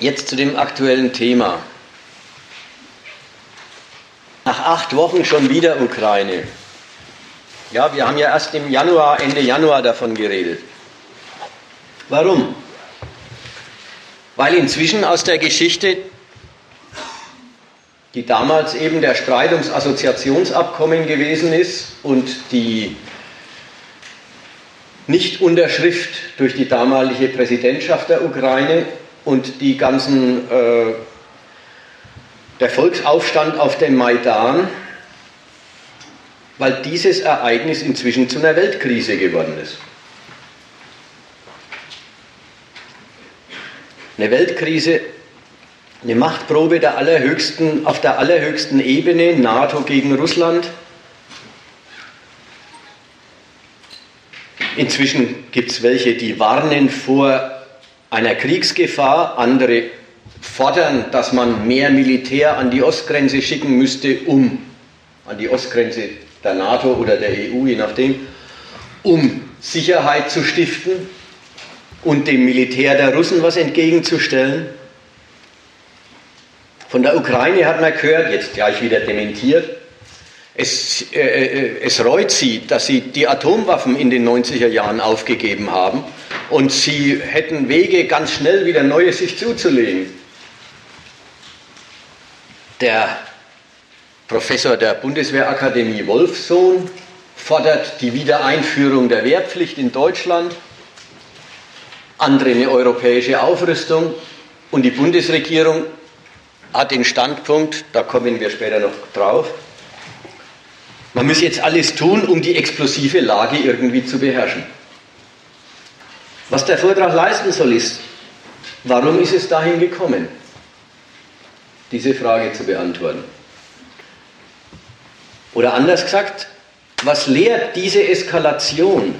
Jetzt zu dem aktuellen Thema. Nach acht Wochen schon wieder Ukraine. Ja, wir haben ja erst im Januar, Ende Januar davon geredet. Warum? Weil inzwischen aus der Geschichte, die damals eben der Streit ums Assoziationsabkommen gewesen ist und die Nichtunterschrift durch die damalige Präsidentschaft der Ukraine und die ganzen, äh, der Volksaufstand auf dem Maidan, weil dieses Ereignis inzwischen zu einer Weltkrise geworden ist. Eine Weltkrise, eine Machtprobe der allerhöchsten, auf der allerhöchsten Ebene, NATO gegen Russland. Inzwischen gibt es welche, die warnen vor einer Kriegsgefahr, andere fordern, dass man mehr Militär an die Ostgrenze schicken müsste, um an die Ostgrenze der NATO oder der EU, je nachdem, um Sicherheit zu stiften und dem Militär der Russen was entgegenzustellen. Von der Ukraine hat man gehört, jetzt gleich wieder dementiert, es, äh, äh es reut sie, dass sie die Atomwaffen in den 90er Jahren aufgegeben haben und sie hätten Wege, ganz schnell wieder neue sich zuzulegen. Der Professor der Bundeswehrakademie Wolfsohn fordert die Wiedereinführung der Wehrpflicht in Deutschland, andere eine europäische Aufrüstung und die Bundesregierung hat den Standpunkt, da kommen wir später noch drauf, man muss jetzt alles tun, um die explosive Lage irgendwie zu beherrschen. Was der Vortrag leisten soll, ist, warum ist es dahin gekommen, diese Frage zu beantworten? Oder anders gesagt, was lehrt diese Eskalation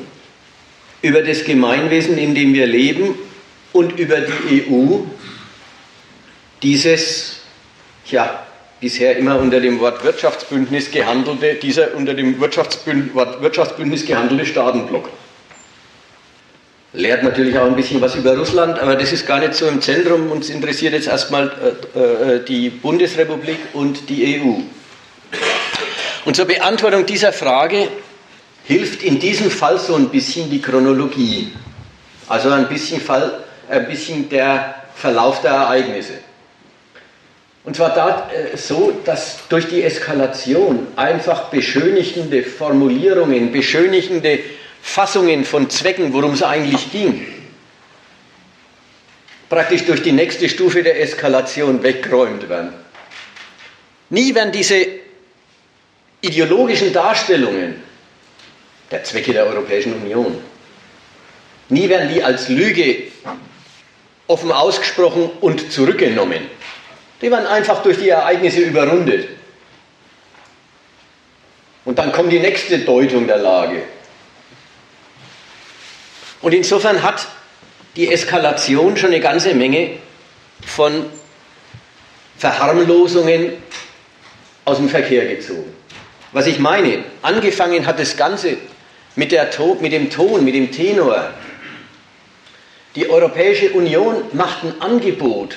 über das Gemeinwesen, in dem wir leben und über die EU, dieses, ja, bisher immer unter dem Wort Wirtschaftsbündnis gehandelte, dieser unter dem Wirtschaftsbündnis, Wort Wirtschaftsbündnis gehandelte Staatenblock? Lehrt natürlich auch ein bisschen was über Russland, aber das ist gar nicht so im Zentrum. Uns interessiert jetzt erstmal äh, äh, die Bundesrepublik und die EU. Und zur Beantwortung dieser Frage hilft in diesem Fall so ein bisschen die Chronologie. Also ein bisschen, Fall, ein bisschen der Verlauf der Ereignisse. Und zwar da, äh, so, dass durch die Eskalation einfach beschönigende Formulierungen, beschönigende Fassungen von Zwecken, worum es eigentlich ging, praktisch durch die nächste Stufe der Eskalation weggeräumt werden. Nie werden diese ideologischen Darstellungen der Zwecke der Europäischen Union, nie werden die als Lüge offen ausgesprochen und zurückgenommen. Die werden einfach durch die Ereignisse überrundet. Und dann kommt die nächste Deutung der Lage. Und insofern hat die Eskalation schon eine ganze Menge von Verharmlosungen aus dem Verkehr gezogen. Was ich meine, angefangen hat das Ganze mit, der, mit dem Ton, mit dem Tenor. Die Europäische Union macht ein Angebot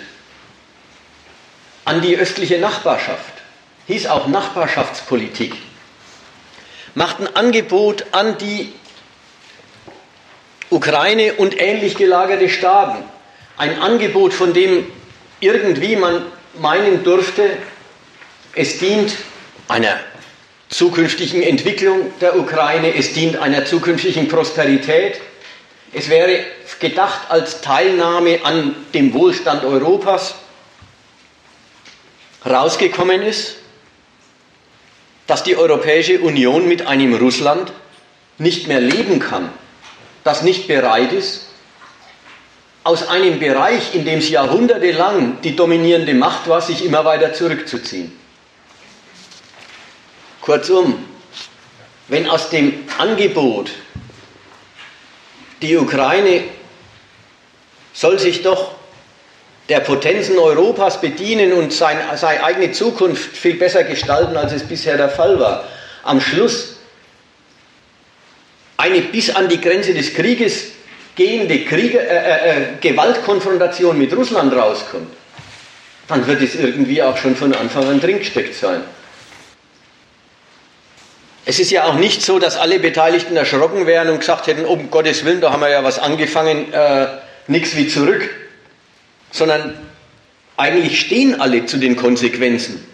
an die östliche Nachbarschaft, hieß auch Nachbarschaftspolitik, macht ein Angebot an die Ukraine und ähnlich gelagerte Staaten. Ein Angebot, von dem irgendwie man meinen durfte, es dient einer zukünftigen Entwicklung der Ukraine, es dient einer zukünftigen Prosperität. Es wäre gedacht als Teilnahme an dem Wohlstand Europas. Rausgekommen ist, dass die Europäische Union mit einem Russland nicht mehr leben kann, das nicht bereit ist, aus einem Bereich, in dem es jahrhundertelang die dominierende Macht war, sich immer weiter zurückzuziehen. Kurzum, wenn aus dem Angebot, die Ukraine soll sich doch der Potenzen Europas bedienen und sein, seine eigene Zukunft viel besser gestalten, als es bisher der Fall war, am Schluss eine bis an die Grenze des Krieges gehende Kriege, äh, äh, äh, Gewaltkonfrontation mit Russland rauskommt, dann wird es irgendwie auch schon von Anfang an dringsteckt sein. Es ist ja auch nicht so, dass alle Beteiligten erschrocken wären und gesagt hätten, um Gottes Willen, da haben wir ja was angefangen, äh, nichts wie zurück, sondern eigentlich stehen alle zu den Konsequenzen,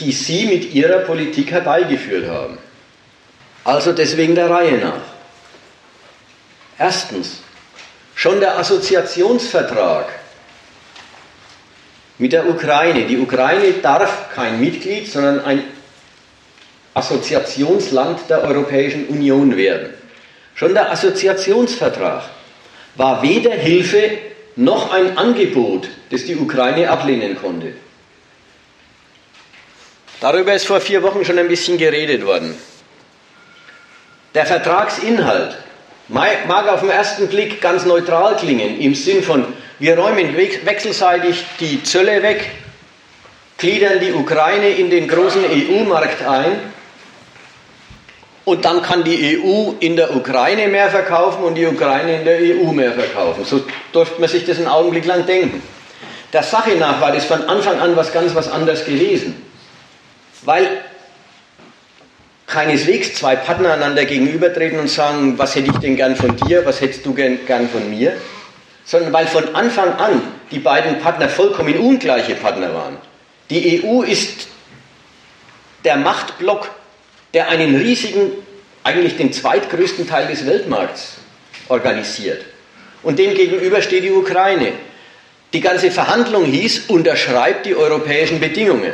die sie mit ihrer Politik herbeigeführt haben. Also deswegen der Reihe nach. Erstens, schon der Assoziationsvertrag mit der Ukraine. Die Ukraine darf kein Mitglied, sondern ein Assoziationsland der Europäischen Union werden. Schon der Assoziationsvertrag war weder Hilfe noch ein Angebot, das die Ukraine ablehnen konnte. Darüber ist vor vier Wochen schon ein bisschen geredet worden. Der Vertragsinhalt mag auf den ersten Blick ganz neutral klingen, im Sinn von, wir räumen wechselseitig die Zölle weg, gliedern die Ukraine in den großen EU-Markt ein und dann kann die EU in der Ukraine mehr verkaufen und die Ukraine in der EU mehr verkaufen. So durfte man sich das einen Augenblick lang denken. Der Sache nach war das von Anfang an was ganz was anderes gewesen. Weil keineswegs zwei Partner einander gegenübertreten und sagen, was hätte ich denn gern von dir, was hättest du gern, gern von mir, sondern weil von Anfang an die beiden Partner vollkommen ungleiche Partner waren. Die EU ist der Machtblock der einen riesigen, eigentlich den zweitgrößten Teil des Weltmarkts organisiert. Und dem gegenüber steht die Ukraine. Die ganze Verhandlung hieß, unterschreibt die europäischen Bedingungen.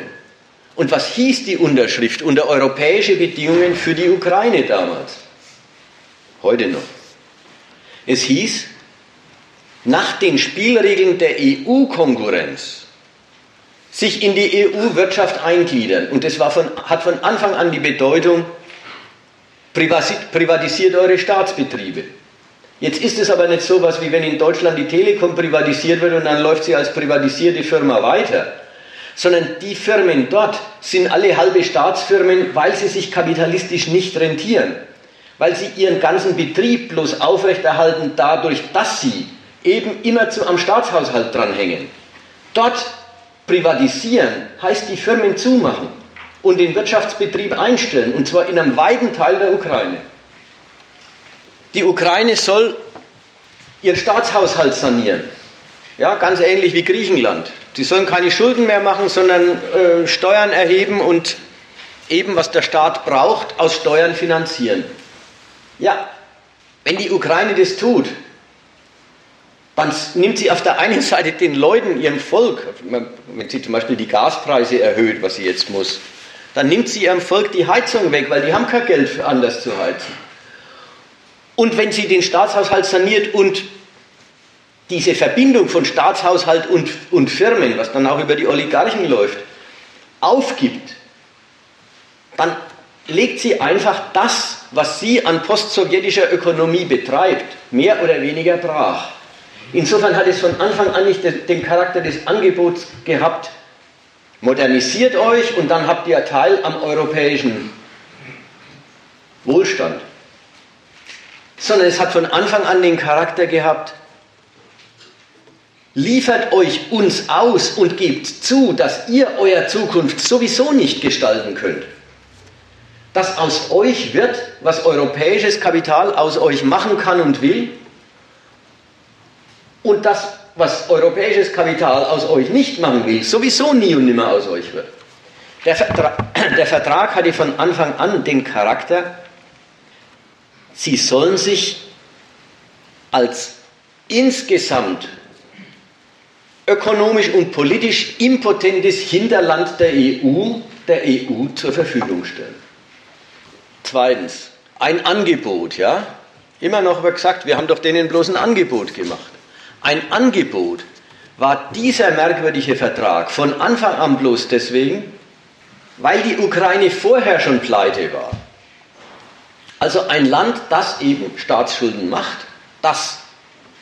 Und was hieß die Unterschrift unter europäische Bedingungen für die Ukraine damals? Heute noch. Es hieß, nach den Spielregeln der EU-Konkurrenz sich in die EU-Wirtschaft eingliedern. Und das war von, hat von Anfang an die Bedeutung, privatisiert eure Staatsbetriebe. Jetzt ist es aber nicht so was, wie wenn in Deutschland die Telekom privatisiert wird und dann läuft sie als privatisierte Firma weiter, sondern die Firmen dort sind alle halbe Staatsfirmen, weil sie sich kapitalistisch nicht rentieren, weil sie ihren ganzen Betrieb bloß aufrechterhalten dadurch, dass sie eben immer zu, am Staatshaushalt dranhängen. Dort Privatisieren heißt die Firmen zumachen und den Wirtschaftsbetrieb einstellen, und zwar in einem weiten Teil der Ukraine. Die Ukraine soll ihren Staatshaushalt sanieren. Ja, ganz ähnlich wie Griechenland. Sie sollen keine Schulden mehr machen, sondern äh, Steuern erheben und eben, was der Staat braucht, aus Steuern finanzieren. Ja, wenn die Ukraine das tut, dann nimmt sie auf der einen Seite den Leuten, ihrem Volk, wenn sie zum Beispiel die Gaspreise erhöht, was sie jetzt muss, dann nimmt sie ihrem Volk die Heizung weg, weil die haben kein Geld für anders zu heizen. Und wenn sie den Staatshaushalt saniert und diese Verbindung von Staatshaushalt und, und Firmen, was dann auch über die Oligarchen läuft, aufgibt, dann legt sie einfach das, was sie an postsowjetischer Ökonomie betreibt, mehr oder weniger brach. Insofern hat es von Anfang an nicht den Charakter des Angebots gehabt, modernisiert euch und dann habt ihr Teil am europäischen Wohlstand. Sondern es hat von Anfang an den Charakter gehabt, liefert euch uns aus und gebt zu, dass ihr euer Zukunft sowieso nicht gestalten könnt. Dass aus euch wird, was europäisches Kapital aus euch machen kann und will, und das, was europäisches Kapital aus euch nicht machen will, sowieso nie und nimmer aus euch wird. Der Vertrag, der Vertrag hatte von Anfang an den Charakter, sie sollen sich als insgesamt ökonomisch und politisch impotentes Hinterland der EU, der EU zur Verfügung stellen. Zweitens, ein Angebot, ja. Immer noch wird gesagt, wir haben doch denen bloß ein Angebot gemacht. Ein Angebot war dieser merkwürdige Vertrag von Anfang an bloß deswegen, weil die Ukraine vorher schon pleite war. Also ein Land, das eben Staatsschulden macht, das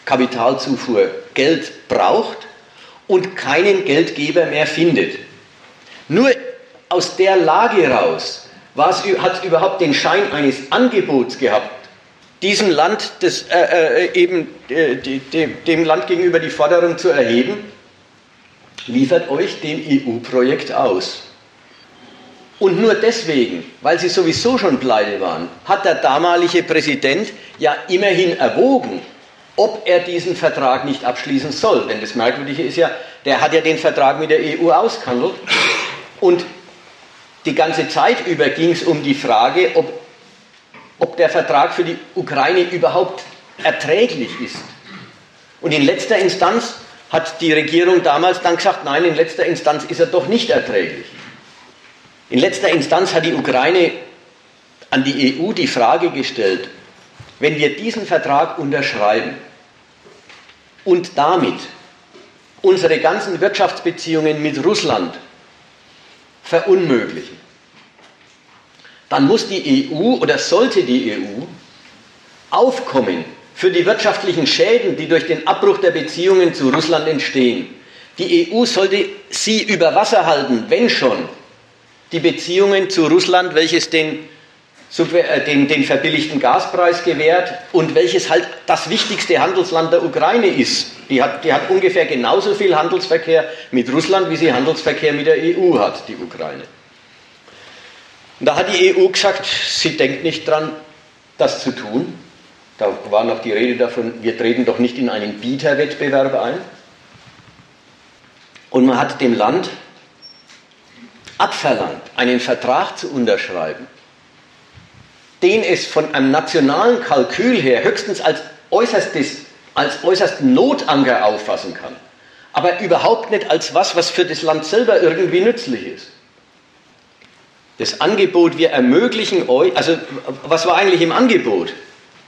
Kapitalzufuhr Geld braucht und keinen Geldgeber mehr findet. Nur aus der Lage raus hat es überhaupt den Schein eines Angebots gehabt, diesem Land des, äh, äh eben äh, dem Land gegenüber die Forderung zu erheben, liefert euch dem EU-Projekt aus. Und nur deswegen, weil sie sowieso schon pleite waren, hat der damalige Präsident ja immerhin erwogen, ob er diesen Vertrag nicht abschließen soll. Denn das Merkwürdige ist ja, der hat ja den Vertrag mit der EU ausgehandelt. Und die ganze Zeit über ging es um die Frage, ob, ob der Vertrag für die Ukraine überhaupt erträglich ist. Und in letzter Instanz hat die Regierung damals dann gesagt, nein, in letzter Instanz ist er doch nicht erträglich. In letzter Instanz hat die Ukraine an die EU die Frage gestellt, wenn wir diesen Vertrag unterschreiben und damit unsere ganzen Wirtschaftsbeziehungen mit Russland verunmöglichen, dann muss die EU oder sollte die EU aufkommen für die wirtschaftlichen Schäden, die durch den Abbruch der Beziehungen zu Russland entstehen. Die EU sollte sie über Wasser halten, wenn schon die Beziehungen zu Russland, welches den, äh, den, den verbilligten Gaspreis gewährt und welches halt das wichtigste Handelsland der Ukraine ist. Die hat, die hat ungefähr genauso viel Handelsverkehr mit Russland, wie sie Handelsverkehr mit der EU hat, die Ukraine. Und da hat die EU gesagt, sie denkt nicht dran, das zu tun. Da war noch die Rede davon, wir treten doch nicht in einen Bieterwettbewerb ein. Und man hat dem Land abverlangt, einen Vertrag zu unterschreiben, den es von einem nationalen Kalkül her höchstens als äußerstes, als äußersten Notanker auffassen kann, aber überhaupt nicht als was, was für das Land selber irgendwie nützlich ist. Das Angebot, wir ermöglichen euch, also was war eigentlich im Angebot?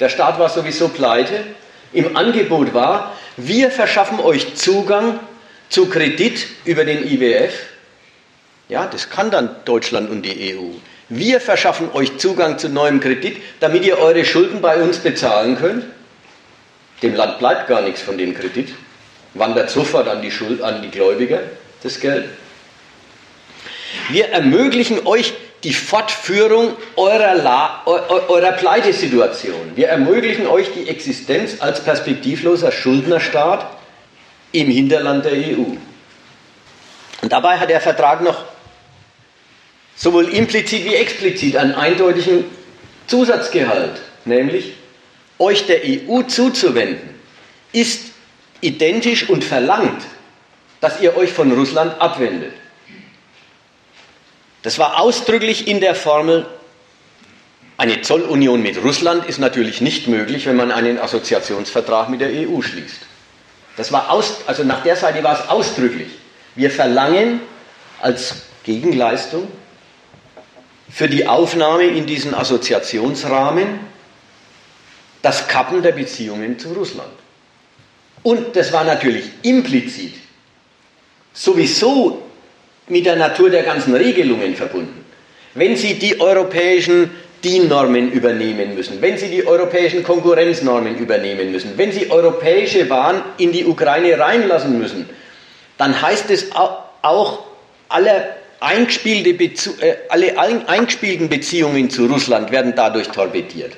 Der Staat war sowieso pleite. Im Angebot war, wir verschaffen euch Zugang zu Kredit über den IWF. Ja, das kann dann Deutschland und die EU. Wir verschaffen euch Zugang zu neuem Kredit, damit ihr eure Schulden bei uns bezahlen könnt. Dem Land bleibt gar nichts von dem Kredit. Wandert sofort an die, Schuld, an die Gläubiger das Geld. Wir ermöglichen euch die Fortführung eurer, La eurer Pleitesituation. Wir ermöglichen euch die Existenz als perspektivloser Schuldnerstaat im Hinterland der EU. Und dabei hat der Vertrag noch sowohl implizit wie explizit einen eindeutigen Zusatzgehalt, nämlich euch der EU zuzuwenden, ist identisch und verlangt, dass ihr euch von Russland abwendet. Das war ausdrücklich in der Formel, eine Zollunion mit Russland ist natürlich nicht möglich, wenn man einen Assoziationsvertrag mit der EU schließt. Das war aus, also nach der Seite war es ausdrücklich. Wir verlangen als Gegenleistung für die Aufnahme in diesen Assoziationsrahmen das Kappen der Beziehungen zu Russland. Und das war natürlich implizit sowieso mit der Natur der ganzen Regelungen verbunden. Wenn Sie die europäischen DIN-Normen übernehmen müssen, wenn Sie die europäischen Konkurrenznormen übernehmen müssen, wenn Sie europäische Waren in die Ukraine reinlassen müssen, dann heißt es auch, alle, eingespielte Bezu äh, alle eingespielten Beziehungen zu Russland werden dadurch torpediert.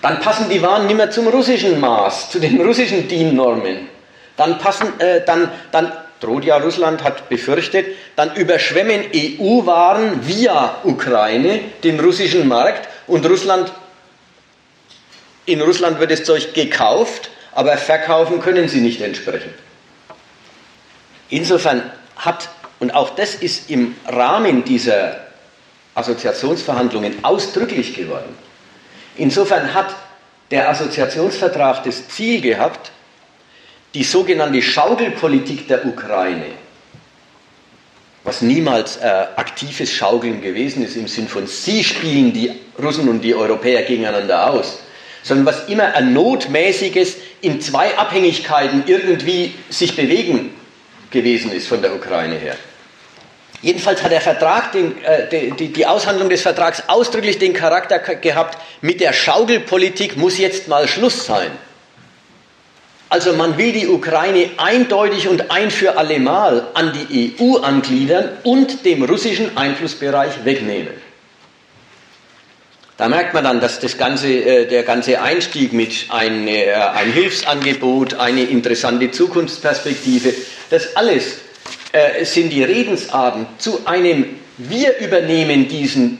Dann passen die Waren nicht mehr zum russischen Maß, zu den russischen DIN-Normen. Dann, passen, äh, dann, dann droht ja Russland, hat befürchtet, dann überschwemmen EU-Waren via Ukraine den russischen Markt und Russland, in Russland wird das Zeug gekauft, aber verkaufen können sie nicht entsprechend. Insofern hat, und auch das ist im Rahmen dieser Assoziationsverhandlungen ausdrücklich geworden, insofern hat der Assoziationsvertrag das Ziel gehabt, die sogenannte Schaukelpolitik der Ukraine, was niemals äh, aktives Schaukeln gewesen ist im Sinn von Sie spielen die Russen und die Europäer gegeneinander aus, sondern was immer ein notmäßiges in zwei Abhängigkeiten irgendwie sich bewegen gewesen ist von der Ukraine her. Jedenfalls hat der Vertrag, den, äh, die, die Aushandlung des Vertrags ausdrücklich den Charakter gehabt, mit der Schaukelpolitik muss jetzt mal Schluss sein. Also man will die Ukraine eindeutig und ein für allemal an die EU angliedern und dem russischen Einflussbereich wegnehmen. Da merkt man dann, dass das ganze, äh, der ganze Einstieg mit ein, äh, ein Hilfsangebot, eine interessante Zukunftsperspektive, das alles äh, sind die Redensarten zu einem Wir übernehmen diesen,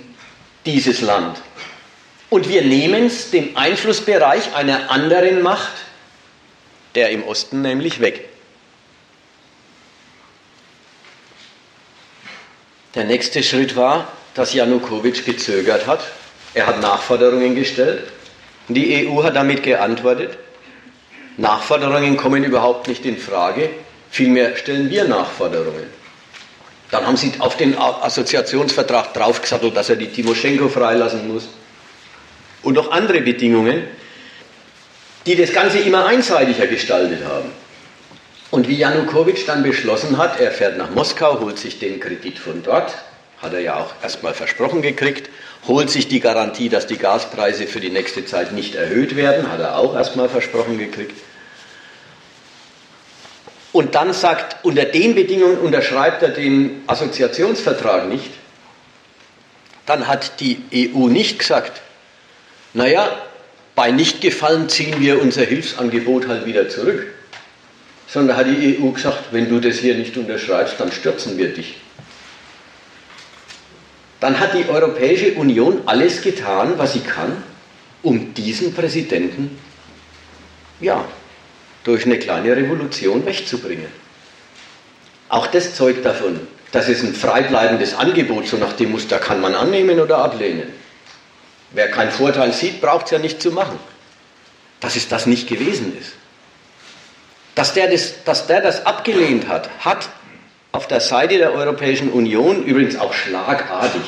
dieses Land. Und wir nehmen es dem Einflussbereich einer anderen Macht, der im Osten nämlich weg. Der nächste Schritt war, dass Janukowitsch gezögert hat. Er hat Nachforderungen gestellt. Die EU hat damit geantwortet. Nachforderungen kommen überhaupt nicht in Frage. Vielmehr stellen wir Nachforderungen. Dann haben sie auf den Assoziationsvertrag draufgesattelt, dass er die Timoschenko freilassen muss. Und auch andere Bedingungen, die das Ganze immer einseitiger gestaltet haben. Und wie Janukowitsch dann beschlossen hat, er fährt nach Moskau, holt sich den Kredit von dort, hat er ja auch erstmal versprochen gekriegt, holt sich die Garantie, dass die Gaspreise für die nächste Zeit nicht erhöht werden, hat er auch erstmal versprochen gekriegt. Und dann sagt, unter den Bedingungen unterschreibt er den Assoziationsvertrag nicht. Dann hat die EU nicht gesagt, naja, bei Nichtgefallen ziehen wir unser Hilfsangebot halt wieder zurück. Sondern hat die EU gesagt, wenn du das hier nicht unterschreibst, dann stürzen wir dich. Dann hat die Europäische Union alles getan, was sie kann, um diesen Präsidenten ja, durch eine kleine Revolution wegzubringen. Auch das zeugt davon, dass es ein freibleibendes Angebot so nach dem Muster kann man annehmen oder ablehnen. Wer keinen Vorteil sieht, braucht es ja nicht zu machen. Dass es das nicht gewesen ist. Dass der das, dass der das abgelehnt hat, hat auf der Seite der Europäischen Union, übrigens auch schlagartig,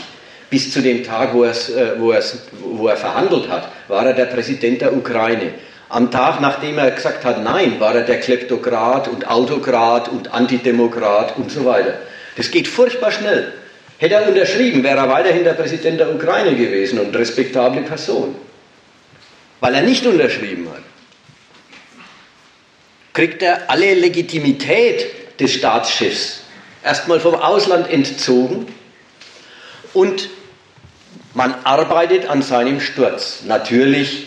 bis zu dem Tag, wo, äh, wo, wo er verhandelt hat, war er der Präsident der Ukraine. Am Tag, nachdem er gesagt hat, nein, war er der Kleptokrat und Autokrat und Antidemokrat und so weiter. Das geht furchtbar schnell. Hätte er unterschrieben, wäre er weiterhin der Präsident der Ukraine gewesen und respektable Person. Weil er nicht unterschrieben hat, kriegt er alle Legitimität des Staatschefs erstmal vom Ausland entzogen und man arbeitet an seinem Sturz. Natürlich,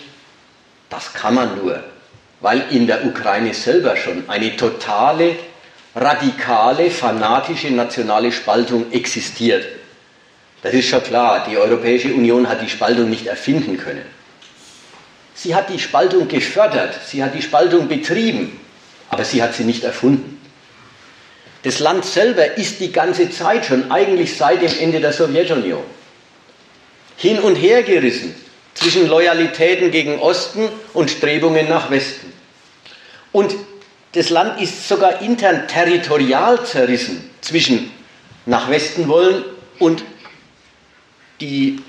das kann man nur, weil in der Ukraine selber schon eine totale radikale, fanatische nationale Spaltung existiert. Das ist schon klar, die Europäische Union hat die Spaltung nicht erfinden können. Sie hat die Spaltung gefördert, sie hat die Spaltung betrieben, aber sie hat sie nicht erfunden. Das Land selber ist die ganze Zeit schon, eigentlich seit dem Ende der Sowjetunion, hin und her gerissen zwischen Loyalitäten gegen Osten und Strebungen nach Westen. Und das Land ist sogar intern territorial zerrissen zwischen nach Westen wollen und die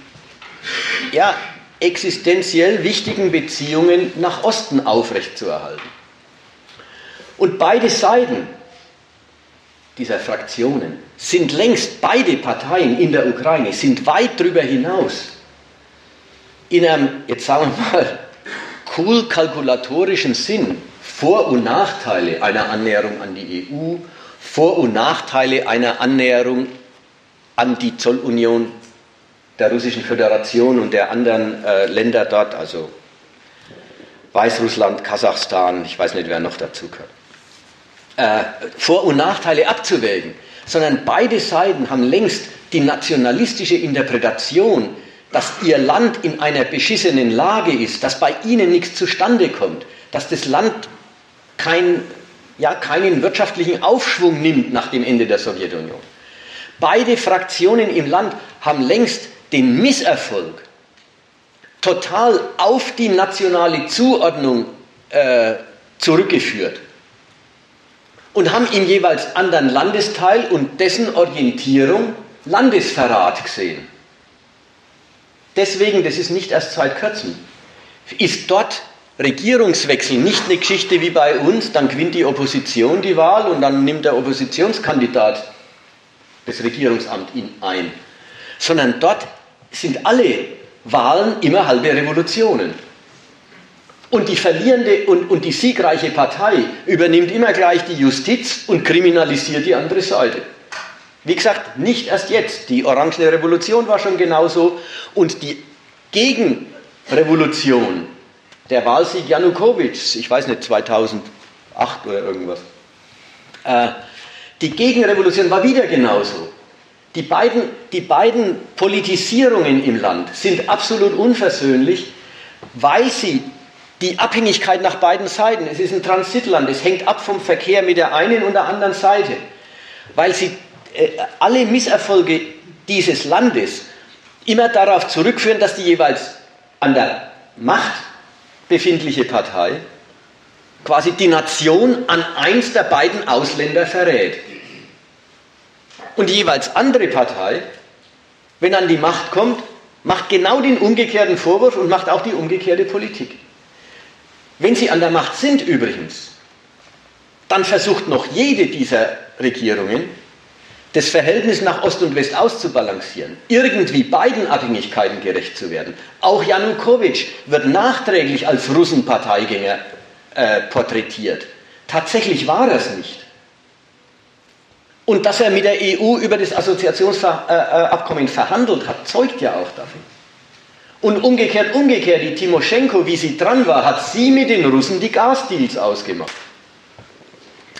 ja, existenziell wichtigen Beziehungen nach Osten aufrechtzuerhalten. Und beide Seiten dieser Fraktionen sind längst, beide Parteien in der Ukraine sind weit darüber hinaus in einem, jetzt sagen wir mal, cool kalkulatorischen Sinn vor- und Nachteile einer Annäherung an die EU, Vor- und Nachteile einer Annäherung an die Zollunion der Russischen Föderation und der anderen äh, Länder dort, also Weißrussland, Kasachstan, ich weiß nicht, wer noch dazu gehört, äh, Vor- und Nachteile abzuwägen, sondern beide Seiten haben längst die nationalistische Interpretation, dass ihr Land in einer beschissenen Lage ist, dass bei ihnen nichts zustande kommt, dass das Land kein, ja, keinen wirtschaftlichen Aufschwung nimmt nach dem Ende der Sowjetunion. Beide Fraktionen im Land haben längst den Misserfolg total auf die nationale Zuordnung äh, zurückgeführt und haben im jeweils anderen Landesteil und dessen Orientierung Landesverrat gesehen. Deswegen, das ist nicht erst seit kurzem, ist dort Regierungswechsel nicht eine Geschichte wie bei uns, dann gewinnt die Opposition die Wahl und dann nimmt der Oppositionskandidat das Regierungsamt ein, sondern dort sind alle Wahlen immer halbe Revolutionen. Und die verlierende und, und die siegreiche Partei übernimmt immer gleich die Justiz und kriminalisiert die andere Seite. Wie gesagt, nicht erst jetzt. Die Orangene Revolution war schon genauso und die Gegenrevolution, der Wahlsieg Janukowitschs, ich weiß nicht, 2008 oder irgendwas, äh, die Gegenrevolution war wieder genauso. Die beiden, die beiden Politisierungen im Land sind absolut unversöhnlich, weil sie die Abhängigkeit nach beiden Seiten, es ist ein Transitland, es hängt ab vom Verkehr mit der einen und der anderen Seite, weil sie äh, alle Misserfolge dieses Landes immer darauf zurückführen, dass die jeweils an der Macht befindliche Partei quasi die Nation an eins der beiden Ausländer verrät. Und die jeweils andere Partei, wenn an die Macht kommt, macht genau den umgekehrten Vorwurf und macht auch die umgekehrte Politik. Wenn sie an der Macht sind übrigens, dann versucht noch jede dieser Regierungen, das Verhältnis nach Ost und West auszubalancieren, irgendwie beiden Abhängigkeiten gerecht zu werden. Auch Janukowitsch wird nachträglich als Russenparteigänger äh, porträtiert. Tatsächlich war er es nicht. Und dass er mit der EU über das Assoziationsabkommen äh, äh, verhandelt hat, zeugt ja auch davon. Und umgekehrt, umgekehrt, die Timoschenko, wie sie dran war, hat sie mit den Russen die Gasdeals ausgemacht.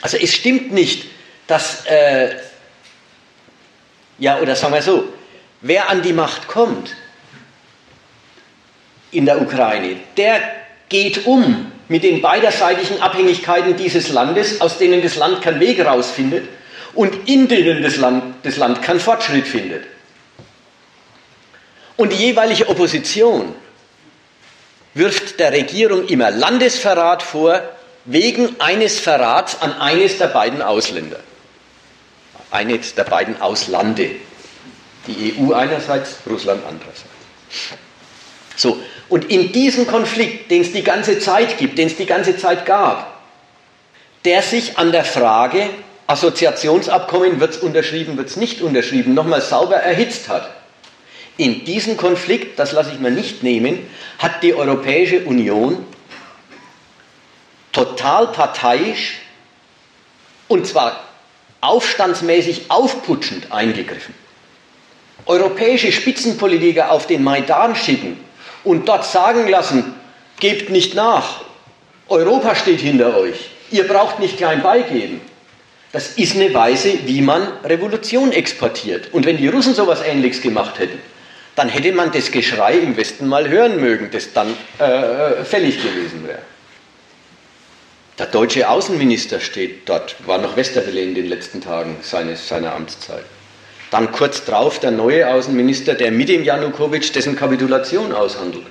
Also es stimmt nicht, dass, äh, ja, oder sagen wir so, wer an die Macht kommt in der Ukraine, der geht um mit den beiderseitigen Abhängigkeiten dieses Landes, aus denen das Land keinen Weg rausfindet und in denen das Land, das Land keinen Fortschritt findet. Und die jeweilige Opposition wirft der Regierung immer Landesverrat vor, wegen eines Verrats an eines der beiden Ausländer. Eines der beiden Auslande. Die EU einerseits, Russland andererseits. So, und in diesem Konflikt, den es die ganze Zeit gibt, den es die ganze Zeit gab, der sich an der Frage, Assoziationsabkommen wird es unterschrieben, wird es nicht unterschrieben, nochmal sauber erhitzt hat, in diesem Konflikt, das lasse ich mir nicht nehmen, hat die Europäische Union total parteiisch und zwar aufstandsmäßig aufputschend eingegriffen. Europäische Spitzenpolitiker auf den Maidan schicken und dort sagen lassen, gebt nicht nach, Europa steht hinter euch, ihr braucht nicht klein beigeben. Das ist eine Weise, wie man Revolution exportiert. Und wenn die Russen sowas Ähnliches gemacht hätten, dann hätte man das Geschrei im Westen mal hören mögen, das dann äh, fällig gewesen wäre. Der deutsche Außenminister steht dort, war noch Westerwelle in den letzten Tagen seines, seiner Amtszeit. Dann kurz drauf der neue Außenminister, der mit dem Janukowitsch dessen Kapitulation aushandelt.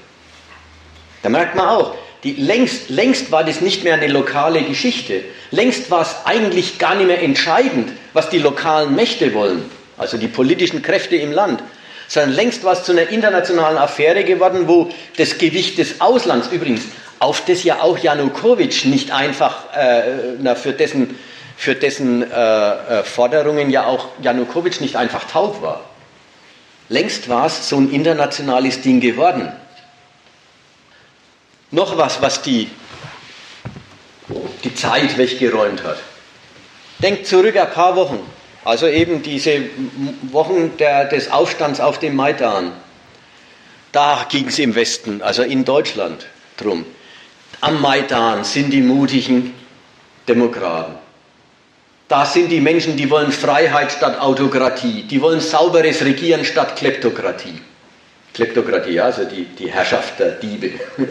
Da merkt man auch, die, längst, längst war das nicht mehr eine lokale Geschichte. Längst war es eigentlich gar nicht mehr entscheidend, was die lokalen Mächte wollen, also die politischen Kräfte im Land, sondern längst war es zu einer internationalen Affäre geworden, wo das Gewicht des Auslands übrigens, auf das ja auch Janukowitsch nicht einfach, äh, na, für dessen, für dessen äh, äh, Forderungen ja auch Janukowitsch nicht einfach taub war. Längst war es so ein internationales Ding geworden. Noch was, was die, die Zeit weggeräumt hat. Denkt zurück ein paar Wochen. Also eben diese Wochen der, des Aufstands auf dem Maidan. Da ging es im Westen, also in Deutschland, drum. Am Maidan sind die mutigen Demokraten. Da sind die Menschen, die wollen Freiheit statt Autokratie, die wollen sauberes Regieren statt Kleptokratie. Kleptokratie, also die, die Herrschaft der Diebe.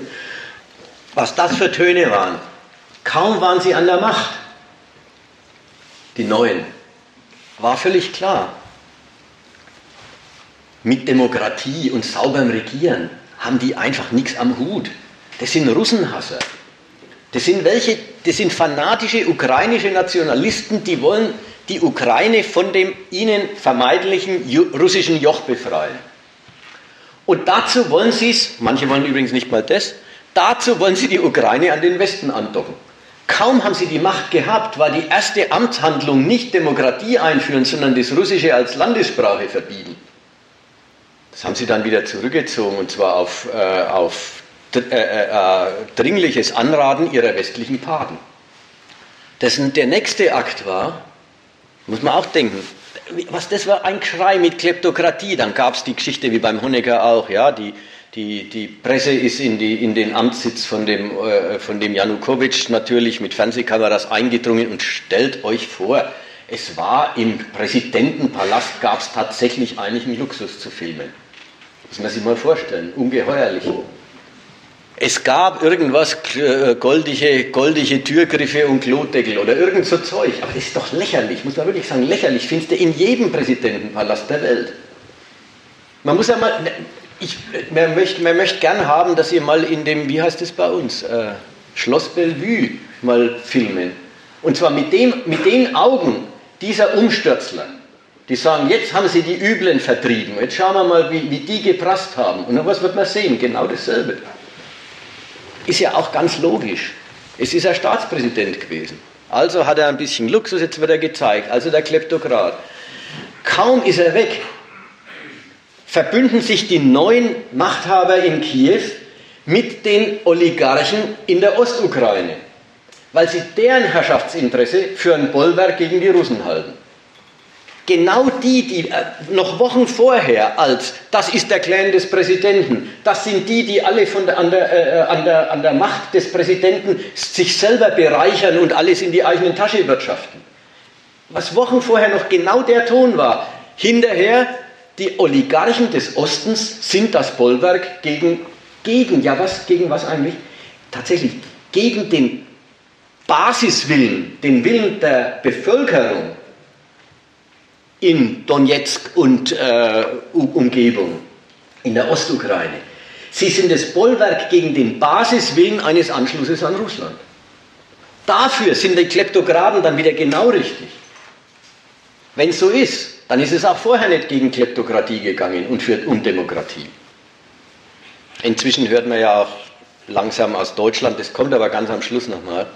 Was das für Töne waren. Kaum waren sie an der Macht, die Neuen war völlig klar. Mit Demokratie und sauberem Regieren haben die einfach nichts am Hut. Das sind Russenhasser. Das sind welche, das sind fanatische ukrainische Nationalisten, die wollen die Ukraine von dem ihnen vermeidlichen russischen Joch befreien. Und dazu wollen sie es, manche wollen übrigens nicht mal das, dazu wollen sie die Ukraine an den Westen andocken. Kaum haben sie die Macht gehabt, war die erste Amtshandlung nicht Demokratie einführen, sondern das Russische als Landessprache verbieten. Das haben sie dann wieder zurückgezogen und zwar auf, äh, auf dringliches Anraten ihrer westlichen Paten. Das, der nächste Akt war, muss man auch denken, was das war, ein Schrei mit Kleptokratie. Dann gab es die Geschichte wie beim Honecker auch, ja, die, die, die Presse ist in, die, in den Amtssitz von dem, äh, von dem Janukowitsch natürlich mit Fernsehkameras eingedrungen und stellt euch vor, es war im Präsidentenpalast, gab es tatsächlich einigen Luxus zu filmen. Muss man sich mal vorstellen, ungeheuerlich. Es gab irgendwas, äh, goldige, goldige Türgriffe und Klodeckel oder irgend so Zeug. Aber das ist doch lächerlich, muss man wirklich sagen, lächerlich. Findest du in jedem Präsidentenpalast der Welt. Man muss ja mal, ich, man, möchte, man möchte gern haben, dass ihr mal in dem, wie heißt es bei uns, äh, Schloss Bellevue mal filmen. Und zwar mit, dem, mit den Augen dieser Umstürzler, die sagen, jetzt haben sie die Üblen vertrieben, jetzt schauen wir mal, wie, wie die geprasst haben. Und dann was wird man sehen? Genau dasselbe. Ist ja auch ganz logisch. Es ist ein Staatspräsident gewesen. Also hat er ein bisschen Luxus, jetzt wird er gezeigt. Also der Kleptokrat. Kaum ist er weg, verbünden sich die neuen Machthaber in Kiew mit den Oligarchen in der Ostukraine, weil sie deren Herrschaftsinteresse für ein Bollwerk gegen die Russen halten. Genau die, die äh, noch Wochen vorher als das ist der Clan des Präsidenten, das sind die, die alle von der, an, der, äh, an, der, an der Macht des Präsidenten sich selber bereichern und alles in die eigene Tasche wirtschaften. Was Wochen vorher noch genau der Ton war, hinterher die Oligarchen des Ostens sind das Bollwerk gegen, gegen, ja was, gegen was eigentlich? Tatsächlich gegen den Basiswillen, den Willen der Bevölkerung in Donetsk und äh, Umgebung, in der Ostukraine. Sie sind das Bollwerk gegen den Basiswillen eines Anschlusses an Russland. Dafür sind die Kleptokraten dann wieder genau richtig. Wenn es so ist, dann ist es auch vorher nicht gegen Kleptokratie gegangen und für Undemokratie. Inzwischen hört man ja auch langsam aus Deutschland, das kommt aber ganz am Schluss nochmal,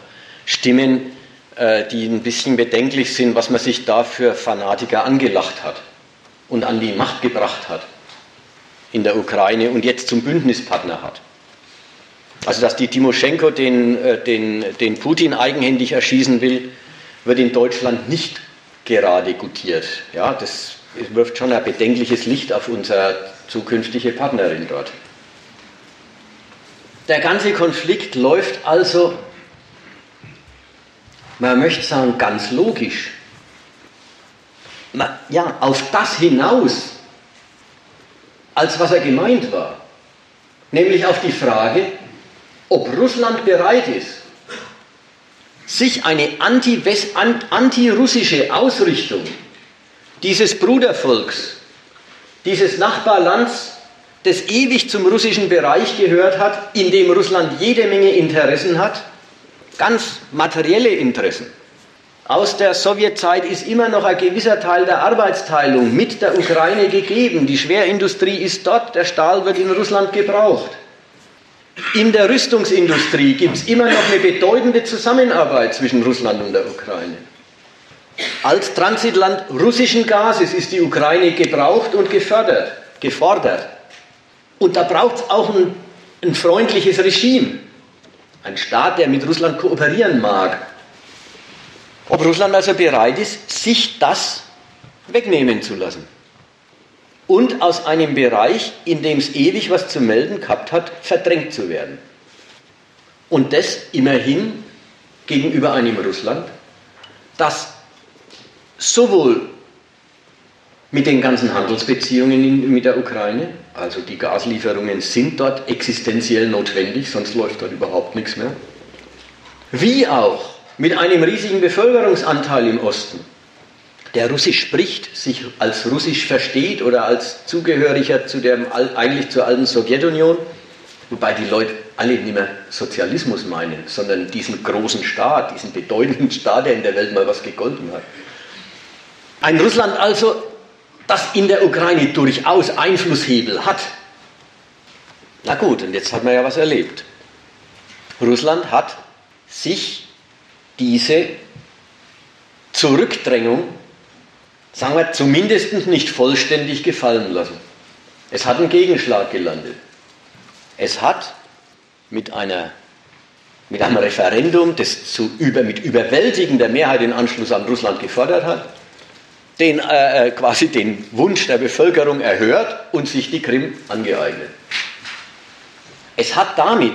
Stimmen, die ein bisschen bedenklich sind, was man sich da für Fanatiker angelacht hat und an die Macht gebracht hat in der Ukraine und jetzt zum Bündnispartner hat. Also dass die Timoschenko den, äh, den, den Putin eigenhändig erschießen will, wird in Deutschland nicht gerade gutiert. Ja, das wirft schon ein bedenkliches Licht auf unsere zukünftige Partnerin dort. Der ganze Konflikt läuft also, man möchte sagen, ganz logisch. Ja, auf das hinaus, als was er gemeint war. Nämlich auf die Frage, ob Russland bereit ist, sich eine antirussische Ausrichtung dieses Brudervolks, dieses Nachbarlands, das ewig zum russischen Bereich gehört hat, in dem Russland jede Menge Interessen hat, ganz materielle Interessen. Aus der Sowjetzeit ist immer noch ein gewisser Teil der Arbeitsteilung mit der Ukraine gegeben. Die Schwerindustrie ist dort, der Stahl wird in Russland gebraucht. In der Rüstungsindustrie gibt es immer noch eine bedeutende Zusammenarbeit zwischen Russland und der Ukraine. Als Transitland russischen Gases ist die Ukraine gebraucht und gefördert, gefordert. Und da braucht es auch ein, ein freundliches Regime. Ein Staat, der mit Russland kooperieren mag. Ob Russland also bereit ist, sich das wegnehmen zu lassen und aus einem Bereich, in dem es ewig was zu melden gehabt hat, verdrängt zu werden. Und das immerhin gegenüber einem Russland, das sowohl mit den ganzen Handelsbeziehungen in, mit der Ukraine, also die Gaslieferungen sind dort existenziell notwendig, sonst läuft dort überhaupt nichts mehr, wie auch mit einem riesigen Bevölkerungsanteil im Osten, der Russisch spricht, sich als Russisch versteht oder als Zugehöriger zu der, eigentlich zur alten Sowjetunion, wobei die Leute alle nicht mehr Sozialismus meinen, sondern diesen großen Staat, diesen bedeutenden Staat, der in der Welt mal was gegolten hat. Ein Russland also, das in der Ukraine durchaus Einflusshebel hat. Na gut, und jetzt hat man ja was erlebt. Russland hat sich diese Zurückdrängung sagen wir, zumindest nicht vollständig gefallen lassen. Es hat einen Gegenschlag gelandet. Es hat mit, einer, mit einem Referendum, das zu über, mit überwältigender Mehrheit den Anschluss an Russland gefordert hat, den, äh, äh, quasi den Wunsch der Bevölkerung erhört und sich die Krim angeeignet. Es hat damit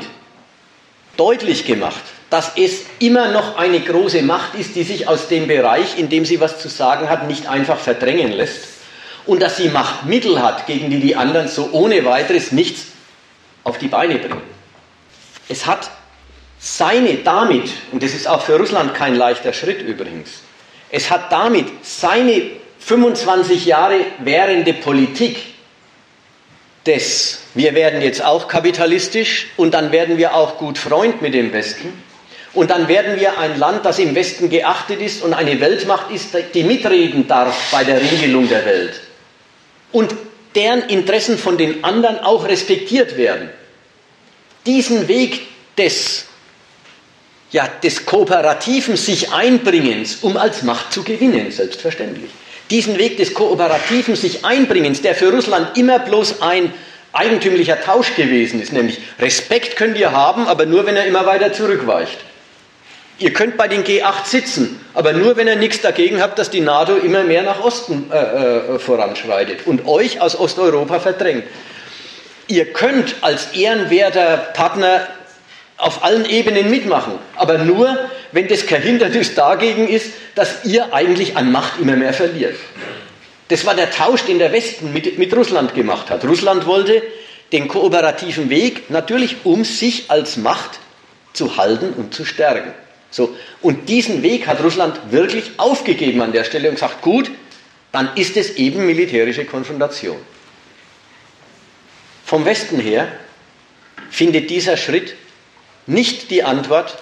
deutlich gemacht, dass es immer noch eine große Macht ist, die sich aus dem Bereich, in dem sie was zu sagen hat, nicht einfach verdrängen lässt und dass sie Machtmittel hat, gegen die die anderen so ohne weiteres nichts auf die Beine bringen. Es hat seine damit, und das ist auch für Russland kein leichter Schritt übrigens, es hat damit seine 25 Jahre währende Politik des, wir werden jetzt auch kapitalistisch und dann werden wir auch gut Freund mit dem Westen und dann werden wir ein Land, das im Westen geachtet ist und eine Weltmacht ist, die mitreden darf bei der Regelung der Welt und deren Interessen von den anderen auch respektiert werden. Diesen Weg des ja, des kooperativen sich Einbringens, um als Macht zu gewinnen, selbstverständlich. Diesen Weg des kooperativen sich Einbringens, der für Russland immer bloß ein eigentümlicher Tausch gewesen ist, nämlich Respekt könnt ihr haben, aber nur wenn er immer weiter zurückweicht. Ihr könnt bei den G8 sitzen, aber nur wenn ihr nichts dagegen habt, dass die NATO immer mehr nach Osten äh, äh, voranschreitet und euch aus Osteuropa verdrängt. Ihr könnt als ehrenwerter Partner auf allen Ebenen mitmachen, aber nur, wenn das kein Hindernis dagegen ist, dass ihr eigentlich an Macht immer mehr verliert. Das war der Tausch, den der Westen mit, mit Russland gemacht hat. Russland wollte den kooperativen Weg natürlich, um sich als Macht zu halten und zu stärken. So, und diesen Weg hat Russland wirklich aufgegeben an der Stelle und gesagt, gut, dann ist es eben militärische Konfrontation. Vom Westen her findet dieser Schritt nicht die Antwort,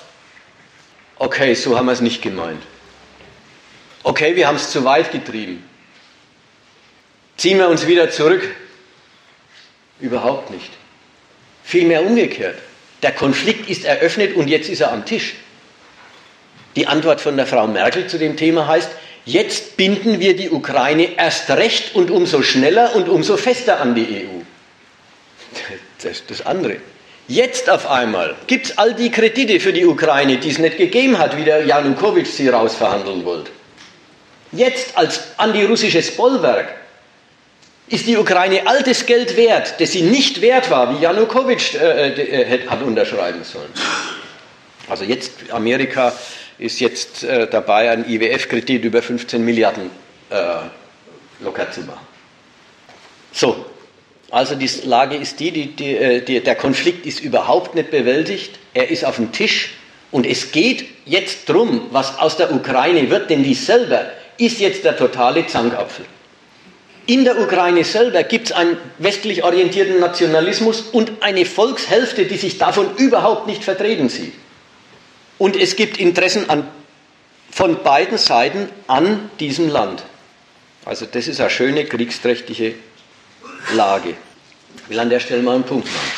okay, so haben wir es nicht gemeint. Okay, wir haben es zu weit getrieben. Ziehen wir uns wieder zurück? Überhaupt nicht. Vielmehr umgekehrt. Der Konflikt ist eröffnet und jetzt ist er am Tisch. Die Antwort von der Frau Merkel zu dem Thema heißt, jetzt binden wir die Ukraine erst recht und umso schneller und umso fester an die EU. Das ist das andere. Jetzt auf einmal gibt es all die Kredite für die Ukraine, die es nicht gegeben hat, wie der Janukowitsch sie rausverhandeln wollte. Jetzt als antirussisches Bollwerk ist die Ukraine altes Geld wert, das sie nicht wert war, wie Janukowitsch äh, äh, hat unterschreiben sollen. Also jetzt, Amerika ist jetzt äh, dabei, einen IWF-Kredit über 15 Milliarden äh, locker zu machen. So, also die Lage ist die, die, die, äh, die, der Konflikt ist überhaupt nicht bewältigt, er ist auf dem Tisch und es geht jetzt darum, was aus der Ukraine wird, denn die selber ist jetzt der totale Zankapfel. In der Ukraine selber gibt es einen westlich orientierten Nationalismus und eine Volkshälfte, die sich davon überhaupt nicht vertreten sieht. Und es gibt Interessen an, von beiden Seiten an diesem Land. Also das ist eine schöne kriegsträchtige Lage. Ich will an der Stelle mal einen Punkt machen.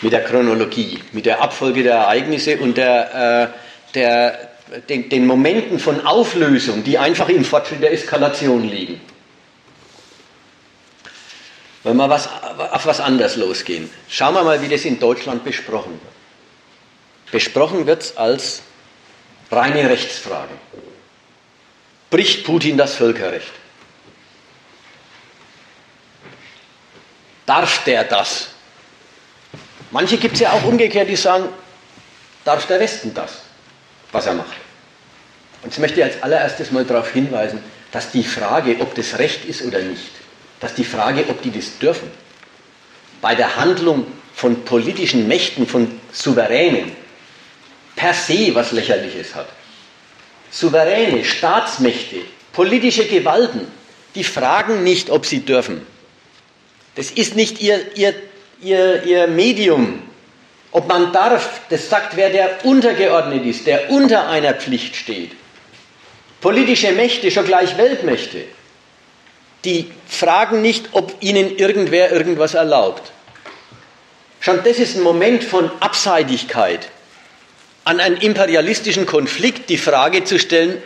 Mit der Chronologie, mit der Abfolge der Ereignisse und der, äh, der, den, den Momenten von Auflösung, die einfach im Fortschritt der Eskalation liegen. Wenn wir was, auf was anderes losgehen, schauen wir mal, wie das in Deutschland besprochen wird. Besprochen wird es als reine Rechtsfrage. Bricht Putin das Völkerrecht? Darf der das? Manche gibt es ja auch umgekehrt, die sagen, darf der Westen das, was er macht? Und jetzt möchte ich als allererstes mal darauf hinweisen, dass die Frage, ob das Recht ist oder nicht, dass die Frage, ob die das dürfen, bei der Handlung von politischen Mächten, von Souveränen, per se was Lächerliches hat. Souveräne, Staatsmächte, politische Gewalten, die fragen nicht, ob sie dürfen. Das ist nicht ihr, ihr, ihr, ihr Medium. Ob man darf, das sagt wer, der untergeordnet ist, der unter einer Pflicht steht. Politische Mächte, schon gleich Weltmächte, die fragen nicht, ob ihnen irgendwer irgendwas erlaubt. Schon das ist ein Moment von Abseitigkeit, an einen imperialistischen Konflikt die Frage zu stellen,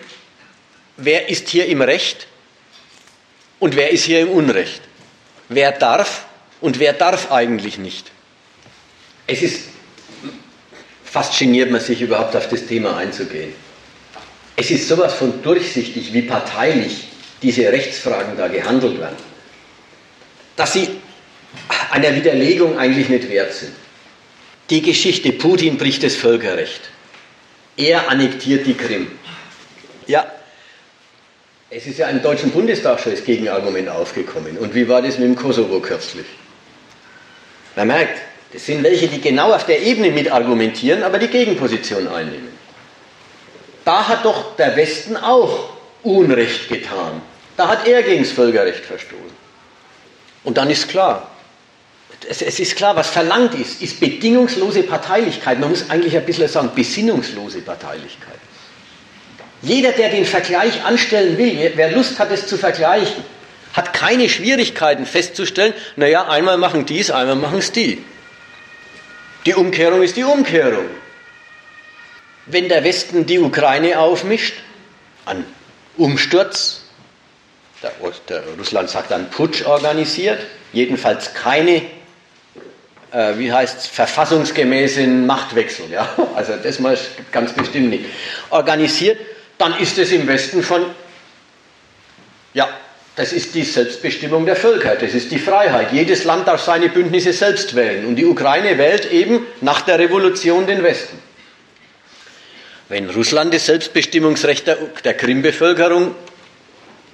wer ist hier im Recht und wer ist hier im Unrecht wer darf und wer darf eigentlich nicht. Es ist fast geniert man sich überhaupt auf das Thema einzugehen. Es ist sowas von durchsichtig, wie parteilich diese Rechtsfragen da gehandelt werden, dass sie einer Widerlegung eigentlich nicht wert sind. Die Geschichte, Putin bricht das Völkerrecht. Er annektiert die Krim. Ja, es ist ja im Deutschen Bundestag schon das Gegenargument aufgekommen. Und wie war das mit dem Kosovo kürzlich? Man merkt, das sind welche, die genau auf der Ebene mit argumentieren, aber die Gegenposition einnehmen. Da hat doch der Westen auch Unrecht getan. Da hat er gegen das Völkerrecht verstoßen. Und dann ist klar, es, es, ist klar, was verlangt ist, ist bedingungslose Parteilichkeit. Man muss eigentlich ein bisschen sagen, besinnungslose Parteilichkeit. Jeder, der den Vergleich anstellen will, wer Lust hat, es zu vergleichen, hat keine Schwierigkeiten festzustellen, naja, einmal machen dies, einmal machen es die. Die Umkehrung ist die Umkehrung. Wenn der Westen die Ukraine aufmischt, an Umsturz, der, der Russland sagt dann Putsch organisiert, jedenfalls keine, äh, wie heißt es, verfassungsgemäßen Machtwechsel, ja? also das mal ganz bestimmt nicht, organisiert, dann ist es im Westen von, ja, das ist die Selbstbestimmung der Völker, das ist die Freiheit. Jedes Land darf seine Bündnisse selbst wählen und die Ukraine wählt eben nach der Revolution den Westen. Wenn Russland das Selbstbestimmungsrecht der, der Krim-Bevölkerung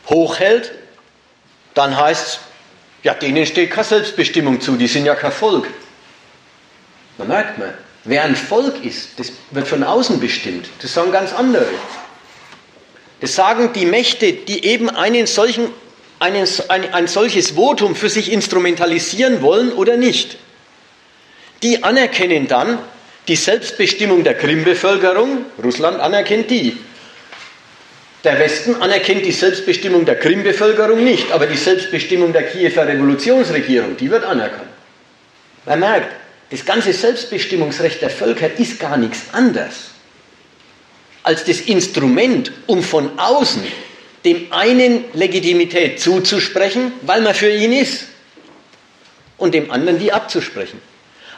hochhält, dann heißt es, ja, denen steht keine Selbstbestimmung zu, die sind ja kein Volk. Man merkt man, wer ein Volk ist, das wird von außen bestimmt. Das sagen ganz andere. Das sagen die Mächte, die eben einen solchen einen, ein, ein solches Votum für sich instrumentalisieren wollen oder nicht. Die anerkennen dann die Selbstbestimmung der Krim-Bevölkerung, Russland anerkennt die. Der Westen anerkennt die Selbstbestimmung der Krim-Bevölkerung nicht, aber die Selbstbestimmung der Kiewer Revolutionsregierung, die wird anerkannt. Man merkt, das ganze Selbstbestimmungsrecht der Völker ist gar nichts anderes als das Instrument, um von außen dem einen Legitimität zuzusprechen, weil man für ihn ist, und dem anderen die abzusprechen.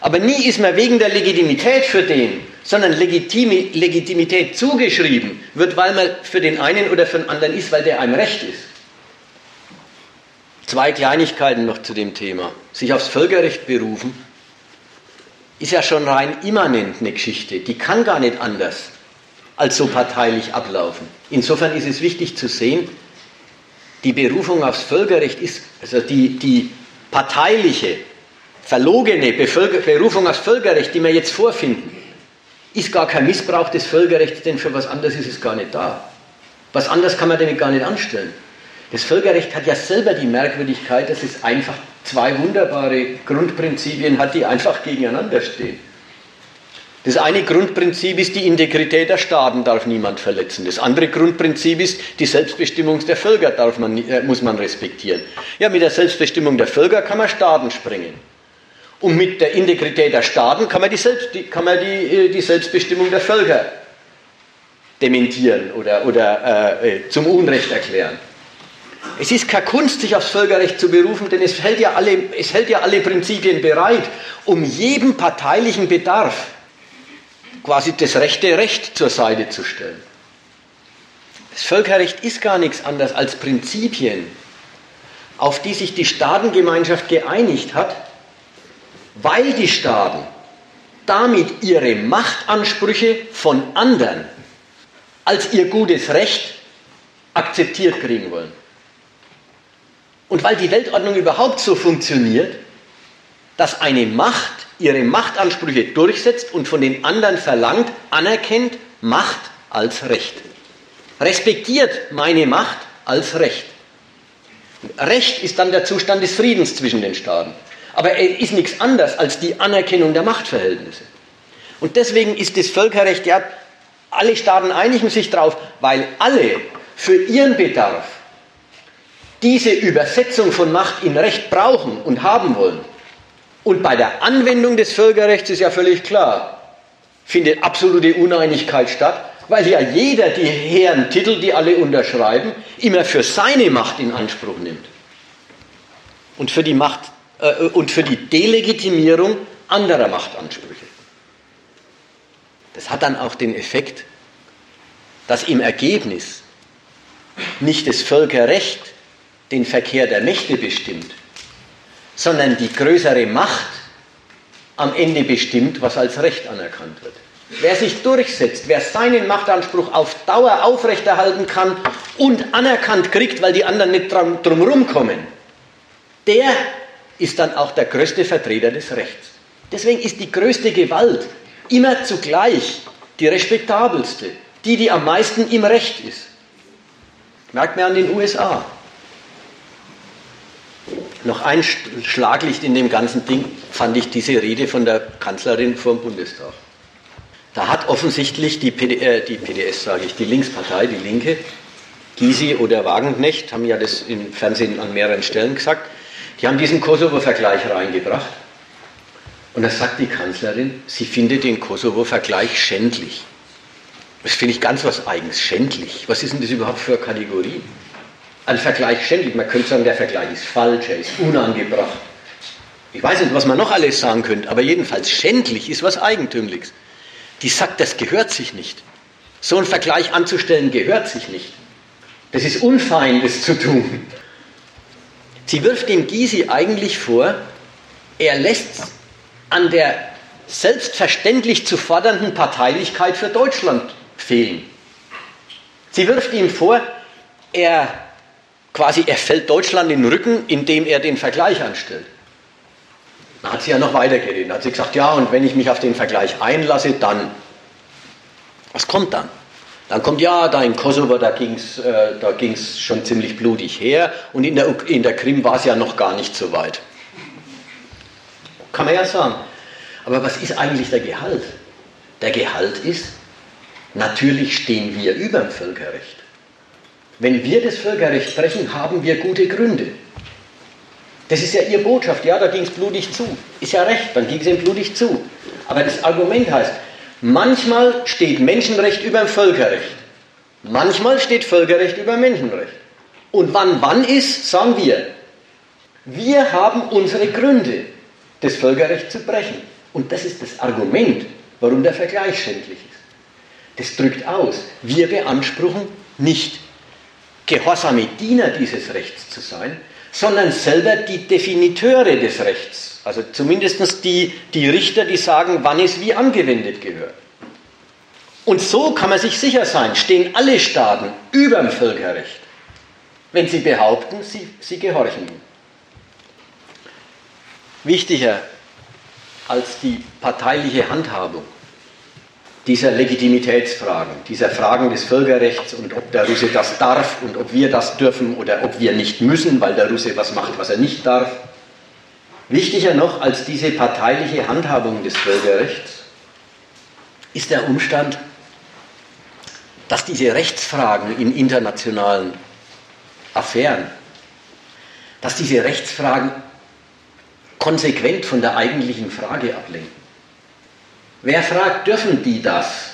Aber nie ist man wegen der Legitimität für den, sondern Legitimi Legitimität zugeschrieben wird, weil man für den einen oder für den anderen ist, weil der einem recht ist. Zwei Kleinigkeiten noch zu dem Thema. Sich aufs Völkerrecht berufen ist ja schon rein immanent eine Geschichte. Die kann gar nicht anders als so parteilich ablaufen. Insofern ist es wichtig zu sehen, die Berufung aufs Völkerrecht ist, also die, die parteiliche, verlogene Bevölker Berufung aufs Völkerrecht, die wir jetzt vorfinden, ist gar kein Missbrauch des Völkerrechts, denn für was anderes ist es gar nicht da. Was anderes kann man damit gar nicht anstellen. Das Völkerrecht hat ja selber die Merkwürdigkeit, dass es einfach zwei wunderbare Grundprinzipien hat, die einfach gegeneinander stehen. Das eine Grundprinzip ist, die Integrität der Staaten darf niemand verletzen. Das andere Grundprinzip ist, die Selbstbestimmung der Völker darf man, äh, muss man respektieren. Ja, mit der Selbstbestimmung der Völker kann man Staaten sprengen. Und mit der Integrität der Staaten kann man die, Selbst, die, kann man die, äh, die Selbstbestimmung der Völker dementieren oder, oder äh, äh, zum Unrecht erklären. Es ist keine Kunst, sich aufs Völkerrecht zu berufen, denn es hält ja alle, es hält ja alle Prinzipien bereit, um jeden parteilichen Bedarf quasi das rechte Recht zur Seite zu stellen. Das Völkerrecht ist gar nichts anderes als Prinzipien, auf die sich die Staatengemeinschaft geeinigt hat, weil die Staaten damit ihre Machtansprüche von anderen als ihr gutes Recht akzeptiert kriegen wollen. Und weil die Weltordnung überhaupt so funktioniert, dass eine Macht ihre Machtansprüche durchsetzt und von den anderen verlangt, anerkennt Macht als Recht. Respektiert meine Macht als Recht. Recht ist dann der Zustand des Friedens zwischen den Staaten. Aber er ist nichts anderes als die Anerkennung der Machtverhältnisse. Und deswegen ist das Völkerrecht ja, alle Staaten einigen sich darauf, weil alle für ihren Bedarf diese Übersetzung von Macht in Recht brauchen und haben wollen. Und bei der Anwendung des Völkerrechts ist ja völlig klar, findet absolute Uneinigkeit statt, weil ja jeder die hehren Titel, die alle unterschreiben, immer für seine Macht in Anspruch nimmt. Und für die, Macht, äh, und für die Delegitimierung anderer Machtansprüche. Das hat dann auch den Effekt, dass im Ergebnis nicht das Völkerrecht den Verkehr der Mächte bestimmt, sondern die größere Macht am Ende bestimmt, was als Recht anerkannt wird. Wer sich durchsetzt, wer seinen Machtanspruch auf Dauer aufrechterhalten kann und anerkannt kriegt, weil die anderen nicht drum, drumherum kommen, der ist dann auch der größte Vertreter des Rechts. Deswegen ist die größte Gewalt immer zugleich die respektabelste, die, die am meisten im Recht ist. Merkt man an den USA. Noch ein Schlaglicht in dem ganzen Ding fand ich diese Rede von der Kanzlerin vor dem Bundestag. Da hat offensichtlich die, PD, äh, die PDS, sage ich, die Linkspartei, die Linke, Gysi oder Wagenknecht, haben ja das im Fernsehen an mehreren Stellen gesagt, die haben diesen Kosovo-Vergleich reingebracht. Und da sagt die Kanzlerin, sie findet den Kosovo-Vergleich schändlich. Das finde ich ganz was Eigens. Schändlich. Was ist denn das überhaupt für eine Kategorie? Ein Vergleich schändlich. Man könnte sagen, der Vergleich ist falsch, er ist unangebracht. Ich weiß nicht, was man noch alles sagen könnte, aber jedenfalls schändlich ist was Eigentümliches. Die sagt, das gehört sich nicht. So einen Vergleich anzustellen, gehört sich nicht. Das ist unfein, das zu tun. Sie wirft dem Gysi eigentlich vor, er lässt an der selbstverständlich zu fordernden Parteilichkeit für Deutschland fehlen. Sie wirft ihm vor, er quasi er fällt Deutschland in den Rücken, indem er den Vergleich anstellt. Dann hat sie ja noch weitergeredet. Dann hat sie gesagt, ja, und wenn ich mich auf den Vergleich einlasse, dann. Was kommt dann? Dann kommt, ja, da in Kosovo, da ging es äh, schon ziemlich blutig her und in der, in der Krim war es ja noch gar nicht so weit. Kann man ja sagen. Aber was ist eigentlich der Gehalt? Der Gehalt ist, Natürlich stehen wir über dem Völkerrecht. Wenn wir das Völkerrecht brechen, haben wir gute Gründe. Das ist ja Ihre Botschaft. Ja, da ging es blutig zu. Ist ja recht, dann ging es ihm blutig zu. Aber das Argument heißt, manchmal steht Menschenrecht über dem Völkerrecht. Manchmal steht Völkerrecht über Menschenrecht. Und wann wann ist, sagen wir. Wir haben unsere Gründe, das Völkerrecht zu brechen. Und das ist das Argument, warum der Vergleich schändlich ist. Das drückt aus, wir beanspruchen nicht gehorsame Diener dieses Rechts zu sein, sondern selber die Definiteure des Rechts. Also zumindest die, die Richter, die sagen, wann es wie angewendet gehört. Und so kann man sich sicher sein, stehen alle Staaten über dem Völkerrecht, wenn sie behaupten, sie, sie gehorchen ihm. Wichtiger als die parteiliche Handhabung dieser Legitimitätsfragen, dieser Fragen des Völkerrechts und ob der Russe das darf und ob wir das dürfen oder ob wir nicht müssen, weil der Russe was macht, was er nicht darf. Wichtiger noch als diese parteiliche Handhabung des Völkerrechts ist der Umstand, dass diese Rechtsfragen in internationalen Affären, dass diese Rechtsfragen konsequent von der eigentlichen Frage ablenken. Wer fragt, dürfen die das?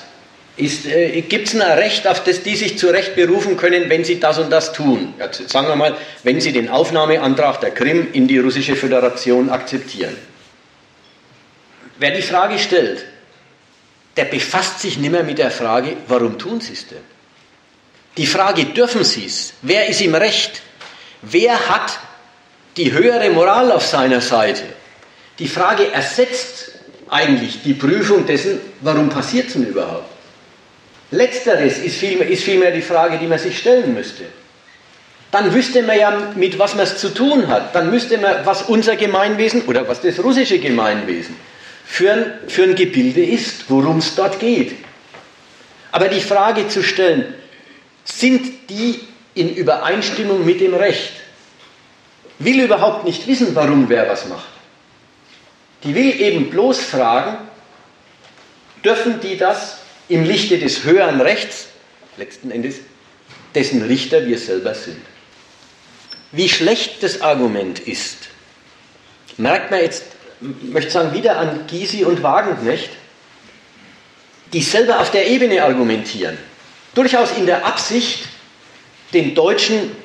Äh, Gibt es ein Recht, auf das die sich zu Recht berufen können, wenn sie das und das tun? Ja, sagen wir mal, wenn sie den Aufnahmeantrag der Krim in die russische Föderation akzeptieren. Wer die Frage stellt, der befasst sich nicht mehr mit der Frage, warum tun sie es denn? Die Frage, dürfen sie es? Wer ist im Recht? Wer hat die höhere Moral auf seiner Seite? Die Frage ersetzt eigentlich die Prüfung dessen, warum passiert es denn überhaupt? Letzteres ist vielmehr, ist vielmehr die Frage, die man sich stellen müsste. Dann wüsste man ja, mit was man es zu tun hat. Dann müsste man, was unser Gemeinwesen oder was das russische Gemeinwesen für ein, für ein Gebilde ist, worum es dort geht. Aber die Frage zu stellen, sind die in Übereinstimmung mit dem Recht? Will überhaupt nicht wissen, warum wer was macht. Die will eben bloß fragen, dürfen die das im Lichte des höheren Rechts, letzten Endes, dessen Richter wir selber sind. Wie schlecht das Argument ist, merkt man jetzt, möchte sagen, wieder an Gysi und Wagenknecht, die selber auf der Ebene argumentieren. Durchaus in der Absicht, den deutschen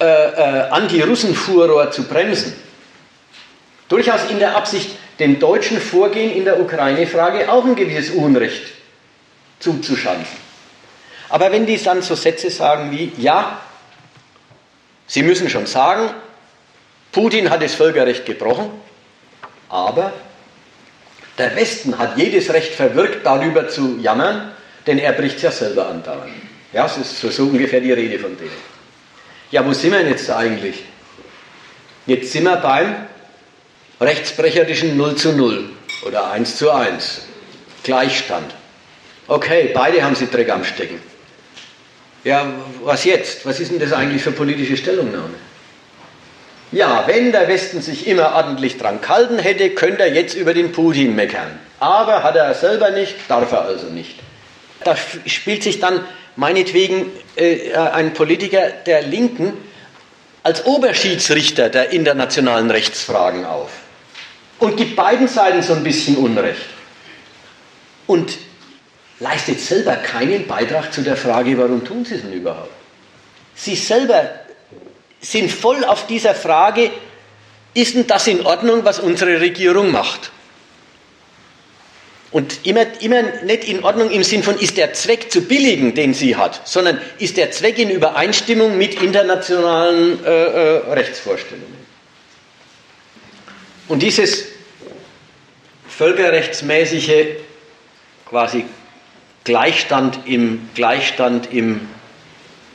äh, äh, Anti-Russen-Furor zu bremsen. Durchaus in der Absicht, dem deutschen Vorgehen in der Ukraine-Frage auch ein gewisses Unrecht zuzuschanzen. Aber wenn die dann so Sätze sagen wie, ja, Sie müssen schon sagen, Putin hat das Völkerrecht gebrochen, aber der Westen hat jedes Recht verwirkt, darüber zu jammern, denn er bricht es ja selber andauernd. Ja, das ist so, so ungefähr die Rede von denen. Ja, wo sind wir jetzt eigentlich? Jetzt sind wir beim rechtsbrecherischen 0 zu 0 oder 1 zu 1. Gleichstand. Okay, beide haben sie Dreck am Stecken. Ja, was jetzt? Was ist denn das eigentlich für politische Stellungnahme? Ja, wenn der Westen sich immer ordentlich dran gehalten hätte, könnte er jetzt über den Putin meckern. Aber hat er selber nicht, darf er also nicht. Da spielt sich dann meinetwegen äh, ein Politiker der Linken als Oberschiedsrichter der internationalen Rechtsfragen auf und gibt beiden Seiten so ein bisschen Unrecht. Und leistet selber keinen Beitrag zu der Frage, warum tun sie es denn überhaupt? Sie selber sind voll auf dieser Frage, ist denn das in Ordnung, was unsere Regierung macht? Und immer, immer nicht in Ordnung im Sinn von, ist der Zweck zu billigen, den sie hat, sondern ist der Zweck in Übereinstimmung mit internationalen äh, äh, Rechtsvorstellungen. Und dieses völkerrechtsmäßige quasi Gleichstand im, Gleichstand im,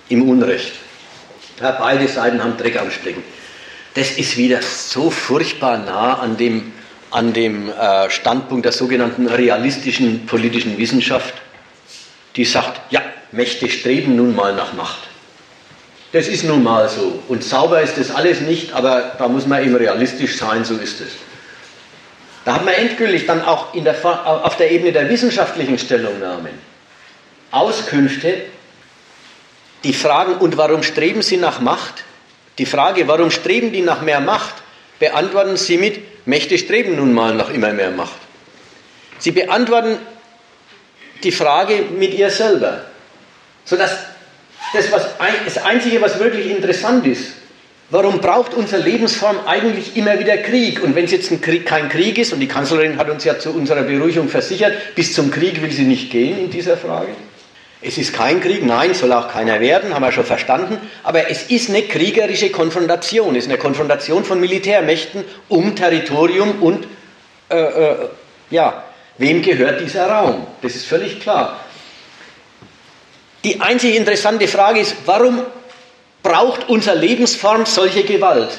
im Unrecht. Ja, beide Seiten haben Dreck am Stecken. Das ist wieder so furchtbar nah an dem, an dem äh, Standpunkt der sogenannten realistischen politischen Wissenschaft, die sagt, ja, Mächte streben nun mal nach Macht. Das ist nun mal so. Und sauber ist das alles nicht, aber da muss man eben realistisch sein, so ist es. Da hat man endgültig dann auch der, auf der Ebene der wissenschaftlichen Stellungnahmen Auskünfte, die fragen, und warum streben sie nach Macht? Die Frage, warum streben die nach mehr Macht, beantworten sie mit, Mächte streben nun mal nach immer mehr Macht. Sie beantworten die Frage mit ihr selber, sodass das, was, das Einzige, was wirklich interessant ist, Warum braucht unsere Lebensform eigentlich immer wieder Krieg? Und wenn es jetzt Krieg, kein Krieg ist, und die Kanzlerin hat uns ja zu unserer Beruhigung versichert, bis zum Krieg will sie nicht gehen in dieser Frage. Es ist kein Krieg, nein, soll auch keiner werden, haben wir schon verstanden. Aber es ist eine kriegerische Konfrontation, es ist eine Konfrontation von Militärmächten um Territorium und, äh, äh, ja, wem gehört dieser Raum? Das ist völlig klar. Die einzige interessante Frage ist, warum braucht unsere Lebensform solche Gewalt?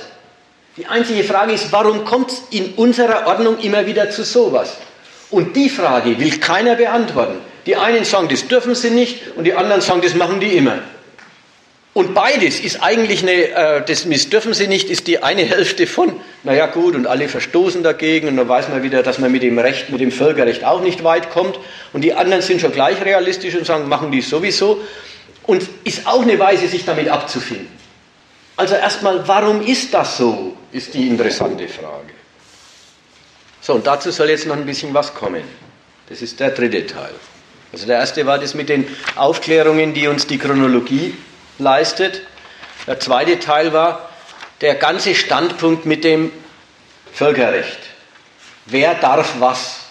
Die einzige Frage ist, warum kommt es in unserer Ordnung immer wieder zu sowas? Und die Frage will keiner beantworten. Die einen sagen, das dürfen sie nicht, und die anderen sagen, das machen die immer. Und beides ist eigentlich eine, äh, das dürfen sie nicht, ist die eine Hälfte von, naja gut, und alle verstoßen dagegen, und dann weiß man wieder, dass man mit dem Recht, mit dem Völkerrecht auch nicht weit kommt. Und die anderen sind schon gleich realistisch und sagen, machen die sowieso. Und ist auch eine Weise, sich damit abzufinden. Also erstmal, warum ist das so, ist die interessante Frage. So, und dazu soll jetzt noch ein bisschen was kommen. Das ist der dritte Teil. Also der erste war das mit den Aufklärungen, die uns die Chronologie leistet. Der zweite Teil war der ganze Standpunkt mit dem Völkerrecht. Wer darf was?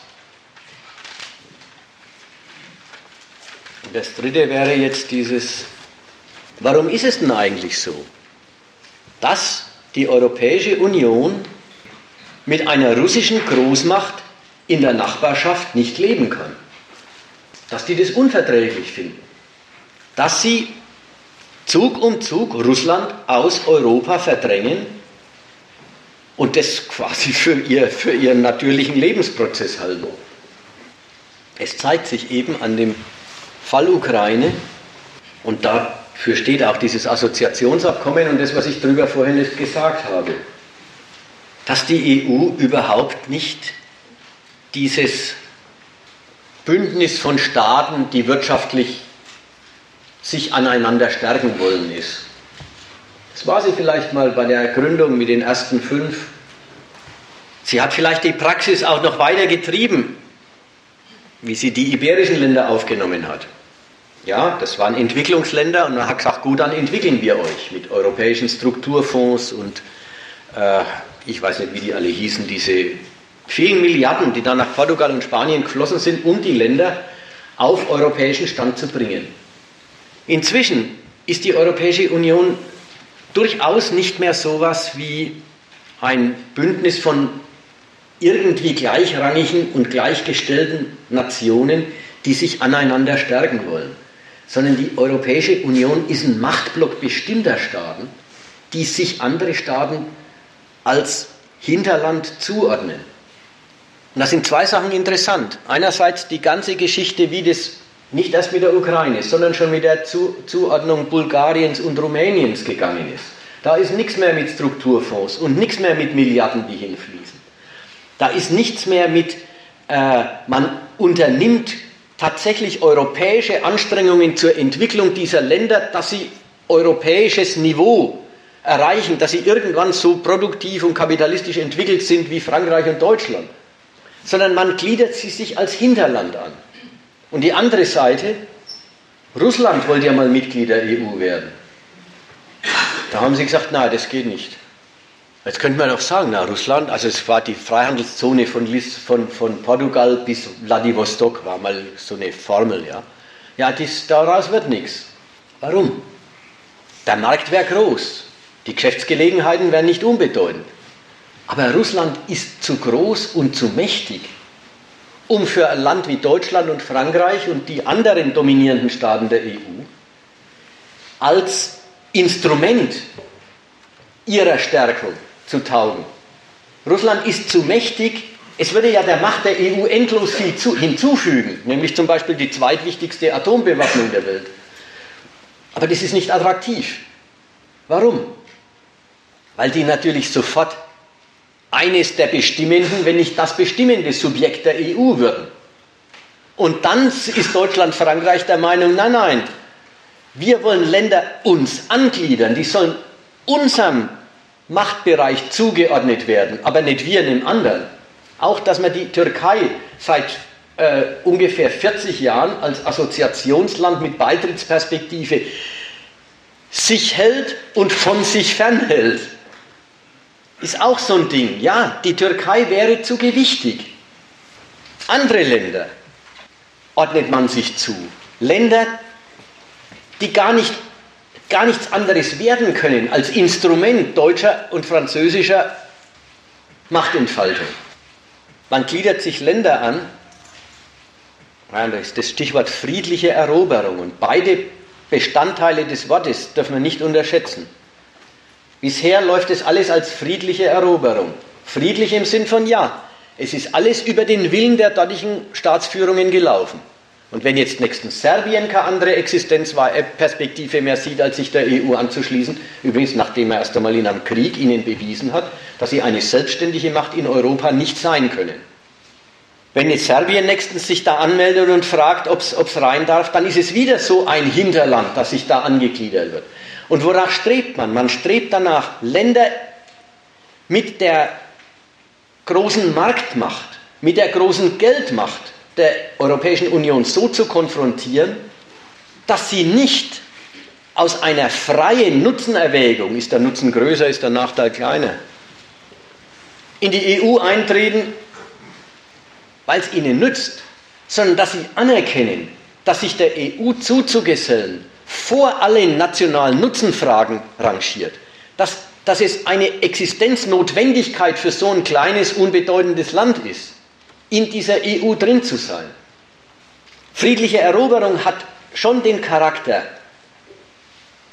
Das dritte wäre jetzt dieses, warum ist es denn eigentlich so, dass die Europäische Union mit einer russischen Großmacht in der Nachbarschaft nicht leben kann? Dass die das unverträglich finden? Dass sie Zug um Zug Russland aus Europa verdrängen und das quasi für, ihr, für ihren natürlichen Lebensprozess halten? Es zeigt sich eben an dem Fall Ukraine und dafür steht auch dieses Assoziationsabkommen und das, was ich darüber vorhin gesagt habe, dass die EU überhaupt nicht dieses Bündnis von Staaten, die wirtschaftlich sich aneinander stärken wollen, ist. Das war sie vielleicht mal bei der Gründung mit den ersten fünf. Sie hat vielleicht die Praxis auch noch weiter getrieben, wie sie die iberischen Länder aufgenommen hat. Ja, das waren Entwicklungsländer und man hat gesagt, gut, dann entwickeln wir euch mit europäischen Strukturfonds und äh, ich weiß nicht, wie die alle hießen, diese vielen Milliarden, die dann nach Portugal und Spanien geflossen sind, um die Länder auf europäischen Stand zu bringen. Inzwischen ist die Europäische Union durchaus nicht mehr so etwas wie ein Bündnis von irgendwie gleichrangigen und gleichgestellten Nationen, die sich aneinander stärken wollen, sondern die Europäische Union ist ein Machtblock bestimmter Staaten, die sich andere Staaten als Hinterland zuordnen. Und da sind zwei Sachen interessant. Einerseits die ganze Geschichte, wie das nicht erst mit der Ukraine, sondern schon mit der Zuordnung Bulgariens und Rumäniens gegangen ist. Da ist nichts mehr mit Strukturfonds und nichts mehr mit Milliarden, die hinfließen. Da ist nichts mehr mit, äh, man unternimmt tatsächlich europäische Anstrengungen zur Entwicklung dieser Länder, dass sie europäisches Niveau erreichen, dass sie irgendwann so produktiv und kapitalistisch entwickelt sind wie Frankreich und Deutschland, sondern man gliedert sie sich als Hinterland an. Und die andere Seite, Russland wollte ja mal Mitglied der EU werden. Da haben sie gesagt, nein, das geht nicht. Jetzt könnte man auch sagen, na, Russland, also es war die Freihandelszone von, von, von Portugal bis Vladivostok, war mal so eine Formel, ja. Ja, dies, daraus wird nichts. Warum? Der Markt wäre groß, die Geschäftsgelegenheiten wären nicht unbedeutend. Aber Russland ist zu groß und zu mächtig, um für ein Land wie Deutschland und Frankreich und die anderen dominierenden Staaten der EU als Instrument ihrer Stärkung zu taugen. Russland ist zu mächtig. Es würde ja der Macht der EU endlos viel hinzufügen, nämlich zum Beispiel die zweitwichtigste Atombewaffnung der Welt. Aber das ist nicht attraktiv. Warum? Weil die natürlich sofort eines der bestimmenden, wenn nicht das bestimmende Subjekt der EU würden. Und dann ist Deutschland, Frankreich der Meinung, nein, nein, wir wollen Länder uns angliedern, die sollen unserem Machtbereich zugeordnet werden, aber nicht wir einem anderen. Auch, dass man die Türkei seit äh, ungefähr 40 Jahren als Assoziationsland mit Beitrittsperspektive sich hält und von sich fernhält, ist auch so ein Ding. Ja, die Türkei wäre zu gewichtig. Andere Länder ordnet man sich zu. Länder, die gar, nicht, gar nichts anderes werden können als Instrument deutscher und französischer Machtentfaltung. Man gliedert sich Länder an, das ist das Stichwort friedliche Eroberung und beide Bestandteile des Wortes dürfen wir nicht unterschätzen. Bisher läuft es alles als friedliche Eroberung. Friedlich im Sinn von ja, es ist alles über den Willen der dortigen Staatsführungen gelaufen. Und wenn jetzt nächstens Serbien keine andere Existenzperspektive mehr sieht, als sich der EU anzuschließen, übrigens nachdem er erst einmal in einem Krieg ihnen bewiesen hat, dass sie eine selbstständige Macht in Europa nicht sein können. Wenn jetzt Serbien nächstens sich da anmeldet und fragt, ob es rein darf, dann ist es wieder so ein Hinterland, das sich da angegliedert wird. Und worauf strebt man? Man strebt danach, Länder mit der großen Marktmacht, mit der großen Geldmacht der Europäischen Union so zu konfrontieren, dass sie nicht aus einer freien Nutzenerwägung, ist der Nutzen größer, ist der Nachteil kleiner, in die EU eintreten, weil es ihnen nützt, sondern dass sie anerkennen, dass sich der EU zuzugesellen vor allen nationalen Nutzenfragen rangiert, dass, dass es eine Existenznotwendigkeit für so ein kleines, unbedeutendes Land ist in dieser EU drin zu sein. Friedliche Eroberung hat schon den Charakter,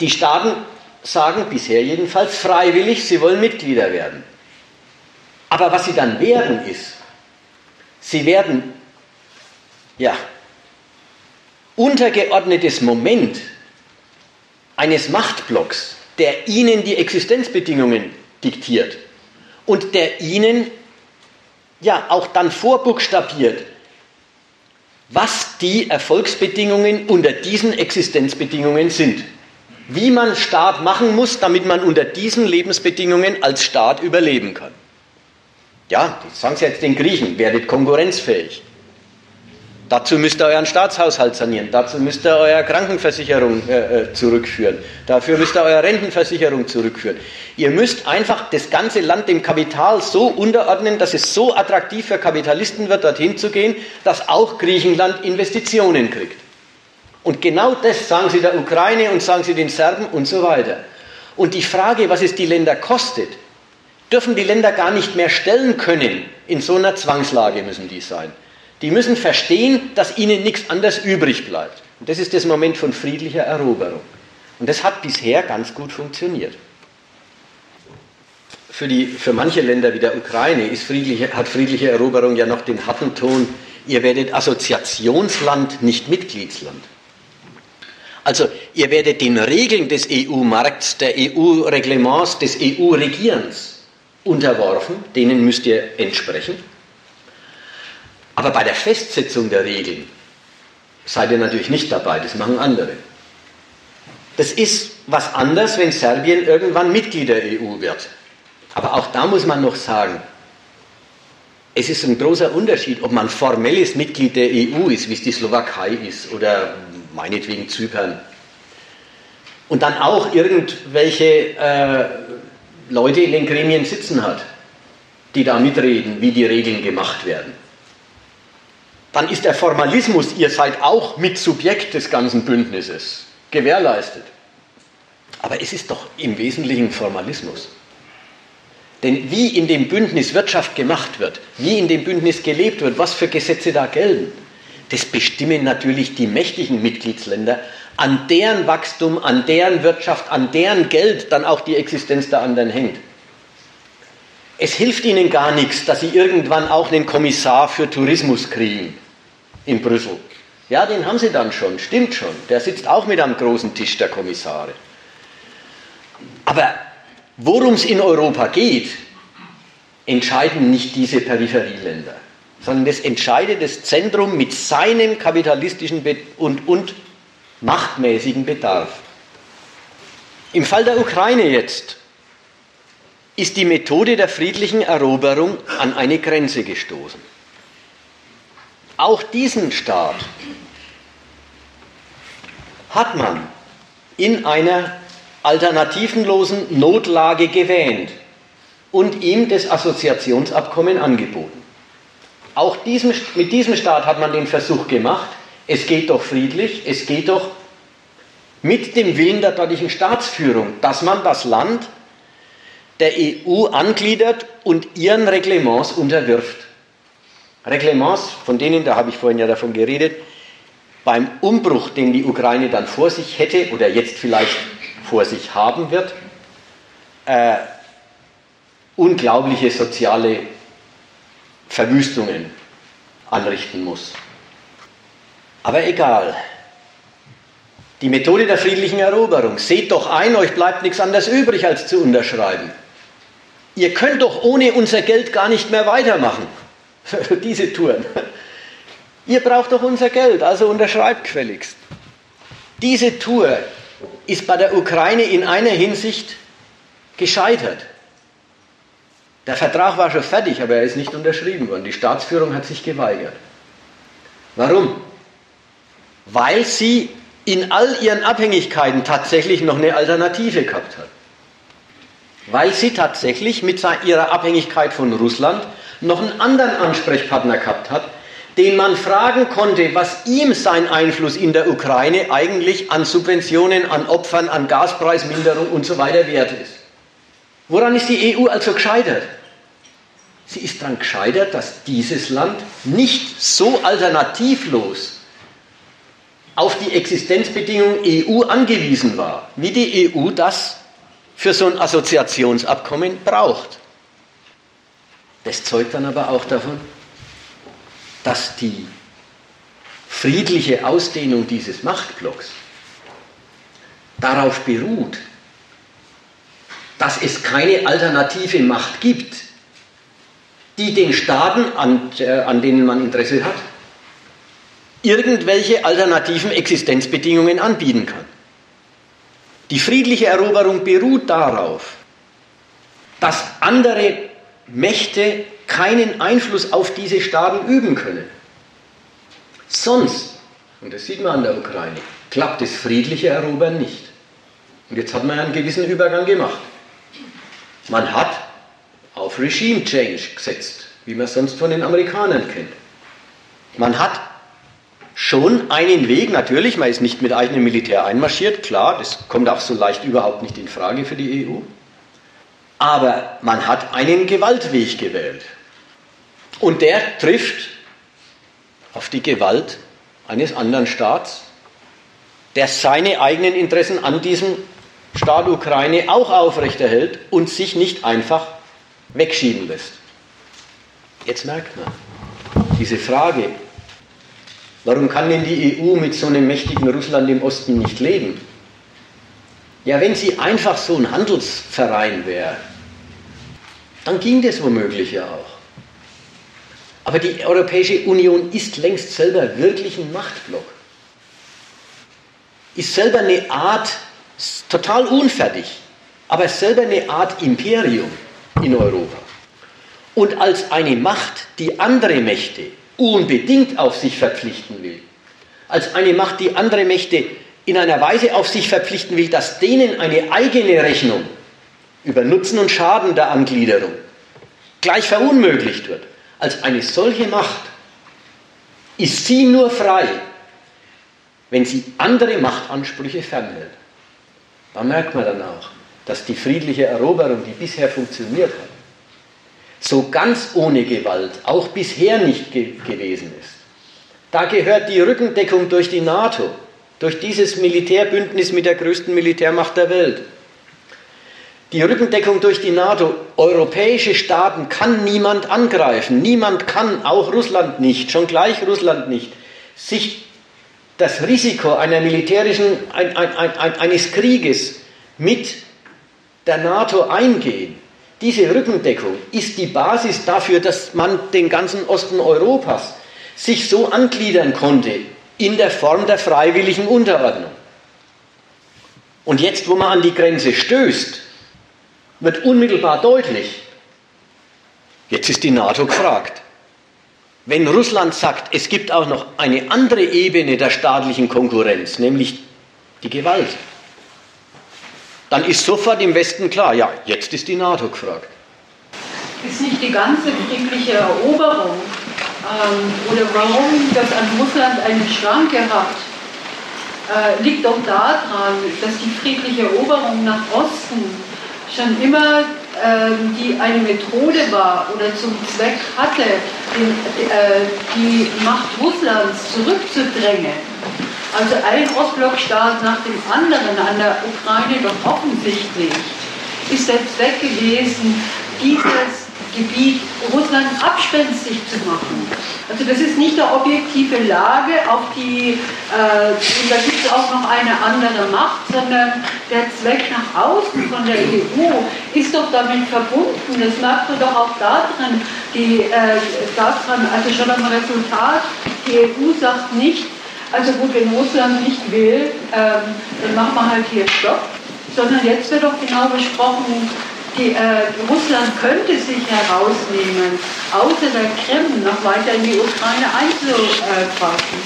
die Staaten sagen bisher jedenfalls freiwillig, sie wollen Mitglieder werden. Aber was sie dann werden ist, sie werden, ja, untergeordnetes Moment eines Machtblocks, der ihnen die Existenzbedingungen diktiert und der ihnen ja auch dann vorbuchstabiert, was die Erfolgsbedingungen unter diesen Existenzbedingungen sind. Wie man Staat machen muss, damit man unter diesen Lebensbedingungen als Staat überleben kann. Ja, das sagen Sie jetzt den Griechen, werdet konkurrenzfähig. Dazu müsst ihr euren Staatshaushalt sanieren, dazu müsst ihr eure Krankenversicherung äh, äh, zurückführen, dafür müsst ihr eure Rentenversicherung zurückführen. Ihr müsst einfach das ganze Land dem Kapital so unterordnen, dass es so attraktiv für Kapitalisten wird, dorthin zu gehen, dass auch Griechenland Investitionen kriegt. Und genau das sagen sie der Ukraine und sagen sie den Serben und so weiter. Und die Frage, was es die Länder kostet, dürfen die Länder gar nicht mehr stellen können. In so einer Zwangslage müssen die sein. Die müssen verstehen, dass ihnen nichts anderes übrig bleibt. Und das ist das Moment von friedlicher Eroberung. Und das hat bisher ganz gut funktioniert. Für, die, für manche Länder wie der Ukraine friedliche, hat friedliche Eroberung ja noch den harten Ton, ihr werdet Assoziationsland, nicht Mitgliedsland. Also ihr werdet den Regeln des EU-Markts, der EU-Reglements, des EU-Regierens unterworfen, denen müsst ihr entsprechen. Aber bei der Festsetzung der Regeln seid ihr natürlich nicht dabei, das machen andere. Das ist was anderes, wenn Serbien irgendwann Mitglied der EU wird. Aber auch da muss man noch sagen, es ist ein großer Unterschied, ob man formelles Mitglied der EU ist, wie es die Slowakei ist, oder meinetwegen Zypern. Und dann auch irgendwelche äh, Leute in den Gremien sitzen hat, die da mitreden, wie die Regeln gemacht werden. Dann ist der Formalismus, ihr seid auch Mitsubjekt des ganzen Bündnisses, gewährleistet. Aber es ist doch im Wesentlichen Formalismus. Denn wie in dem Bündnis Wirtschaft gemacht wird, wie in dem Bündnis gelebt wird, was für Gesetze da gelten, das bestimmen natürlich die mächtigen Mitgliedsländer, an deren Wachstum, an deren Wirtschaft, an deren Geld dann auch die Existenz der anderen hängt. Es hilft ihnen gar nichts, dass sie irgendwann auch einen Kommissar für Tourismus kriegen in Brüssel. Ja, den haben sie dann schon, stimmt schon. Der sitzt auch mit am großen Tisch der Kommissare. Aber worum es in Europa geht, entscheiden nicht diese Peripherieländer sondern das entscheidet das Zentrum mit seinem kapitalistischen und, und machtmäßigen Bedarf. Im Fall der Ukraine jetzt ist die Methode der friedlichen Eroberung an eine Grenze gestoßen. Auch diesen Staat hat man in einer alternativenlosen Notlage gewähnt und ihm das Assoziationsabkommen angeboten. Auch diesem, mit diesem Staat hat man den Versuch gemacht, es geht doch friedlich, es geht doch mit dem Willen der dortigen Staatsführung, dass man das Land der EU angliedert und ihren Reglements unterwirft. Reglements, von denen, da habe ich vorhin ja davon geredet, beim Umbruch, den die Ukraine dann vor sich hätte oder jetzt vielleicht vor sich haben wird, äh, unglaubliche soziale Verwüstungen anrichten muss. Aber egal. Die Methode der friedlichen Eroberung. Seht doch ein, euch bleibt nichts anderes übrig, als zu unterschreiben. Ihr könnt doch ohne unser Geld gar nicht mehr weitermachen. Diese Touren. Ihr braucht doch unser Geld, also unterschreibt gefälligst. Diese Tour ist bei der Ukraine in einer Hinsicht gescheitert. Der Vertrag war schon fertig, aber er ist nicht unterschrieben worden. Die Staatsführung hat sich geweigert. Warum? Weil sie in all ihren Abhängigkeiten tatsächlich noch eine Alternative gehabt hat. Weil sie tatsächlich mit ihrer Abhängigkeit von Russland noch einen anderen Ansprechpartner gehabt hat, den man fragen konnte, was ihm sein Einfluss in der Ukraine eigentlich an Subventionen, an Opfern, an Gaspreisminderung und so weiter wert ist. Woran ist die EU also gescheitert? Sie ist daran gescheitert, dass dieses Land nicht so alternativlos auf die Existenzbedingungen EU angewiesen war, wie die EU das für so ein Assoziationsabkommen braucht. Das zeugt dann aber auch davon, dass die friedliche Ausdehnung dieses Machtblocks darauf beruht, dass es keine alternative Macht gibt, die den Staaten, an, äh, an denen man Interesse hat, irgendwelche alternativen Existenzbedingungen anbieten kann. Die friedliche Eroberung beruht darauf, dass andere Mächte keinen Einfluss auf diese Staaten üben können. Sonst, und das sieht man an der Ukraine, klappt das friedliche Erobern nicht. Und jetzt hat man einen gewissen Übergang gemacht. Man hat auf Regime Change gesetzt, wie man es sonst von den Amerikanern kennt. Man hat schon einen Weg, natürlich, man ist nicht mit eigenem Militär einmarschiert, klar, das kommt auch so leicht überhaupt nicht in Frage für die EU. Aber man hat einen Gewaltweg gewählt. Und der trifft auf die Gewalt eines anderen Staats, der seine eigenen Interessen an diesem Staat Ukraine auch aufrechterhält und sich nicht einfach wegschieben lässt. Jetzt merkt man, diese Frage, warum kann denn die EU mit so einem mächtigen Russland im Osten nicht leben? Ja, wenn sie einfach so ein Handelsverein wäre, dann ging das womöglich ja auch. Aber die Europäische Union ist längst selber wirklich ein Machtblock. Ist selber eine Art, total unfertig, aber selber eine Art Imperium in Europa. Und als eine Macht, die andere Mächte unbedingt auf sich verpflichten will, als eine Macht, die andere Mächte in einer Weise auf sich verpflichten will, dass denen eine eigene Rechnung über Nutzen und Schaden der Angliederung gleich verunmöglicht wird, als eine solche Macht ist sie nur frei, wenn sie andere Machtansprüche fernhält. Da merkt man dann auch, dass die friedliche Eroberung, die bisher funktioniert hat, so ganz ohne Gewalt auch bisher nicht ge gewesen ist. Da gehört die Rückendeckung durch die NATO, durch dieses Militärbündnis mit der größten Militärmacht der Welt. Die Rückendeckung durch die NATO, europäische Staaten kann niemand angreifen. Niemand kann, auch Russland nicht, schon gleich Russland nicht, sich das Risiko einer militärischen, ein, ein, ein, eines Krieges mit der NATO eingehen. Diese Rückendeckung ist die Basis dafür, dass man den ganzen Osten Europas sich so angliedern konnte in der Form der freiwilligen Unterordnung. Und jetzt, wo man an die Grenze stößt, wird unmittelbar deutlich, jetzt ist die NATO gefragt. Wenn Russland sagt, es gibt auch noch eine andere Ebene der staatlichen Konkurrenz, nämlich die Gewalt, dann ist sofort im Westen klar, ja, jetzt ist die NATO gefragt. Ist nicht die ganze friedliche Eroberung ähm, oder warum das an Russland eine Schranke hat, äh, liegt doch daran, dass die friedliche Eroberung nach Osten schon immer äh, die eine Methode war oder zum Zweck hatte, den, äh, die Macht Russlands zurückzudrängen. Also ein Ostblockstaat nach dem anderen an der Ukraine doch offensichtlich, ist der Zweck gewesen, dieses Gebiet Russland abspenstig zu machen. Also das ist nicht eine objektive Lage, auf die, äh, da gibt es auch noch eine andere Macht, sondern der Zweck nach außen von der EU ist doch damit verbunden. Das merkt man doch auch daran, die, äh, daran also schon am Resultat, die EU sagt nicht, also gut, wenn Russland nicht will, ähm, dann machen wir halt hier Stopp. Sondern jetzt wird doch genau besprochen, die, äh, Russland könnte sich herausnehmen, außer der Krim noch weiter in die Ukraine einzugreifen.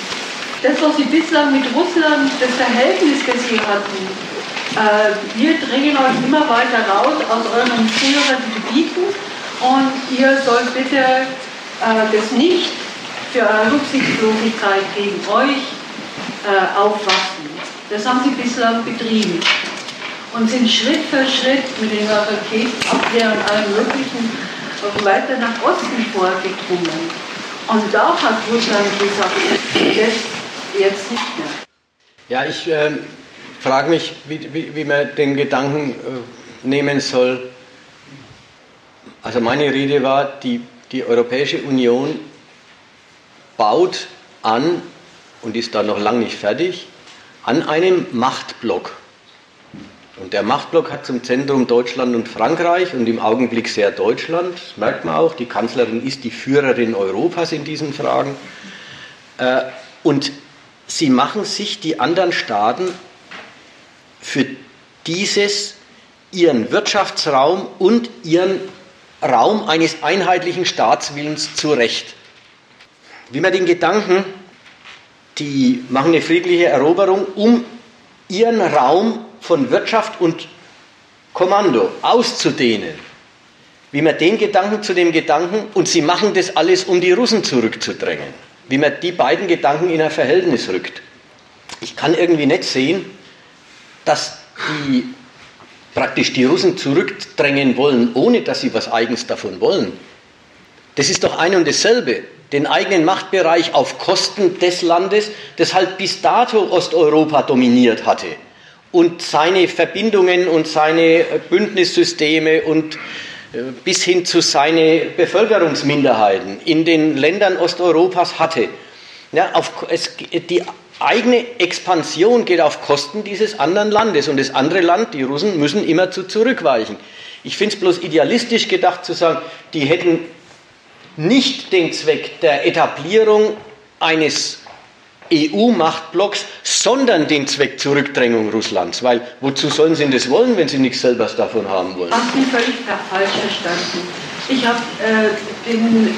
Das, was Sie bislang mit Russland, das Verhältnis, das Sie hatten, äh, wir drängen euch immer weiter raus aus euren früheren Gebieten und ihr sollt bitte äh, das nicht für eure Rücksichtslosigkeit gegen euch äh, aufwachen. Das haben sie bislang betrieben und sind Schritt für Schritt mit den Raketenabwehr und allem Möglichen weiter nach Osten vorgedrungen. Und da hat Russland gesagt, jetzt, jetzt nicht mehr. Ja, ich äh, frage mich, wie, wie, wie, man den Gedanken äh, nehmen soll. Also meine Rede war, die, die Europäische Union baut an und ist da noch lange nicht fertig, an einem Machtblock. Und der Machtblock hat zum Zentrum Deutschland und Frankreich und im Augenblick sehr Deutschland. Das merkt man auch. Die Kanzlerin ist die Führerin Europas in diesen Fragen. Äh, und sie machen sich die anderen Staaten für dieses ihren Wirtschaftsraum und ihren Raum eines einheitlichen Staatswillens zurecht. Wie man den Gedanken die machen eine friedliche Eroberung, um ihren Raum von Wirtschaft und Kommando auszudehnen. Wie man den Gedanken zu dem Gedanken, und sie machen das alles, um die Russen zurückzudrängen. wie man die beiden Gedanken in ein Verhältnis rückt. Ich kann irgendwie nicht sehen, dass die praktisch die Russen zurückdrängen wollen, ohne dass sie was eigens davon wollen. Das ist doch ein und dasselbe. Den eigenen Machtbereich auf Kosten des Landes, das halt bis dato Osteuropa dominiert hatte und seine Verbindungen und seine Bündnissysteme und äh, bis hin zu seinen Bevölkerungsminderheiten in den Ländern Osteuropas hatte. Ja, auf, es, die eigene Expansion geht auf Kosten dieses anderen Landes und das andere Land, die Russen, müssen immer zu zurückweichen. Ich finde es bloß idealistisch gedacht zu sagen, die hätten nicht den Zweck der Etablierung eines EU-Machtblocks, sondern den Zweck Zurückdrängung Russlands. Weil wozu sollen sie das wollen, wenn sie nichts selber davon haben wollen? Hast du völlig falsch verstanden. Ich habe, äh,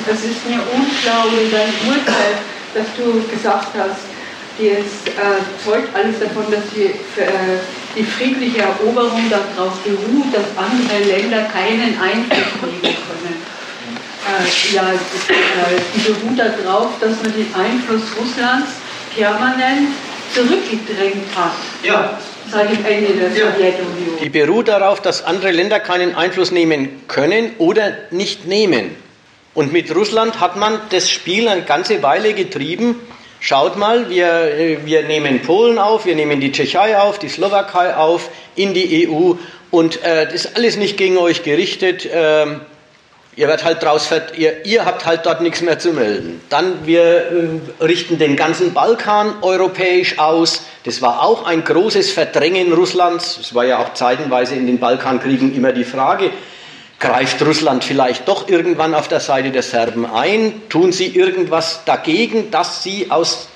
das ist mir unklar in deinem Urteil, dass du gesagt hast, es äh, zeugt alles davon, dass die, äh, die friedliche Eroberung darauf beruht, dass andere Länder keinen Einfluss nehmen können. Äh, ja, äh, die beruht darauf, dass man den Einfluss Russlands permanent zurückgedrängt hat. Ja. Seit dem Ende der ja. Sowjetunion. Die beruht darauf, dass andere Länder keinen Einfluss nehmen können oder nicht nehmen. Und mit Russland hat man das Spiel eine ganze Weile getrieben Schaut mal, wir, äh, wir nehmen Polen auf, wir nehmen die Tschechei auf, die Slowakei auf in die EU und äh, das ist alles nicht gegen euch gerichtet. Ähm, ihr, werdet halt draus, ihr, ihr habt halt dort nichts mehr zu melden. Dann wir äh, richten den ganzen Balkan europäisch aus. Das war auch ein großes Verdrängen Russlands. Es war ja auch zeitenweise in den Balkankriegen immer die Frage, Greift Russland vielleicht doch irgendwann auf der Seite der Serben ein? Tun sie irgendwas dagegen, dass sie aus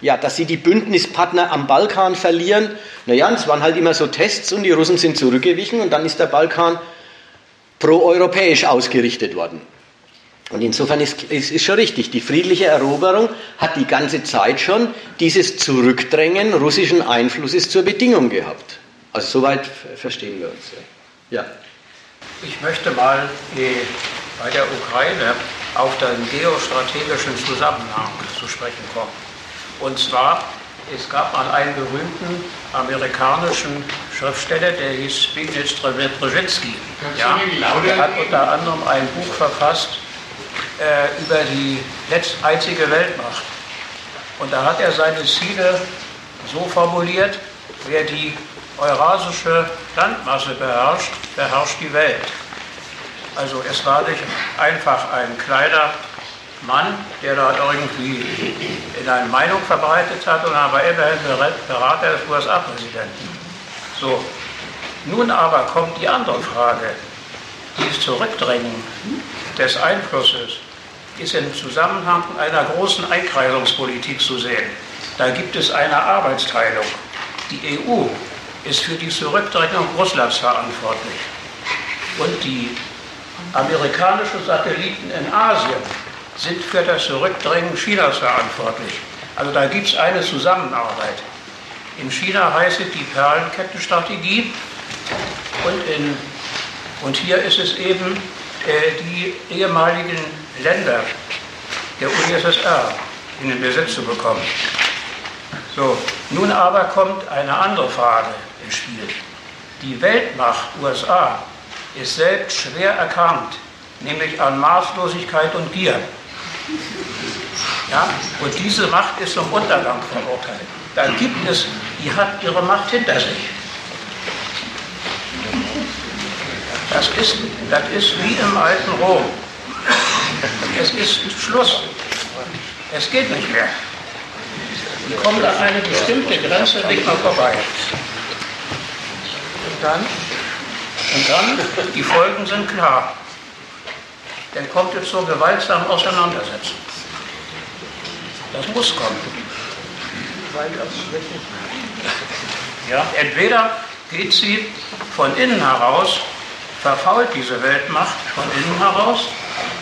ja, dass sie die Bündnispartner am Balkan verlieren. Naja, es waren halt immer so Tests und die Russen sind zurückgewichen und dann ist der Balkan proeuropäisch ausgerichtet worden. Und insofern ist, ist schon richtig, die friedliche Eroberung hat die ganze Zeit schon dieses Zurückdrängen russischen Einflusses zur Bedingung gehabt. Also soweit verstehen wir uns. Ja. Ich möchte mal bei der Ukraine auf den geostrategischen Zusammenhang zu sprechen kommen. Und zwar, es gab mal einen berühmten amerikanischen Schriftsteller, der hieß Zbigniew Brzezinski. Ja, der hat unter anderem ein Buch verfasst äh, über die letzte einzige Weltmacht. Und da hat er seine Ziele so formuliert, wer die eurasische Landmasse beherrscht, beherrscht die Welt. Also es war nicht einfach ein kleiner Mann, der da irgendwie in eine Meinung verbreitet hat und aber immerhin Berater des USA-Präsidenten. So, nun aber kommt die andere Frage. Dieses Zurückdrängen des Einflusses ist im Zusammenhang einer großen Einkreisungspolitik zu sehen. Da gibt es eine Arbeitsteilung. Die EU ist für die Zurückdrängung Russlands verantwortlich. Und die amerikanischen Satelliten in Asien sind für das Zurückdrängen Chinas verantwortlich. Also da gibt es eine Zusammenarbeit. In China heißt es die Perlenkettenstrategie und, in, und hier ist es eben äh, die ehemaligen Länder der UdSSR in den Besitz zu bekommen. So, nun aber kommt eine andere Frage ins Spiel. Die Weltmacht USA ist selbst schwer erkrankt, nämlich an Maßlosigkeit und Gier. Ja? Und diese Macht ist zum Untergang verurteilt. Da gibt es, die hat ihre Macht hinter sich. Das ist, das ist wie im alten Rom. Es ist Schluss. Es geht nicht mehr. Die kommen an eine bestimmte Grenze nicht mehr vorbei. Und dann, und dann, die Folgen sind klar. Dann kommt es zur gewaltsamen Auseinandersetzung. Das muss kommen. Ja, entweder geht sie von innen heraus, verfault diese Weltmacht von innen heraus,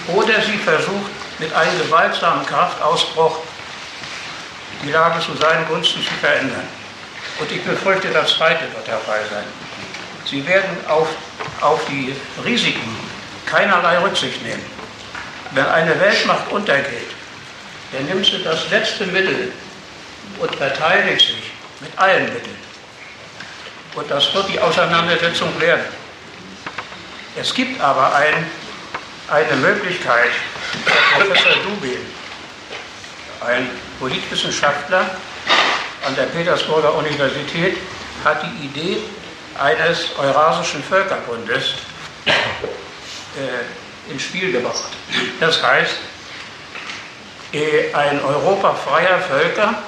oder sie versucht mit einem gewaltsamen Kraftausbruch die Lage zu seinen Gunsten zu verändern. Und ich befürchte, das Zweite wird der Fall sein. Sie werden auf, auf die Risiken keinerlei Rücksicht nehmen. Wenn eine Weltmacht untergeht, der nimmt sich das letzte Mittel und verteidigt sich mit allen Mitteln. Und das wird die Auseinandersetzung werden. Es gibt aber ein, eine Möglichkeit, der Professor Dubin, ein Politwissenschaftler an der Petersburger Universität, hat die Idee eines Eurasischen Völkerbundes äh, ins Spiel gebracht. Das heißt, äh, ein Europa freier Völker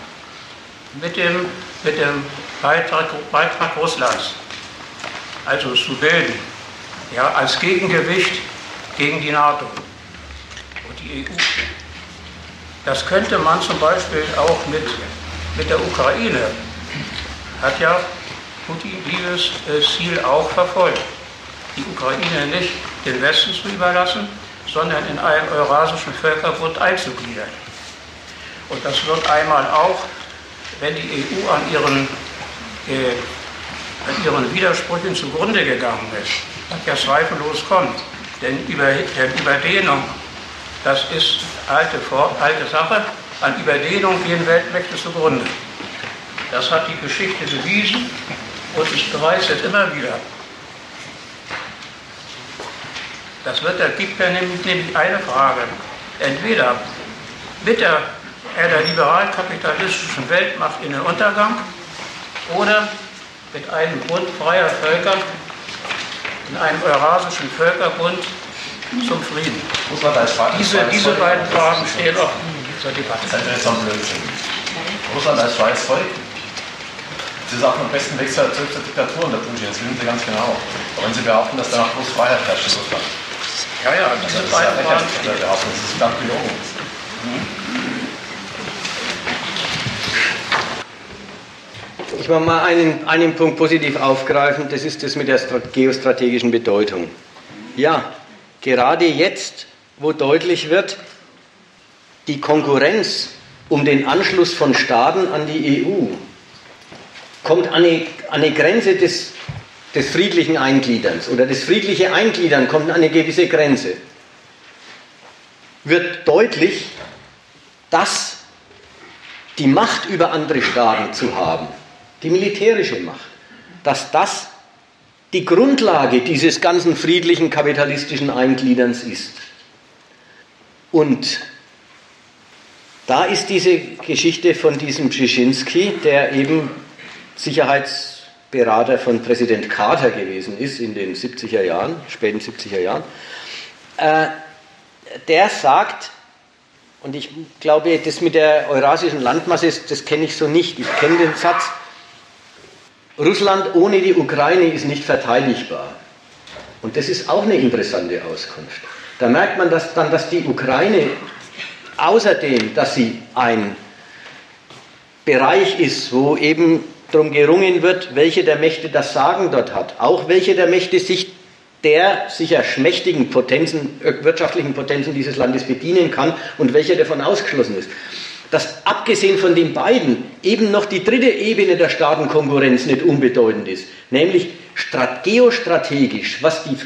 mit dem, mit dem Beitrag, Beitrag Russlands, also zu bilden, ja, als Gegengewicht gegen die NATO und die EU. Das könnte man zum Beispiel auch mit, mit der Ukraine, hat ja Putin dieses äh, Ziel auch verfolgt, die Ukraine nicht den Westen zu überlassen, sondern in einen Eurasischen Völkerbund einzugliedern. Und das wird einmal auch, wenn die EU an ihren, äh, an ihren Widersprüchen zugrunde gegangen ist, was ja zweifellos kommt. Denn über, denn Überdehnung, das ist alte, alte Sache, an Überdehnung gehen Weltmächte zugrunde. Das hat die Geschichte bewiesen und ich beweise es immer wieder. Das wird, da gibt ja nämlich eine Frage. Entweder mit der, der liberal-kapitalistischen Weltmacht in den Untergang oder mit einem Bund freier Völker in einem Eurasischen Völkerbund zum Frieden. Diese, diese beiden Fragen stehen offen zur Debatte. Russland als freies Volk Sie sagen am besten weg zur, zur Diktatur unter Putin, das wissen Sie ganz genau. Aber wenn Sie behaupten, dass danach groß Freiheit herrscht in Russland. Ja, ja, das, ist ja lächerlich, das ist ganz gelogen. Ich will mal einen, einen Punkt positiv aufgreifen, das ist das mit der geostrategischen Bedeutung. Ja, gerade jetzt, wo deutlich wird, die Konkurrenz um den Anschluss von Staaten an die EU kommt an eine, an eine Grenze des, des friedlichen Eingliederns oder das friedliche Eingliedern kommt an eine gewisse Grenze, wird deutlich, dass die Macht über andere Staaten zu haben, die militärische Macht, dass das die Grundlage dieses ganzen friedlichen kapitalistischen Eingliederns ist. Und da ist diese Geschichte von diesem Brzezinski, der eben Sicherheitsberater von Präsident Carter gewesen ist in den 70er Jahren, späten 70er Jahren, äh, der sagt, und ich glaube, das mit der eurasischen Landmasse, das kenne ich so nicht. Ich kenne den Satz, Russland ohne die Ukraine ist nicht verteidigbar. Und das ist auch eine interessante Auskunft. Da merkt man dass dann, dass die Ukraine außerdem, dass sie ein Bereich ist, wo eben darum gerungen wird, welche der Mächte das Sagen dort hat. Auch welche der Mächte sich der sicher schmächtigen Potenzen, äh, wirtschaftlichen Potenzen dieses Landes bedienen kann und welcher davon ausgeschlossen ist. Dass abgesehen von den beiden eben noch die dritte Ebene der Staatenkonkurrenz nicht unbedeutend ist, nämlich geostrategisch, was die,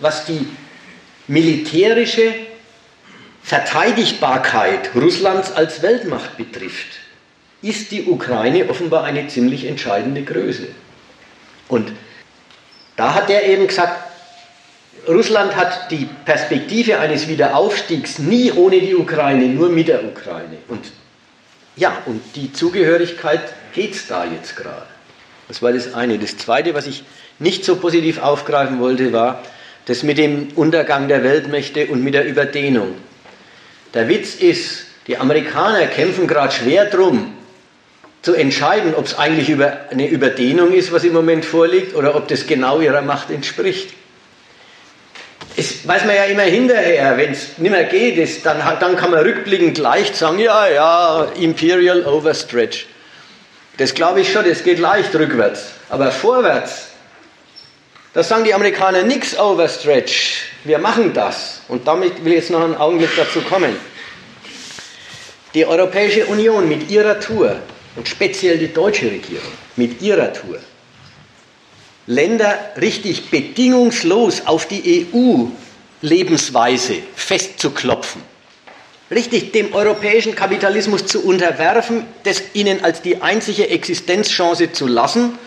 was die militärische Verteidigbarkeit Russlands als Weltmacht betrifft ist die Ukraine offenbar eine ziemlich entscheidende Größe. Und da hat er eben gesagt, Russland hat die Perspektive eines Wiederaufstiegs nie ohne die Ukraine, nur mit der Ukraine. Und ja, und die Zugehörigkeit geht es da jetzt gerade. Das war das eine. Das zweite, was ich nicht so positiv aufgreifen wollte, war das mit dem Untergang der Weltmächte und mit der Überdehnung. Der Witz ist, die Amerikaner kämpfen gerade schwer drum, zu entscheiden, ob es eigentlich über eine Überdehnung ist, was im Moment vorliegt, oder ob das genau ihrer Macht entspricht. Das weiß man ja immer hinterher, wenn es nicht mehr geht, ist, dann, dann kann man rückblickend leicht sagen, ja, ja, Imperial Overstretch. Das glaube ich schon, das geht leicht rückwärts. Aber vorwärts, da sagen die Amerikaner nichts Overstretch. Wir machen das. Und damit will ich jetzt noch einen Augenblick dazu kommen. Die Europäische Union mit ihrer Tour und speziell die deutsche Regierung mit ihrer Tour Länder richtig bedingungslos auf die EU-Lebensweise festzuklopfen, richtig dem europäischen Kapitalismus zu unterwerfen, das ihnen als die einzige Existenzchance zu lassen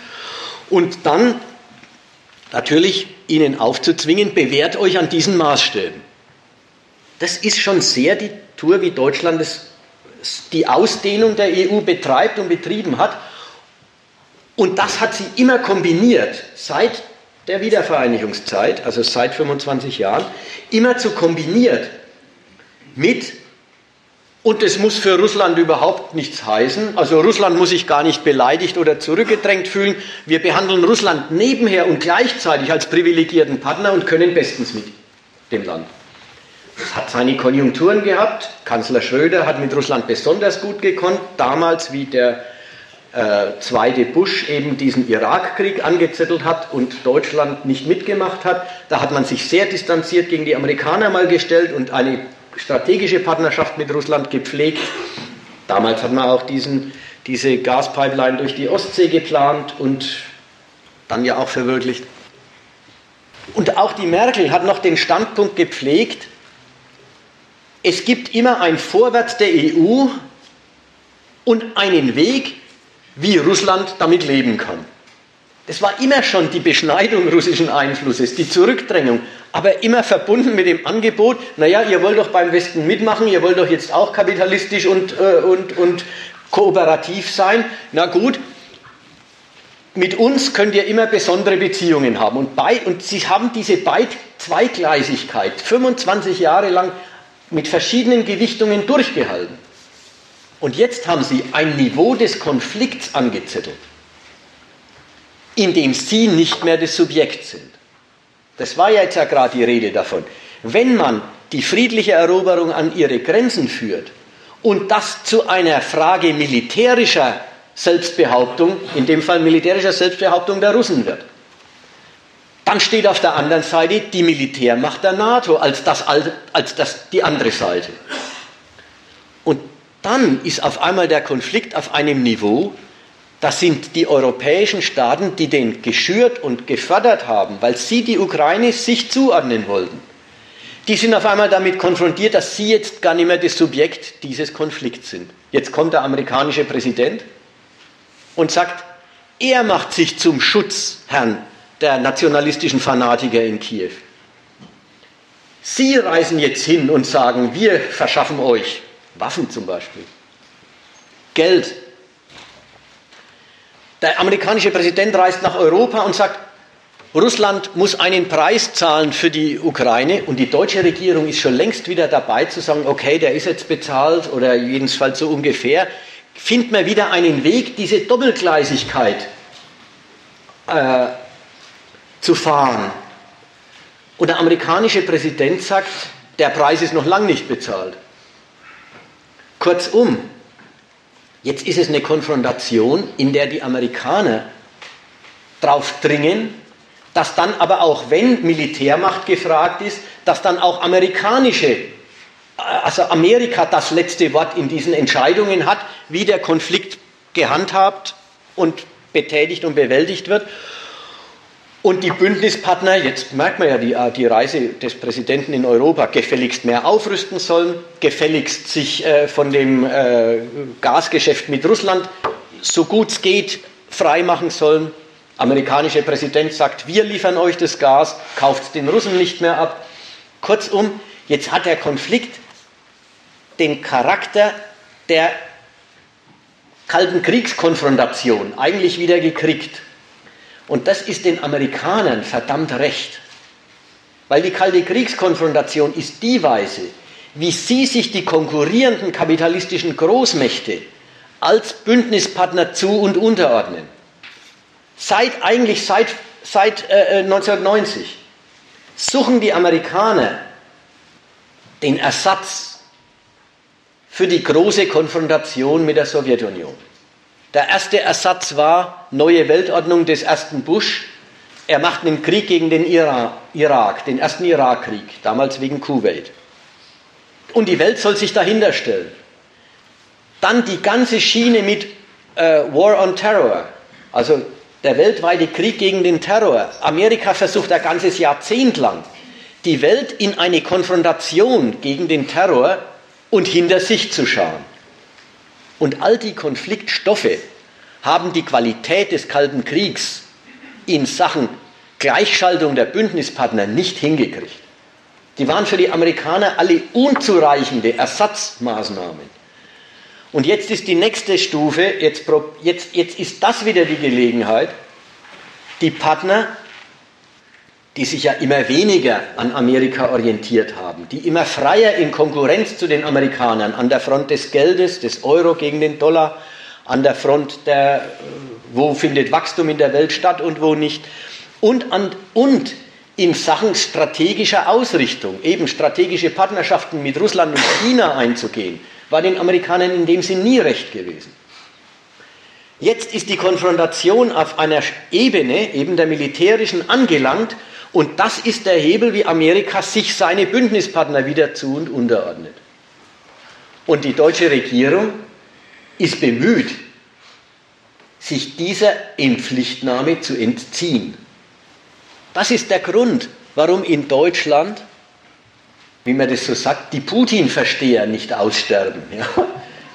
und dann natürlich ihnen aufzuzwingen, bewährt euch an diesen Maßstäben. Das ist schon sehr die Tour, wie Deutschland das, die Ausdehnung der EU betreibt und betrieben hat. Und das hat sie immer kombiniert, seit der Wiedervereinigungszeit, also seit 25 Jahren, immer zu kombiniert mit und es muss für Russland überhaupt nichts heißen. Also Russland muss sich gar nicht beleidigt oder zurückgedrängt fühlen. Wir behandeln Russland nebenher und gleichzeitig als privilegierten Partner und können bestens mit dem Land. Es hat seine Konjunkturen gehabt. Kanzler Schröder hat mit Russland besonders gut gekonnt. Damals, wie der äh, zweite Bush eben diesen Irakkrieg angezettelt hat und Deutschland nicht mitgemacht hat, da hat man sich sehr distanziert gegen die Amerikaner mal gestellt und eine strategische Partnerschaft mit Russland gepflegt. Damals hat man auch diesen, diese Gaspipeline durch die Ostsee geplant und dann ja auch verwirklicht. Und auch die Merkel hat noch den Standpunkt gepflegt, es gibt immer ein Vorwärts der EU und einen Weg, wie Russland damit leben kann. Das war immer schon die Beschneidung russischen Einflusses, die Zurückdrängung, aber immer verbunden mit dem Angebot, naja, ihr wollt doch beim Westen mitmachen, ihr wollt doch jetzt auch kapitalistisch und, äh, und, und kooperativ sein. Na gut, mit uns könnt ihr immer besondere Beziehungen haben. Und, bei, und sie haben diese Beid Zweigleisigkeit 25 Jahre lang mit verschiedenen Gewichtungen durchgehalten. Und jetzt haben sie ein Niveau des Konflikts angezettelt indem sie nicht mehr das Subjekt sind. Das war ja jetzt ja gerade die Rede davon. Wenn man die friedliche Eroberung an ihre Grenzen führt und das zu einer Frage militärischer Selbstbehauptung, in dem Fall militärischer Selbstbehauptung der Russen wird, dann steht auf der anderen Seite die Militärmacht der NATO als, das, als das, die andere Seite. Und dann ist auf einmal der Konflikt auf einem Niveau, das sind die europäischen Staaten, die den geschürt und gefördert haben, weil sie die Ukraine sich zuordnen wollten. Die sind auf einmal damit konfrontiert, dass sie jetzt gar nicht mehr das Subjekt dieses Konflikts sind. Jetzt kommt der amerikanische Präsident und sagt, er macht sich zum Schutzherrn der nationalistischen Fanatiker in Kiew. Sie reisen jetzt hin und sagen, wir verschaffen euch Waffen zum Beispiel, Geld, der amerikanische Präsident reist nach Europa und sagt, Russland muss einen Preis zahlen für die Ukraine und die deutsche Regierung ist schon längst wieder dabei zu sagen, okay, der ist jetzt bezahlt oder jedenfalls so ungefähr. Finden wir wieder einen Weg, diese Doppelgleisigkeit äh, zu fahren. Und der amerikanische Präsident sagt, der Preis ist noch lange nicht bezahlt. Kurzum, Jetzt ist es eine Konfrontation, in der die Amerikaner drauf dringen, dass dann aber auch, wenn Militärmacht gefragt ist, dass dann auch amerikanische, also Amerika das letzte Wort in diesen Entscheidungen hat, wie der Konflikt gehandhabt und betätigt und bewältigt wird. Und die Bündnispartner, jetzt merkt man ja die, äh, die Reise des Präsidenten in Europa, gefälligst mehr aufrüsten sollen, gefälligst sich äh, von dem äh, Gasgeschäft mit Russland so gut es geht freimachen sollen. Amerikanischer Präsident sagt, wir liefern euch das Gas, kauft den Russen nicht mehr ab. Kurzum, jetzt hat der Konflikt den Charakter der Kalten Kriegskonfrontation eigentlich wieder gekriegt. Und das ist den Amerikanern verdammt recht. Weil die kalte Kriegskonfrontation ist die Weise, wie sie sich die konkurrierenden kapitalistischen Großmächte als Bündnispartner zu und unterordnen. Seit eigentlich seit, seit äh, 1990 äh, suchen die Amerikaner den Ersatz für die große Konfrontation mit der Sowjetunion. Der erste Ersatz war neue Weltordnung des ersten Bush. Er macht einen Krieg gegen den Irak, den ersten Irakkrieg, damals wegen Kuwait. Und die Welt soll sich dahinter stellen. Dann die ganze Schiene mit äh, War on Terror, also der weltweite Krieg gegen den Terror. Amerika versucht ein ganzes Jahrzehnt lang, die Welt in eine Konfrontation gegen den Terror und hinter sich zu schauen. Und all die Konfliktstoffe haben die Qualität des Kalten Kriegs in Sachen Gleichschaltung der Bündnispartner nicht hingekriegt. Die waren für die Amerikaner alle unzureichende Ersatzmaßnahmen. Und jetzt ist die nächste Stufe, jetzt, jetzt, jetzt ist das wieder die Gelegenheit, die Partner, die sich ja immer weniger an Amerika orientiert haben, die immer freier in Konkurrenz zu den Amerikanern an der Front des Geldes, des Euro gegen den Dollar, an der Front der, wo findet Wachstum in der Welt statt und wo nicht, und, an, und in Sachen strategischer Ausrichtung, eben strategische Partnerschaften mit Russland und China einzugehen, war den Amerikanern in dem Sinn nie recht gewesen. Jetzt ist die Konfrontation auf einer Ebene, eben der militärischen, angelangt und das ist der Hebel, wie Amerika sich seine Bündnispartner wieder zu und unterordnet. Und die deutsche Regierung ist bemüht, sich dieser Inpflichtnahme zu entziehen. Das ist der Grund, warum in Deutschland, wie man das so sagt, die Putin-Versteher nicht aussterben. Ja?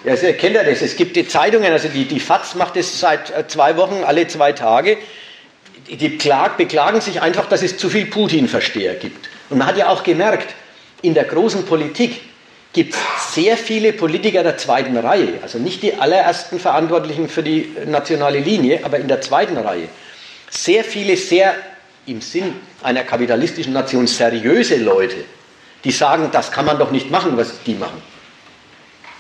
Ja, ihr kennt ja das. Es gibt die Zeitungen, also die, die FAZ macht es seit äh, zwei Wochen, alle zwei Tage. Die klag, beklagen sich einfach, dass es zu viel Putin-Versteher gibt. Und man hat ja auch gemerkt, in der großen Politik gibt es sehr viele Politiker der zweiten Reihe, also nicht die allerersten Verantwortlichen für die nationale Linie, aber in der zweiten Reihe. Sehr viele sehr im Sinn einer kapitalistischen Nation seriöse Leute, die sagen, das kann man doch nicht machen, was die machen.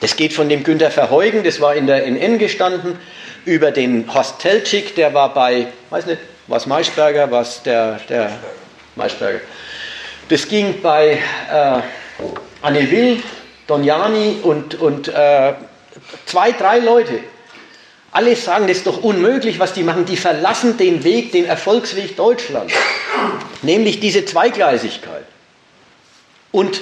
Das geht von dem Günter Verheugen, das war in der NN gestanden, über den Horst Teltschik, der war bei, weiß nicht, was Maischberger, was der, der Maischberger. Das ging bei äh, Anne Will, Donjani und, und äh, zwei, drei Leute. Alle sagen, das ist doch unmöglich, was die machen. Die verlassen den Weg, den Erfolgsweg Deutschlands, nämlich diese Zweigleisigkeit. Und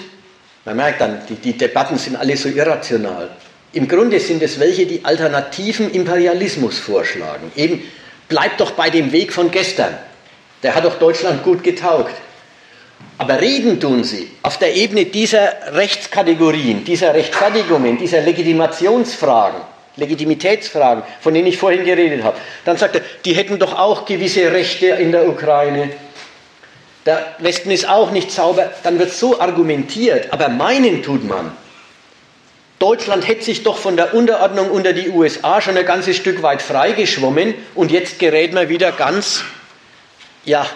man merkt dann, die, die Debatten sind alle so irrational. Im Grunde sind es welche, die alternativen Imperialismus vorschlagen. Eben, bleibt doch bei dem Weg von gestern. Der hat doch Deutschland gut getaugt. Aber reden tun sie auf der Ebene dieser Rechtskategorien, dieser Rechtfertigungen, dieser Legitimationsfragen Legitimitätsfragen, von denen ich vorhin geredet habe. Dann sagt er, die hätten doch auch gewisse Rechte in der Ukraine. Der Westen ist auch nicht sauber. Dann wird so argumentiert, aber meinen tut man. Deutschland hätte sich doch von der Unterordnung unter die USA schon ein ganzes Stück weit freigeschwommen und jetzt gerät man wieder ganz ja,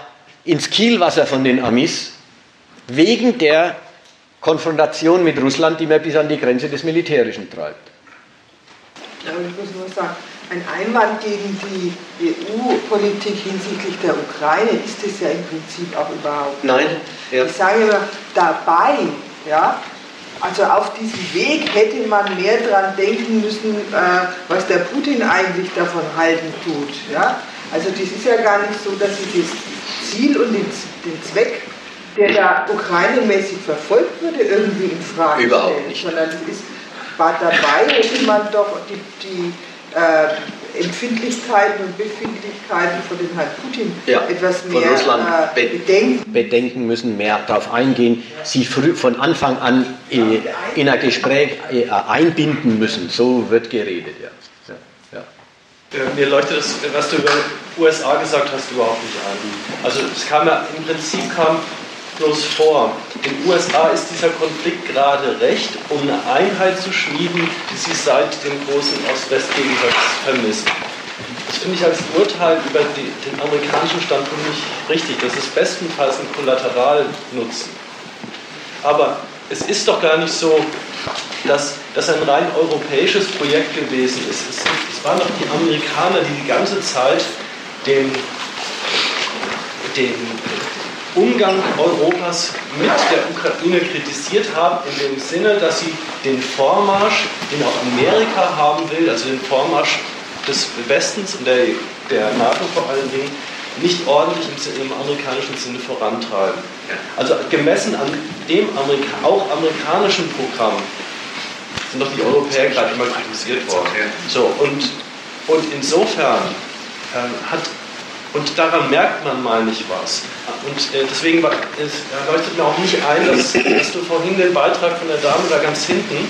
ins Kielwasser von den Amis wegen der Konfrontation mit Russland, die man bis an die Grenze des Militärischen treibt. Ja, ich muss nur sagen, ein Einwand gegen die EU-Politik hinsichtlich der Ukraine ist es ja im Prinzip auch überhaupt. Nein. Ja. Ich sage immer, dabei, ja, also auf diesem Weg hätte man mehr daran denken müssen, äh, was der Putin eigentlich davon halten tut. Ja? Also das ist ja gar nicht so, dass sie das Ziel und den, den Zweck, der da ukrainemäßig verfolgt würde, irgendwie in Frage Überhaupt stellen, nicht. sondern es ist war dabei, hätte man doch die, die äh, Empfindlichkeiten und Befindlichkeiten von dem Herrn Putin ja, etwas mehr äh, bedenken. bedenken müssen, mehr darauf eingehen, sie früh, von Anfang an äh, in ein Gespräch äh, einbinden müssen. So wird geredet, ja. ja. Mir leuchtet das, was du über USA gesagt hast, überhaupt nicht an. Also es kam ja, im Prinzip kam bloß vor. In den USA ist dieser Konflikt gerade recht, um eine Einheit zu schmieden, die sie seit dem großen Ost-West-Gegensatz vermisst. Das finde ich als Urteil über die, den amerikanischen Standpunkt nicht richtig. Das ist bestenfalls ein Kollateralnutzen. Aber es ist doch gar nicht so, dass das ein rein europäisches Projekt gewesen ist. Es, es waren doch die Amerikaner, die die ganze Zeit den, den Umgang Europas mit der Ukraine kritisiert haben, in dem Sinne, dass sie den Vormarsch, den auch Amerika haben will, also den Vormarsch des Westens und der, der NATO vor allen Dingen, nicht ordentlich im, im amerikanischen Sinne vorantreiben. Also gemessen an dem Amerika auch amerikanischen Programm sind doch die Europäer gerade immer kritisiert worden. So, und, und insofern äh, hat Und daran merkt man mal nicht was. Und äh, deswegen es leuchtet mir auch nicht ein, dass, dass, du vorhin den Beitrag von der Dame da ganz hinten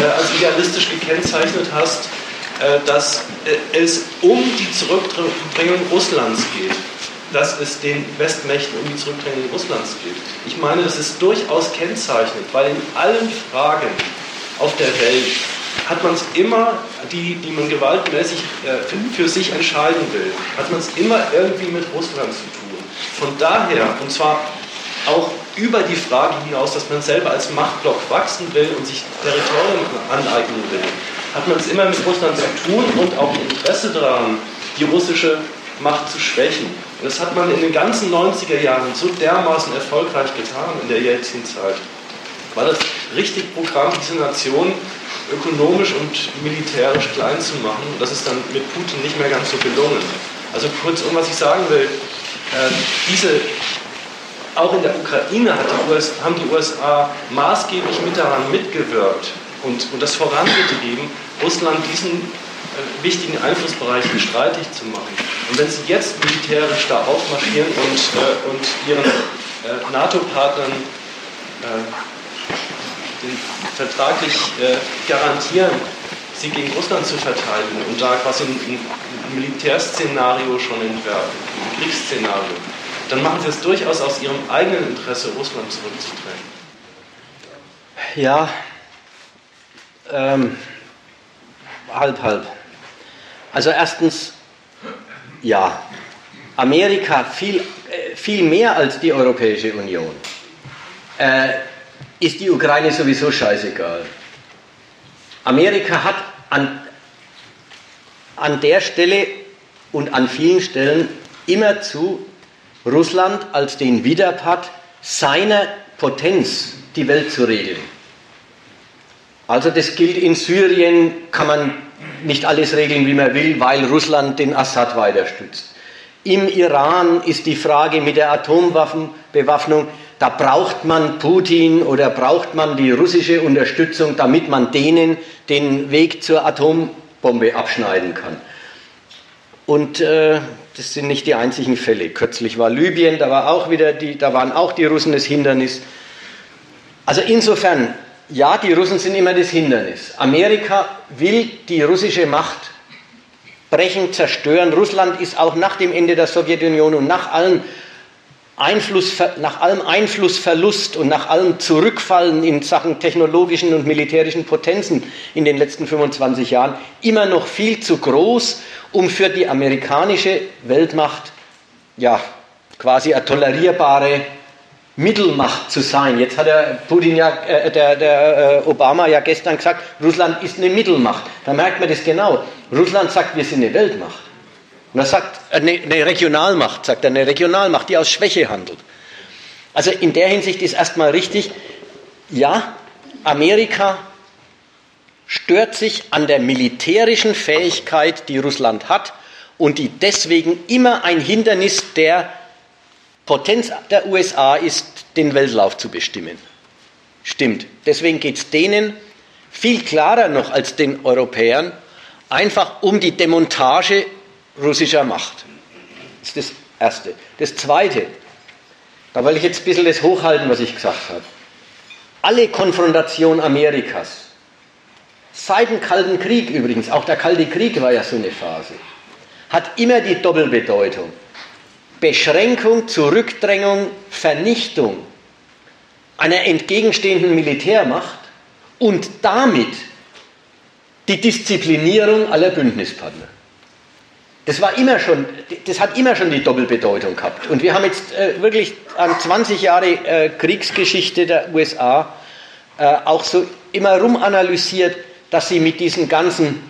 äh, als idealistisch gekennzeichnet hast, äh, dass äh, es um die Zurückdrängung Russlands geht. Dass es den Westmächten um die Zurückdrängung Russlands geht. Ich meine, das ist durchaus kennzeichnend, weil in allen Fragen auf der Welt hat man es immer, die, die man gewaltmäßig äh, für sich entscheiden will, hat man es immer irgendwie mit Russland zu tun. Von daher, und zwar auch über die Frage hinaus, dass man selber als Machtblock wachsen will und sich Territorium aneignen will, hat man es immer mit Russland zu tun und auch Interesse daran, die russische Macht zu schwächen. Und das hat man in den ganzen 90er Jahren so dermaßen erfolgreich getan in der Jelzin-Zeit. War das richtig Programm, diese Nation ökonomisch und militärisch klein zu machen. Das ist dann mit Putin nicht mehr ganz so gelungen. Also kurzum, was ich sagen will, äh, diese, auch in der Ukraine die US, haben die USA maßgeblich mit daran mitgewirkt und, und das vorangetrieben, Russland diesen äh, wichtigen Einflussbereichen streitig zu machen. Und wenn sie jetzt militärisch da aufmarschieren und, äh, und ihren NATO-Partnern äh, vertraglich äh, garantieren, sie gegen Russland zu verteidigen und da quasi ein, ein Militärszenario schon entwerfen, ein Kriegsszenario, dann machen sie es durchaus aus ihrem eigenen Interesse, Russland zurückzudrängen. Ja, ähm, halb, halb. Also erstens, ja, Amerika viel, äh, viel mehr als die Europäische Union. Äh, ist die Ukraine sowieso scheißegal. Amerika hat an, an der Stelle und an vielen Stellen immerzu Russland als den Widerpart seiner Potenz die Welt zu regeln. Also das gilt in Syrien, kann man nicht alles regeln, wie man will, weil Russland den Assad weiter stützt. Im Iran ist die Frage mit der Atomwaffenbewaffnung da braucht man Putin oder braucht man die russische Unterstützung, damit man denen den Weg zur Atombombe abschneiden kann. Und äh, das sind nicht die einzigen Fälle. Kürzlich war Libyen, da, war auch wieder die, da waren auch die Russen das Hindernis. Also insofern, ja, die Russen sind immer das Hindernis. Amerika will die russische Macht brechen, zerstören. Russland ist auch nach dem Ende der Sowjetunion und nach allen Einfluss, nach allem Einflussverlust und nach allem Zurückfallen in Sachen technologischen und militärischen Potenzen in den letzten 25 Jahren immer noch viel zu groß, um für die amerikanische Weltmacht ja quasi eine tolerierbare Mittelmacht zu sein. Jetzt hat der Putin ja, äh, der, der äh, Obama ja gestern gesagt, Russland ist eine Mittelmacht. Da merkt man das genau. Russland sagt, wir sind eine Weltmacht. Und er sagt, eine, eine Regionalmacht, sagt er, eine Regionalmacht, die aus Schwäche handelt. Also in der Hinsicht ist erstmal richtig, ja, Amerika stört sich an der militärischen Fähigkeit, die Russland hat und die deswegen immer ein Hindernis der Potenz der USA ist, den Weltlauf zu bestimmen. Stimmt. Deswegen geht es denen viel klarer noch als den Europäern einfach um die Demontage russischer Macht. Das ist das Erste. Das Zweite, da will ich jetzt ein bisschen das hochhalten, was ich gesagt habe. Alle Konfrontation Amerikas, seit dem Kalten Krieg übrigens, auch der Kalte Krieg war ja so eine Phase, hat immer die Doppelbedeutung. Beschränkung, Zurückdrängung, Vernichtung einer entgegenstehenden Militärmacht und damit die Disziplinierung aller Bündnispartner. Das war immer schon, das hat immer schon die Doppelbedeutung gehabt. Und wir haben jetzt äh, wirklich an 20 Jahre äh, Kriegsgeschichte der USA äh, auch so immer rumanalysiert, dass sie mit diesen ganzen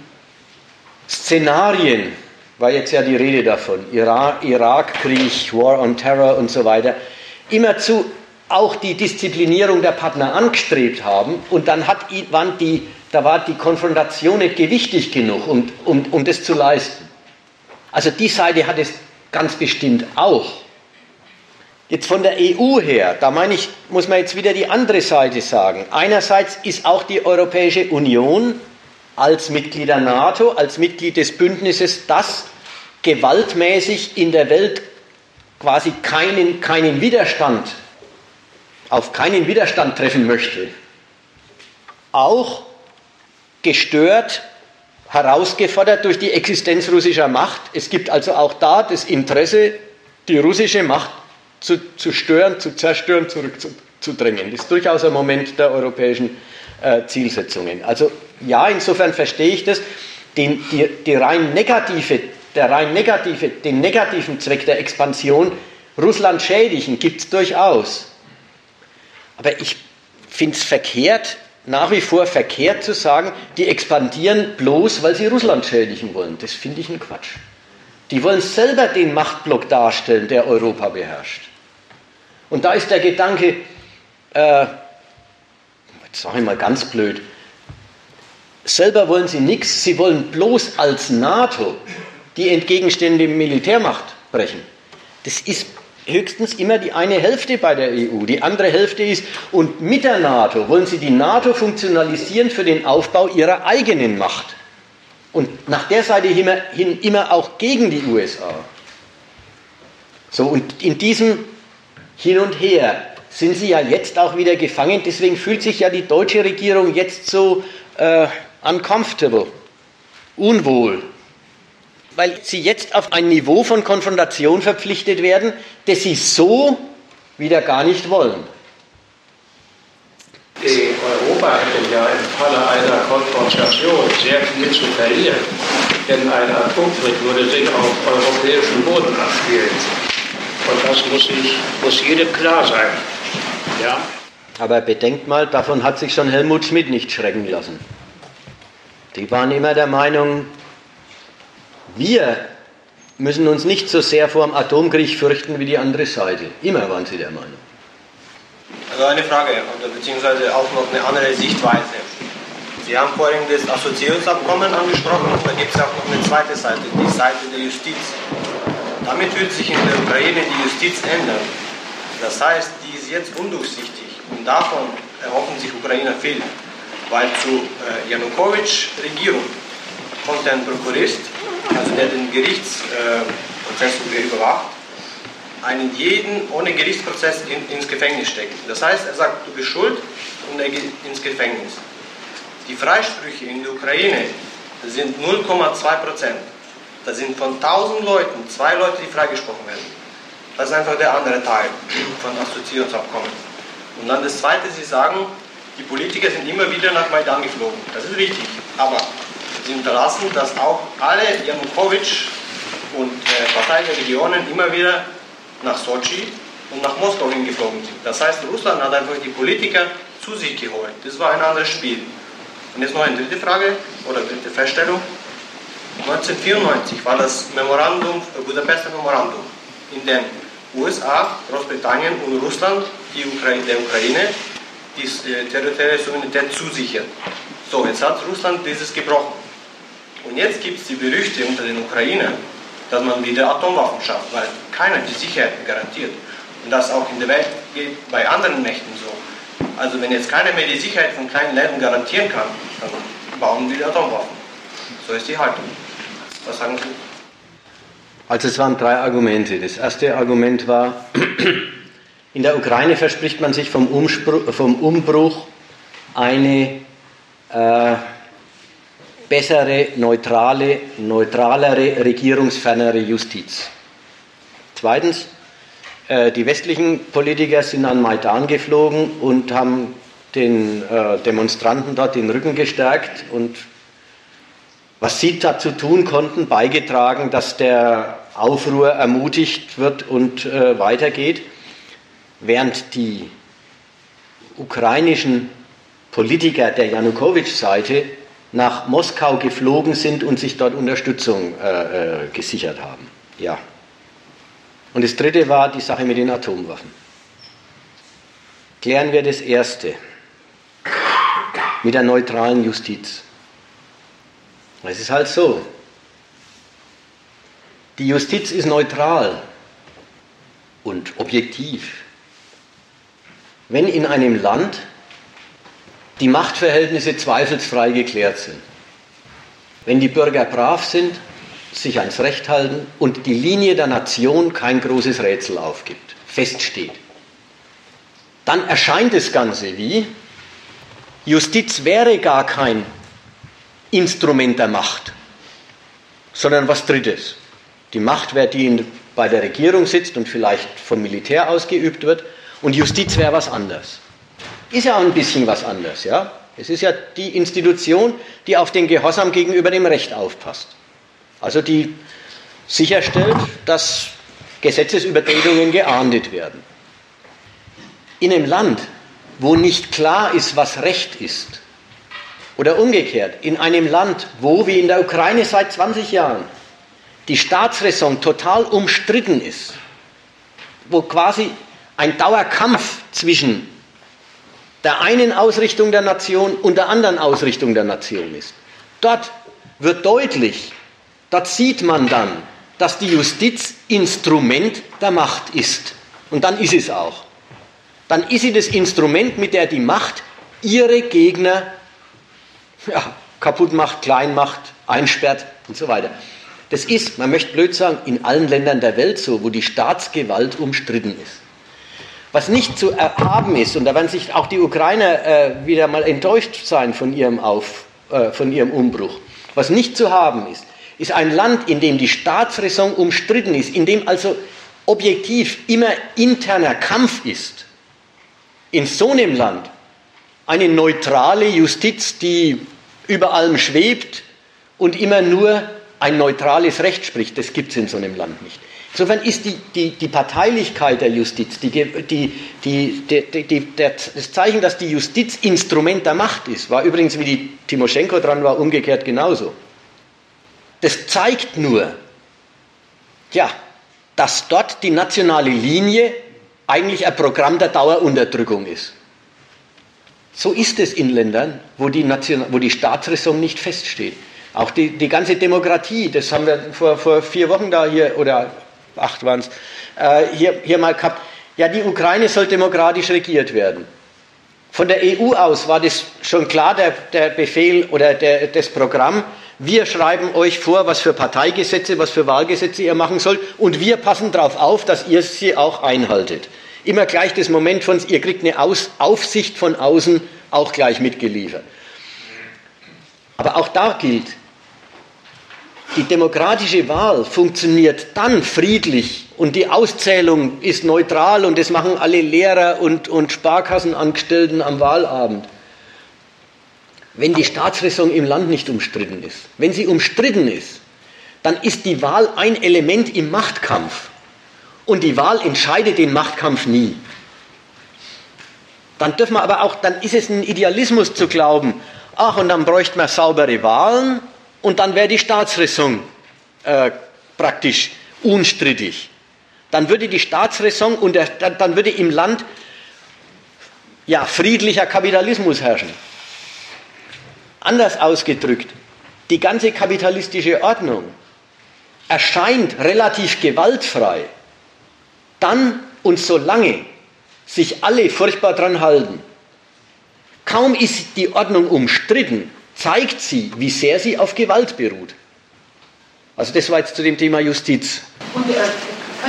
Szenarien, war jetzt ja die Rede davon, Irak, Irakkrieg, War on Terror und so weiter, immerzu auch die Disziplinierung der Partner angestrebt haben und dann hat, waren die, da war die Konfrontation nicht gewichtig genug, um, um, um das zu leisten. Also die Seite hat es ganz bestimmt auch. Jetzt von der EU her, da meine ich, muss man jetzt wieder die andere Seite sagen. Einerseits ist auch die Europäische Union als Mitglied der NATO, als Mitglied des Bündnisses das gewaltmäßig in der Welt quasi keinen, keinen Widerstand, auf keinen Widerstand treffen möchte, auch gestört, herausgefordert durch die Existenz russischer Macht. Es gibt also auch da das Interesse, die russische Macht zu, zu stören, zu zerstören, zurückzudrängen. Das ist durchaus ein Moment der europäischen äh, Zielsetzungen. Also ja, insofern verstehe ich das. Den, die, die rein negative, der rein negative, den negativen Zweck der Expansion Russland schädigen gibt es durchaus. Aber ich finde es verkehrt, nach wie vor verkehrt zu sagen, die expandieren bloß, weil sie Russland schädigen wollen. Das finde ich ein Quatsch. Die wollen selber den Machtblock darstellen, der Europa beherrscht. Und da ist der Gedanke, äh, jetzt sage ich mal ganz blöd, selber wollen sie nichts, sie wollen bloß als NATO die entgegenstehende Militärmacht brechen. Das ist höchstens immer die eine Hälfte bei der EU. Die andere Hälfte ist, und mit der NATO wollen sie die NATO funktionalisieren für den Aufbau ihrer eigenen Macht. Und nach der Seite hin immer auch gegen die USA. So, und in diesem Hin und Her sind sie ja jetzt auch wieder gefangen. Deswegen fühlt sich ja die deutsche Regierung jetzt so äh, uncomfortable, unwohl weil sie jetzt auf ein Niveau von Konfrontation verpflichtet werden, das sie so wieder gar nicht wollen. Die Europa hätte ja im Falle einer Konfrontation sehr viel zu verlieren, denn ein Atomkrieg würde sich auf europäischem Boden abspielen. Und das muss, sich, muss jedem klar sein. Ja? Aber bedenkt mal, davon hat sich schon Helmut Schmidt nicht schrecken lassen. Die waren immer der Meinung, wir müssen uns nicht so sehr vor dem Atomkrieg fürchten wie die andere Seite. Immer waren sie der Meinung. Also eine Frage, beziehungsweise auch noch eine andere Sichtweise. Sie haben vorhin das Assoziierungsabkommen angesprochen und da gibt es auch noch eine zweite Seite, die Seite der Justiz. Damit wird sich in der Ukraine die Justiz ändern. Das heißt, die ist jetzt undurchsichtig und davon erhoffen sich Ukrainer viel, weil zu äh, Janukowitsch-Regierung kommt ein Prokurist, also der den Gerichtsprozess äh, überwacht, einen jeden ohne Gerichtsprozess in, ins Gefängnis steckt. Das heißt, er sagt, du bist schuld und er geht ins Gefängnis. Die Freisprüche in der Ukraine sind 0,2 Prozent. Da sind von 1000 Leuten zwei Leute, die freigesprochen werden. Das ist einfach der andere Teil von Assoziierungsabkommen. Und dann das Zweite, Sie sagen, die Politiker sind immer wieder nach Maidan geflogen. Das ist richtig. Aber Sie unterlassen, dass auch alle Janukowitsch und äh, Parteiregionen immer wieder nach Sochi und nach Moskau hingeflogen sind. Das heißt, Russland hat einfach die Politiker zu sich geholt. Das war ein anderes Spiel. Und jetzt noch eine dritte Frage oder dritte Feststellung. 1994 war das Memorandum, äh, Budapester Memorandum, in dem USA, Großbritannien und Russland die Ukraine, der Ukraine die äh, territoriale Souveränität zusichern. So, jetzt hat Russland dieses gebrochen. Und jetzt gibt es die Gerüchte unter den Ukrainern, dass man wieder Atomwaffen schafft, weil keiner die Sicherheit garantiert. Und das auch in der Welt geht bei anderen Mächten so. Also wenn jetzt keiner mehr die Sicherheit von kleinen Ländern garantieren kann, dann bauen wir Atomwaffen. So ist die Haltung. Was sagen Sie? Also es waren drei Argumente. Das erste Argument war, in der Ukraine verspricht man sich vom, Umspruch, vom Umbruch eine äh, bessere, neutrale, neutralere, regierungsfernere Justiz. Zweitens, äh, die westlichen Politiker sind an Maidan geflogen und haben den äh, Demonstranten dort den Rücken gestärkt und was sie dazu tun konnten, beigetragen, dass der Aufruhr ermutigt wird und äh, weitergeht, während die ukrainischen Politiker der Janukowitsch-Seite nach Moskau geflogen sind und sich dort Unterstützung äh, äh, gesichert haben. Ja. Und das dritte war die Sache mit den Atomwaffen. Klären wir das erste mit der neutralen Justiz. Es ist halt so. Die Justiz ist neutral und objektiv. Wenn in einem Land die Machtverhältnisse zweifelsfrei geklärt sind. Wenn die Bürger brav sind, sich ans Recht halten und die Linie der Nation kein großes Rätsel aufgibt, feststeht. Dann erscheint das Ganze wie, Justiz wäre gar kein Instrument der Macht, sondern was Drittes. Die Macht wäre die, die bei der Regierung sitzt und vielleicht vom Militär ausgeübt wird, und Justiz wäre was anderes. Ist ja auch ein bisschen was anderes, ja? Es ist ja die Institution, die auf den Gehorsam gegenüber dem Recht aufpasst. Also die sicherstellt, dass Gesetzesübertretungen geahndet werden. In einem Land, wo nicht klar ist, was Recht ist, oder umgekehrt, in einem Land, wo wie in der Ukraine seit 20 Jahren die Staatsräson total umstritten ist, wo quasi ein Dauerkampf zwischen der einen Ausrichtung der Nation und der anderen Ausrichtung der Nation ist. Dort wird deutlich, dort sieht man dann, dass die Justiz Instrument der Macht ist. Und dann ist es auch. Dann ist sie das Instrument, mit der die Macht ihre Gegner ja, kaputt macht, klein macht, einsperrt und so weiter. Das ist, man möchte blöd sagen, in allen Ländern der Welt so, wo die Staatsgewalt umstritten ist. Was nicht zu erhaben ist, und da werden sich auch die Ukrainer äh, wieder mal enttäuscht sein von ihrem, Auf, äh, von ihrem Umbruch, was nicht zu haben ist, ist ein Land, in dem die Staatsräson umstritten ist, in dem also objektiv immer interner Kampf ist. In so einem Land eine neutrale Justiz, die über allem schwebt und immer nur ein neutrales Recht spricht, das gibt es in so einem Land nicht. Insofern ist die, die, die Parteilichkeit der Justiz, die, die, die, das Zeichen, dass die Justiz Instrument der Macht ist, war übrigens, wie die Timoschenko dran war, umgekehrt genauso. Das zeigt nur, ja, dass dort die nationale Linie eigentlich ein Programm der Dauerunterdrückung ist. So ist es in Ländern, wo die, Nation, die Staatsräson nicht feststeht. Auch die, die ganze Demokratie, das haben wir vor, vor vier Wochen da hier, oder acht waren es, äh, hier, hier mal gehabt. Ja, die Ukraine soll demokratisch regiert werden. Von der EU aus war das schon klar, der, der Befehl oder der, das Programm. Wir schreiben euch vor, was für Parteigesetze, was für Wahlgesetze ihr machen sollt und wir passen darauf auf, dass ihr sie auch einhaltet. Immer gleich das Moment von, ihr kriegt eine Aus, Aufsicht von außen auch gleich mitgeliefert. Aber auch da gilt, die demokratische Wahl funktioniert dann friedlich und die Auszählung ist neutral und das machen alle Lehrer und, und Sparkassenangestellten am Wahlabend. Wenn die Staatsräson im Land nicht umstritten ist, wenn sie umstritten ist, dann ist die Wahl ein Element im Machtkampf. Und die Wahl entscheidet den Machtkampf nie. Dann dürfen wir aber auch, dann ist es ein Idealismus zu glauben, ach, und dann bräuchte man saubere Wahlen und dann wäre die Staatsräson äh, praktisch unstrittig. Dann würde die Staatsräson und der, dann würde im Land ja, friedlicher Kapitalismus herrschen. Anders ausgedrückt, die ganze kapitalistische Ordnung erscheint relativ gewaltfrei, dann und solange sich alle furchtbar dran halten. Kaum ist die Ordnung umstritten, zeigt sie, wie sehr sie auf Gewalt beruht. Also das war jetzt zu dem Thema Justiz. Und äh,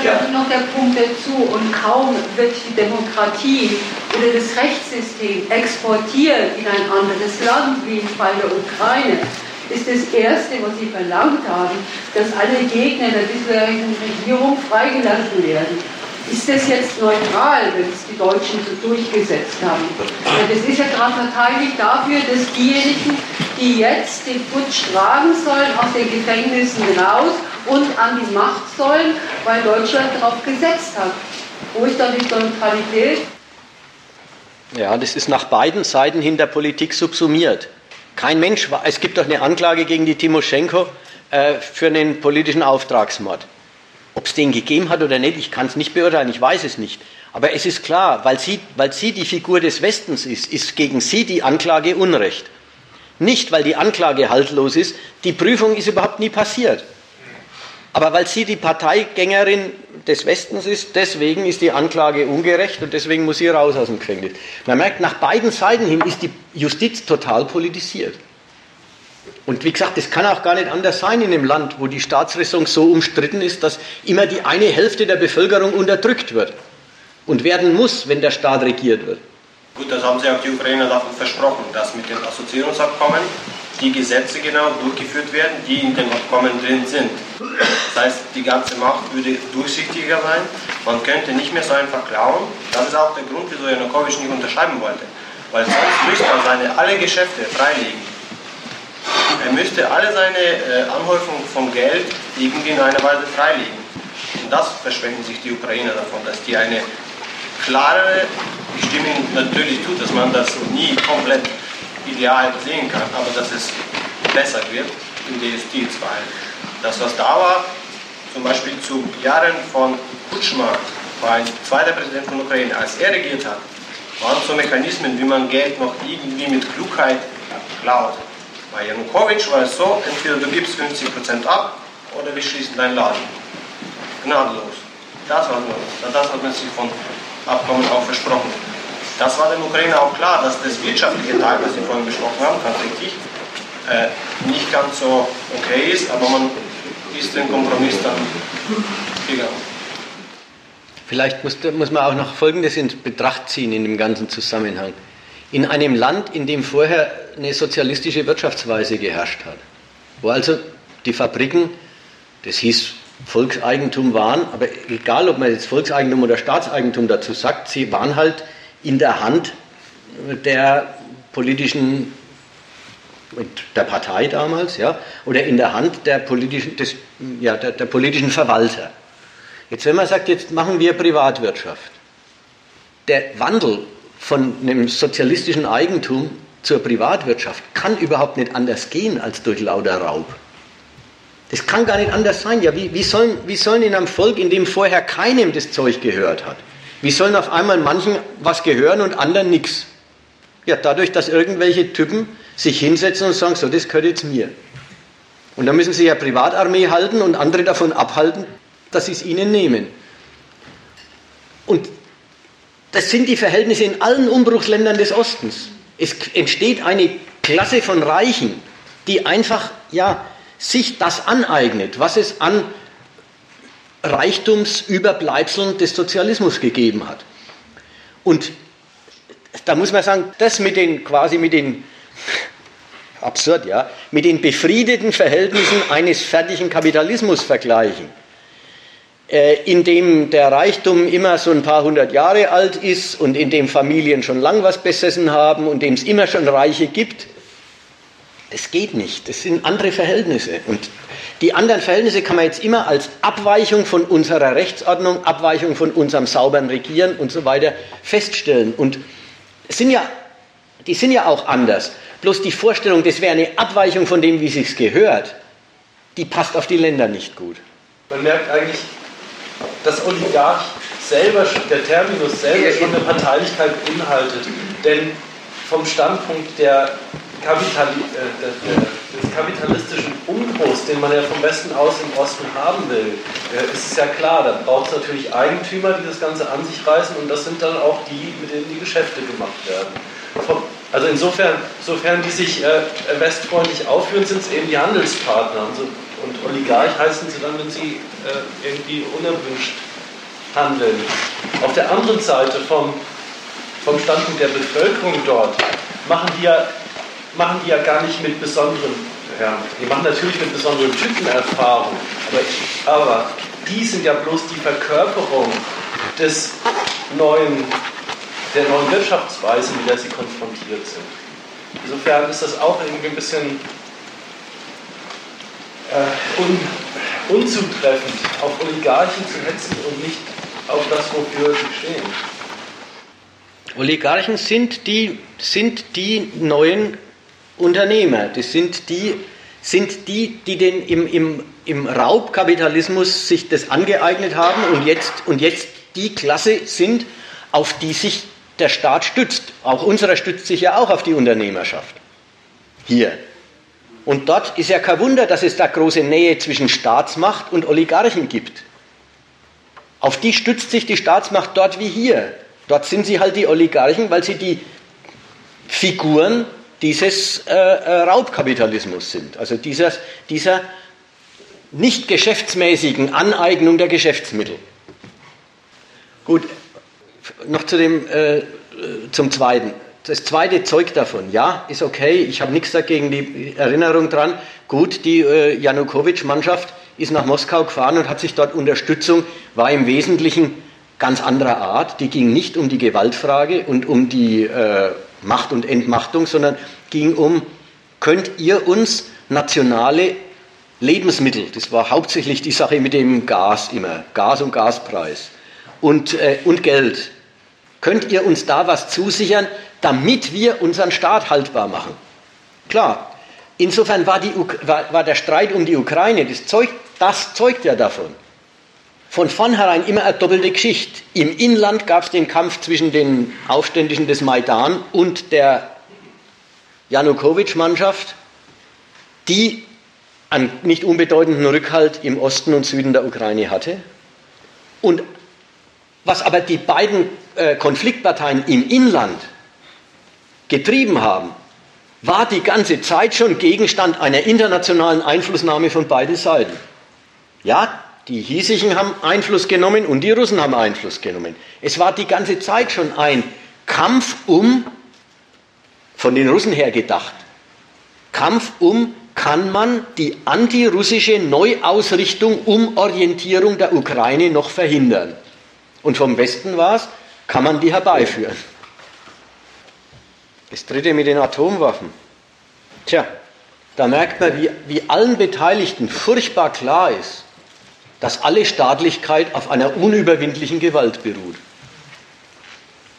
ja. noch der Punkt dazu, und kaum wird die Demokratie oder das Rechtssystem exportiert in ein anderes Land, wie im Fall der Ukraine, ist das Erste, was sie verlangt haben, dass alle Gegner der bisherigen Regierung freigelassen werden. Ist das jetzt neutral, wenn es die Deutschen so durchgesetzt haben? Das ist ja gerade verteidigt dafür, dass diejenigen, die jetzt den Putsch tragen sollen, aus den Gefängnissen raus und an die Macht sollen, weil Deutschland darauf gesetzt hat. Wo ist dann die Neutralität? Ja, das ist nach beiden Seiten hin der Politik subsumiert. Kein Mensch, es gibt doch eine Anklage gegen die Timoschenko äh, für einen politischen Auftragsmord. Ob es den gegeben hat oder nicht, ich kann es nicht beurteilen, ich weiß es nicht. Aber es ist klar, weil sie, weil sie die Figur des Westens ist, ist gegen sie die Anklage Unrecht. Nicht, weil die Anklage haltlos ist, die Prüfung ist überhaupt nie passiert. Aber weil sie die Parteigängerin des Westens ist, deswegen ist die Anklage ungerecht und deswegen muss sie raus aus dem Gefängnis. Man merkt, nach beiden Seiten hin ist die Justiz total politisiert. Und wie gesagt, es kann auch gar nicht anders sein in einem Land, wo die Staatsräson so umstritten ist, dass immer die eine Hälfte der Bevölkerung unterdrückt wird und werden muss, wenn der Staat regiert wird. Gut, das haben Sie auch die Ukrainer davon versprochen, dass mit dem Assoziierungsabkommen die Gesetze genau durchgeführt werden, die in dem Abkommen drin sind. Das heißt, die ganze Macht würde durchsichtiger sein. Man könnte nicht mehr so einfach klauen. Das ist auch der Grund, wieso Janukowitsch nicht unterschreiben wollte. Weil sonst müsste er seine alle Geschäfte freilegen. Er müsste alle seine äh, Anhäufung von Geld irgendwie in einer Weise freilegen. Und das versprechen sich die Ukrainer davon, dass die eine klarere, ich stimme natürlich zu, dass man das nie komplett ideal sehen kann, aber dass es besser wird der Justiz, weil das, was da war, zum Beispiel zu Jahren von Kutschma, war ein zweiter Präsident von Ukraine, als er regiert hat, waren so Mechanismen, wie man Geld noch irgendwie mit Klugheit klaut. Bei Janukowitsch war es so, entweder du gibst 50% ab oder wir schließen deinen Laden. Gnadenlos. Das, das hat man sich von Abkommen auch versprochen. Das war den Ukrainer auch klar, dass das wirtschaftliche Teil, was Sie vorhin besprochen haben, richtig, äh, nicht ganz so okay ist, aber man ist den Kompromiss dann gegangen. Vielleicht muss, muss man auch noch Folgendes in Betracht ziehen in dem ganzen Zusammenhang. In einem Land, in dem vorher eine sozialistische Wirtschaftsweise geherrscht hat, wo also die Fabriken, das hieß Volkseigentum waren, aber egal ob man jetzt Volkseigentum oder Staatseigentum dazu sagt, sie waren halt in der Hand der politischen der Partei damals, ja, oder in der Hand der politischen, des, ja, der, der politischen Verwalter. Jetzt, wenn man sagt, jetzt machen wir Privatwirtschaft, der Wandel von einem sozialistischen Eigentum zur Privatwirtschaft kann überhaupt nicht anders gehen als durch lauter Raub. Das kann gar nicht anders sein. Ja, wie, wie, sollen, wie sollen in einem Volk, in dem vorher keinem das Zeug gehört hat, wie sollen auf einmal manchen was gehören und anderen nichts? Ja, dadurch, dass irgendwelche Typen sich hinsetzen und sagen, so, das gehört jetzt mir. Und dann müssen sie ja Privatarmee halten und andere davon abhalten, dass sie es ihnen nehmen. Und das sind die Verhältnisse in allen Umbruchsländern des Ostens. Es entsteht eine Klasse von Reichen, die einfach, ja, sich das aneignet, was es an Reichtumsüberbleibseln des Sozialismus gegeben hat. Und da muss man sagen, das mit den quasi mit den absurd, ja, mit den befriedeten Verhältnissen eines fertigen Kapitalismus vergleichen, in dem der Reichtum immer so ein paar hundert Jahre alt ist und in dem Familien schon lang was besessen haben und dem es immer schon Reiche gibt, das geht nicht. Das sind andere Verhältnisse. Und die anderen Verhältnisse kann man jetzt immer als Abweichung von unserer Rechtsordnung, Abweichung von unserem sauberen Regieren und so weiter feststellen. Und sind ja, die sind ja auch anders. Bloß die Vorstellung, das wäre eine Abweichung von dem, wie es sich gehört, die passt auf die Länder nicht gut. Man merkt eigentlich, dass Oligarch selber, der Terminus selber schon eine Parteilichkeit beinhaltet. Denn vom Standpunkt der Kapitali äh, des kapitalistischen Umbruchs, den man ja vom Westen aus im Osten haben will, äh, ist es ja klar, da braucht es natürlich Eigentümer, die das Ganze an sich reißen und das sind dann auch die, mit denen die Geschäfte gemacht werden. Also insofern, sofern die sich äh, westfreundlich aufführen, sind es eben die Handelspartner. Und, so, und Oligarch heißen sie dann, wenn sie äh, irgendwie unerwünscht handeln. Auf der anderen Seite vom, vom Standpunkt der Bevölkerung dort machen die ja machen die ja gar nicht mit besonderen, ja, die machen natürlich mit besonderen Typenerfahrungen, aber, aber die sind ja bloß die Verkörperung des neuen, der neuen Wirtschaftsweise, mit der sie konfrontiert sind. Insofern ist das auch irgendwie ein bisschen äh, un, unzutreffend, auf Oligarchen zu hetzen und nicht auf das, wofür sie stehen. Oligarchen sind die, sind die neuen Unternehmer. Das sind die, sind die, die den im, im, im Raubkapitalismus sich das angeeignet haben und jetzt, und jetzt die Klasse sind, auf die sich der Staat stützt. Auch unserer stützt sich ja auch auf die Unternehmerschaft. Hier. Und dort ist ja kein Wunder, dass es da große Nähe zwischen Staatsmacht und Oligarchen gibt. Auf die stützt sich die Staatsmacht dort wie hier. Dort sind sie halt die Oligarchen, weil sie die Figuren dieses äh, äh, Raubkapitalismus sind, also dieser, dieser nicht geschäftsmäßigen Aneignung der Geschäftsmittel. Gut, noch zu dem, äh, zum Zweiten. Das zweite zeugt davon, ja, ist okay, ich habe nichts dagegen, die Erinnerung dran. Gut, die äh, Janukowitsch-Mannschaft ist nach Moskau gefahren und hat sich dort Unterstützung, war im Wesentlichen ganz anderer Art. Die ging nicht um die Gewaltfrage und um die äh, Macht und Entmachtung, sondern ging um, könnt ihr uns nationale Lebensmittel, das war hauptsächlich die Sache mit dem Gas immer, Gas und Gaspreis und, äh, und Geld, könnt ihr uns da was zusichern, damit wir unseren Staat haltbar machen? Klar, insofern war, die, war, war der Streit um die Ukraine, das zeugt, das zeugt ja davon von vornherein immer eine doppelte Geschichte. Im Inland gab es den Kampf zwischen den Aufständischen des Maidan und der Janukowitsch-Mannschaft, die einen nicht unbedeutenden Rückhalt im Osten und Süden der Ukraine hatte. Und was aber die beiden äh, Konfliktparteien im Inland getrieben haben, war die ganze Zeit schon Gegenstand einer internationalen Einflussnahme von beiden Seiten. Ja, die Hiesigen haben Einfluss genommen und die Russen haben Einfluss genommen. Es war die ganze Zeit schon ein Kampf um, von den Russen her gedacht, Kampf um, kann man die antirussische Neuausrichtung, Umorientierung der Ukraine noch verhindern? Und vom Westen war es, kann man die herbeiführen? Das dritte mit den Atomwaffen. Tja, da merkt man, wie, wie allen Beteiligten furchtbar klar ist, dass alle Staatlichkeit auf einer unüberwindlichen Gewalt beruht.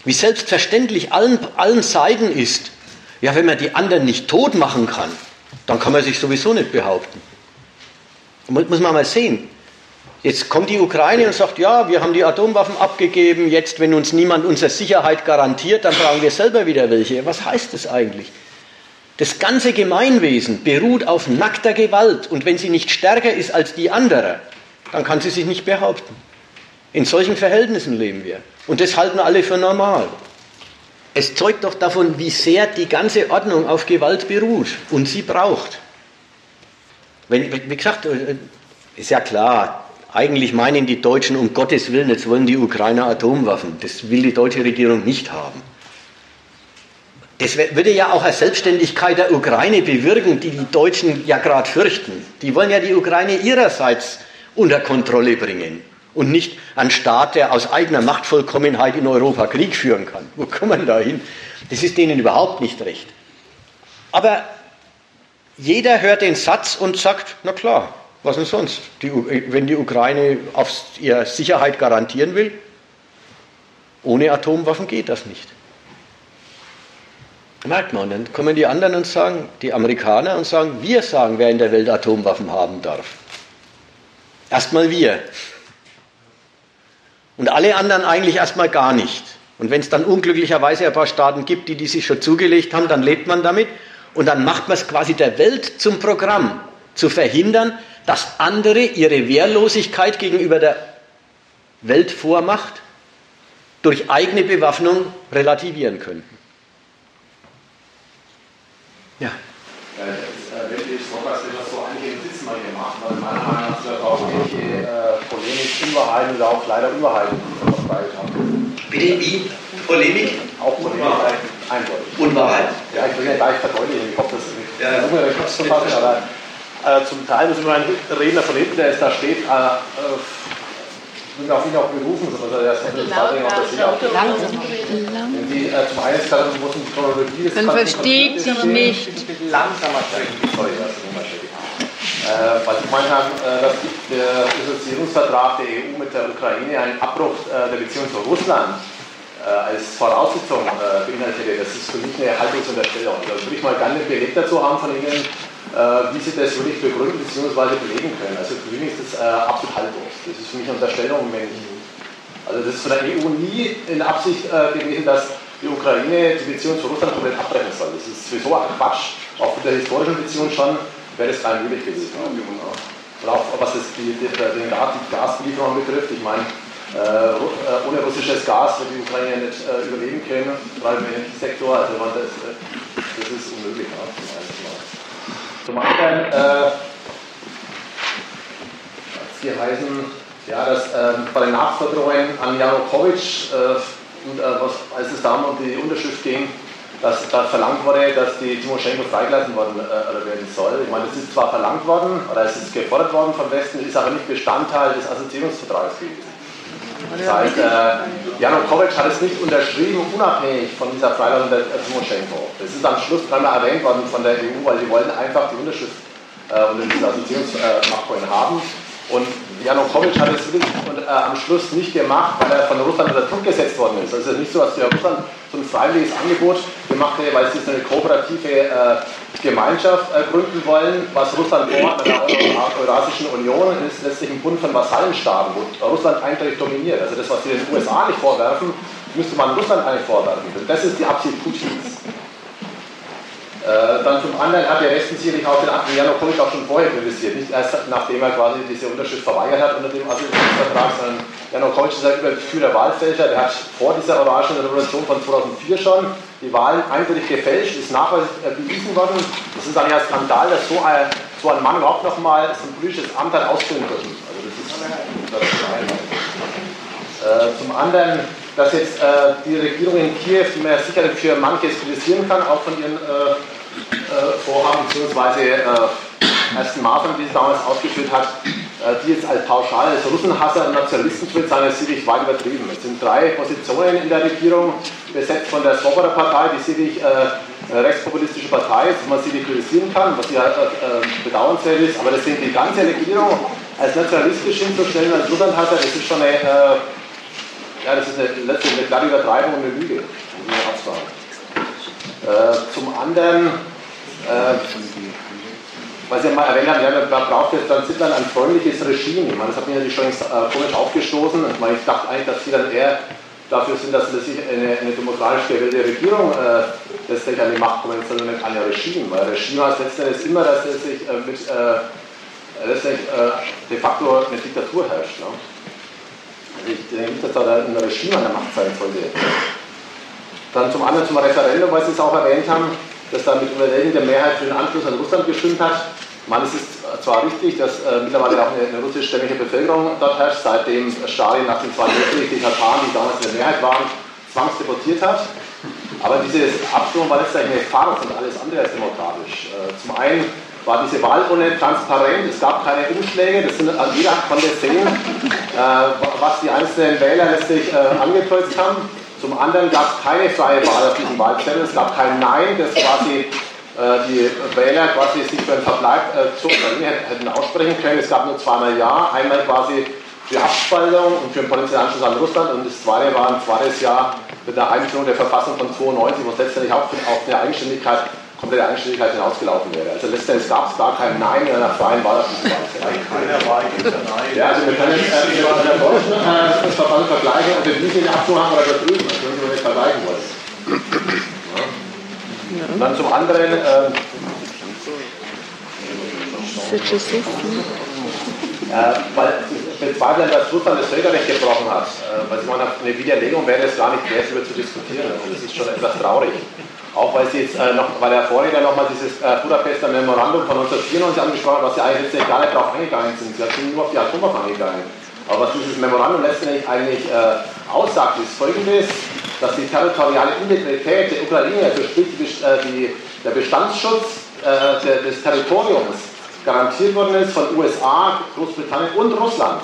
Wie selbstverständlich allen, allen Seiten ist, ja, wenn man die anderen nicht tot machen kann, dann kann man sich sowieso nicht behaupten. Muss man mal sehen. Jetzt kommt die Ukraine und sagt, ja, wir haben die Atomwaffen abgegeben, jetzt, wenn uns niemand unsere Sicherheit garantiert, dann brauchen wir selber wieder welche. Was heißt das eigentlich? Das ganze Gemeinwesen beruht auf nackter Gewalt und wenn sie nicht stärker ist als die andere, dann kann sie sich nicht behaupten. In solchen Verhältnissen leben wir. Und das halten alle für normal. Es zeugt doch davon, wie sehr die ganze Ordnung auf Gewalt beruht und sie braucht. Wenn, wie gesagt, äh, ist ja klar, eigentlich meinen die Deutschen um Gottes Willen, jetzt wollen die Ukrainer Atomwaffen. Das will die deutsche Regierung nicht haben. Das würde ja auch eine Selbstständigkeit der Ukraine bewirken, die die Deutschen ja gerade fürchten. Die wollen ja die Ukraine ihrerseits unter Kontrolle bringen und nicht ein Staat, der aus eigener Machtvollkommenheit in Europa Krieg führen kann. Wo kommt man da hin? Das ist denen überhaupt nicht recht. Aber jeder hört den Satz und sagt, na klar, was denn sonst? Die, wenn die Ukraine auf ihre Sicherheit garantieren will, ohne Atomwaffen geht das nicht. Merkt man, dann kommen die anderen und sagen, die Amerikaner und sagen, wir sagen, wer in der Welt Atomwaffen haben darf. Erstmal wir. Und alle anderen eigentlich erstmal gar nicht. Und wenn es dann unglücklicherweise ein paar Staaten gibt, die die sich schon zugelegt haben, dann lebt man damit. Und dann macht man es quasi der Welt zum Programm, zu verhindern, dass andere ihre Wehrlosigkeit gegenüber der Weltvormacht durch eigene Bewaffnung relativieren könnten. Ja. Äh, wenn die Strockers das so angehen, sitzen wir hier machen, weil meiner Meinung nach ist auch welche äh, Polemik, Unwahrheiten oder auch leider Unwahrheiten verbreitet haben. Bitte wie? Polemik? Auch Polemik, eindeutig. Unwahrheit? Ja, ich will ja gar nicht verdeutlichen, ich hoffe, das ist nicht. Ja, ja. Ich hab's verfassen, aber äh, zum Teil muss ich mal einen Redner von hinten, der ist da steht, äh, äh, sind auf ihn auch berufen, sondern der ist von den Sicherheit. Langsam. Wenn die äh, zum einen kann, muss die Chronologie des Man versteht sie nicht. Langsamer sprechen, sorry, das ist unterschiedlich. Äh, weil Sie gemeint haben, äh, dass der Assoziierungsvertrag der EU mit der Ukraine einen Abbruch äh, der Beziehung zu Russland äh, als Voraussetzung äh, beinhaltet. Das ist für mich eine Haltungsunterstellung. Da würde ich mal gerne einen Beleg dazu haben von Ihnen, äh, wie Sie das wirklich begründen bzw. belegen können. Also für mich ist das äh, absolut haltlos. Das ist für mich eine Unterstellung, wenn ich, also das ist von der EU nie in Absicht äh, gewesen, dass die Ukraine die Beziehung zu Russland komplett abbrechen soll. Das ist sowieso ein Quatsch. Auch mit der historischen Beziehung schon wäre das rein möglich gewesen. Und auch was das die, die, den Gas, die Gasbelieferung betrifft, ich meine, äh, ohne russisches Gas wird die Ukraine nicht äh, überleben können, gerade im Energiesektor. Also das, das ist unmöglich. Ja, zum anderen, äh, hier heißen, ja, dass äh, bei den Nachforderungen an Janukowitsch, äh, und, äh, was, als es darum um die Unterschrift ging, dass da verlangt wurde, dass die Timoschenko freigelassen worden äh, werden soll. Ich meine, das ist zwar verlangt worden, oder es ist gefordert worden vom Westen, ist aber nicht Bestandteil des Assoziierungsvertrags gewesen. Das heißt, äh, Janukowitsch hat es nicht unterschrieben, unabhängig von dieser Freilassung der Timoschenko. Das ist am Schluss dreimal erwähnt worden von der EU, weil sie wollten einfach die Unterschrift äh, unter dieses Assoziierungsabkommen haben. Und Janukowitsch hat es wirklich äh, am Schluss nicht gemacht, weil er von Russland unter Druck gesetzt worden ist. Also es ist nicht so, dass der Russland so ein freiwilliges Angebot gemacht weil sie eine kooperative äh, Gemeinschaft äh, gründen wollen, was Russland vorhat mit der Eurasischen Union, ist letztlich ein Bund von Vasallenstaaten, wo Russland eindeutig dominiert. Also das, was sie den USA nicht vorwerfen, müsste man Russland eigentlich vorwerfen. Das ist die Absicht Putins. Äh, dann zum anderen hat der Westen sicherlich auch den Janukowitsch auch schon vorher kritisiert, nicht erst nachdem er quasi diese Unterschrift verweigert hat unter dem Assoziationsvertrag, sondern Janukowitsch ist ein übergefühlter Wahlfälscher, der hat vor dieser orangen Revolution von 2004 schon die Wahlen eindeutig gefälscht, ist nachweislich bewiesen worden. Das ist eigentlich ein Skandal, dass so ein, so ein Mann überhaupt nochmal so ein politisches Amt hat ausfüllen können. Also das ist, das ist äh, zum anderen dass jetzt äh, die Regierung in Kiew, die man ja sicherlich für manches kritisieren kann, auch von ihren äh, äh, Vorhaben bzw. Äh, ersten Maßnahmen, die sie damals ausgeführt hat, äh, die jetzt als pauschal als Russenhasser und Nationalisten tritt, sind sicherlich weit übertrieben. Es sind drei Positionen in der Regierung, besetzt von der Svoboda-Partei, die sicherlich äh, rechtspopulistische Partei ist, man sie kritisieren kann, was ja äh, bedauernswert ist, aber das sind die ganze Regierung als nationalistisch hinzustellen, als Russlandhasser, das ist schon eine, äh, ja, das ist eine, letzte, eine klare Übertreibung und eine Lüge, muss man auch. Äh, zum anderen, äh, was ich mal erwähnt habe, ja, da braucht es dann Zittland ein freundliches Regime. Ich meine, das hat mich natürlich schon äh, komisch aufgestoßen. Ich, meine, ich dachte eigentlich, dass sie dann eher dafür sind, dass sich eine, eine demokratisch gewählte Regierung äh, letztlich an die Macht kommen, sondern nicht ein Regime. Weil Regime heißt letztendlich immer, dass sich äh, mit, äh, letztlich äh, de facto eine Diktatur herrscht. Ne? Also ich denke nicht, dass da ein Regime an der Macht sein sollte. Dann zum anderen zum Referendum, weil Sie es auch erwähnt haben, dass da mit überwältigender Mehrheit für den Anschluss an Russland gestimmt hat. Man, es ist zwar richtig, dass äh, mittlerweile auch eine, eine russischstämmige Bevölkerung dort herrscht, seitdem Stalin nach dem Zweiten Weltkrieg die Tataren, die damals in der Mehrheit waren, zwangsdeportiert hat. Aber diese Abstimmung war letztendlich eine Farce und alles andere als demokratisch. Äh, zum einen war diese Wahlurne transparent, es gab keine Umschläge, das sind, jeder konnte sehen, äh, was die einzelnen Wähler letztlich äh, angekreuzt haben. Zum anderen gab es keine freie Wahl auf diesem Wahlzettel, es gab kein Nein, das quasi äh, die Wähler quasi sich für einen Verbleib äh, Ukraine hätten aussprechen können. Es gab nur zweimal Ja, einmal quasi für Abspaltung und für einen potenziellen Anschluss an Russland. Und das zweite war ein zweites Jahr mit der Einführung der Verfassung von 92, wo es letztendlich auch auf eine Eigenständigkeit komplette Eigenständigkeit hinausgelaufen wäre. Also letztendlich gab es gar kein Nein in einer freien Wahl auf diesem Wahlzettel. Keiner Wahl gibt Nein. Ja, also wir können jetzt äh, mit der deutschen äh, Verband vergleichen und wir nicht in der Abstimmung haben oder da drüben, das können wir nicht vergleichen wollen. Ja. Und dann zum anderen. Äh, äh, weil bezweifeln, dass Russland das Völkerrecht gebrochen hat. Äh, weil sie meinen, eine Widerlegung wäre es gar nicht wert, darüber zu diskutieren. Also das ist schon etwas traurig. Auch weil sie jetzt äh, noch, weil der Vorredner nochmal dieses äh, Budapester Memorandum von 1994 angesprochen hat, was sie eigentlich letztendlich gar nicht darauf eingegangen sind. Sie sind nur auf die Atomwaffen eingegangen. Aber was dieses Memorandum letztendlich eigentlich äh, aussagt, ist folgendes, dass die territoriale Integrität der Ukraine, also sprich die, der Bestandsschutz äh, des Territoriums, garantiert worden ist von USA, Großbritannien und Russland.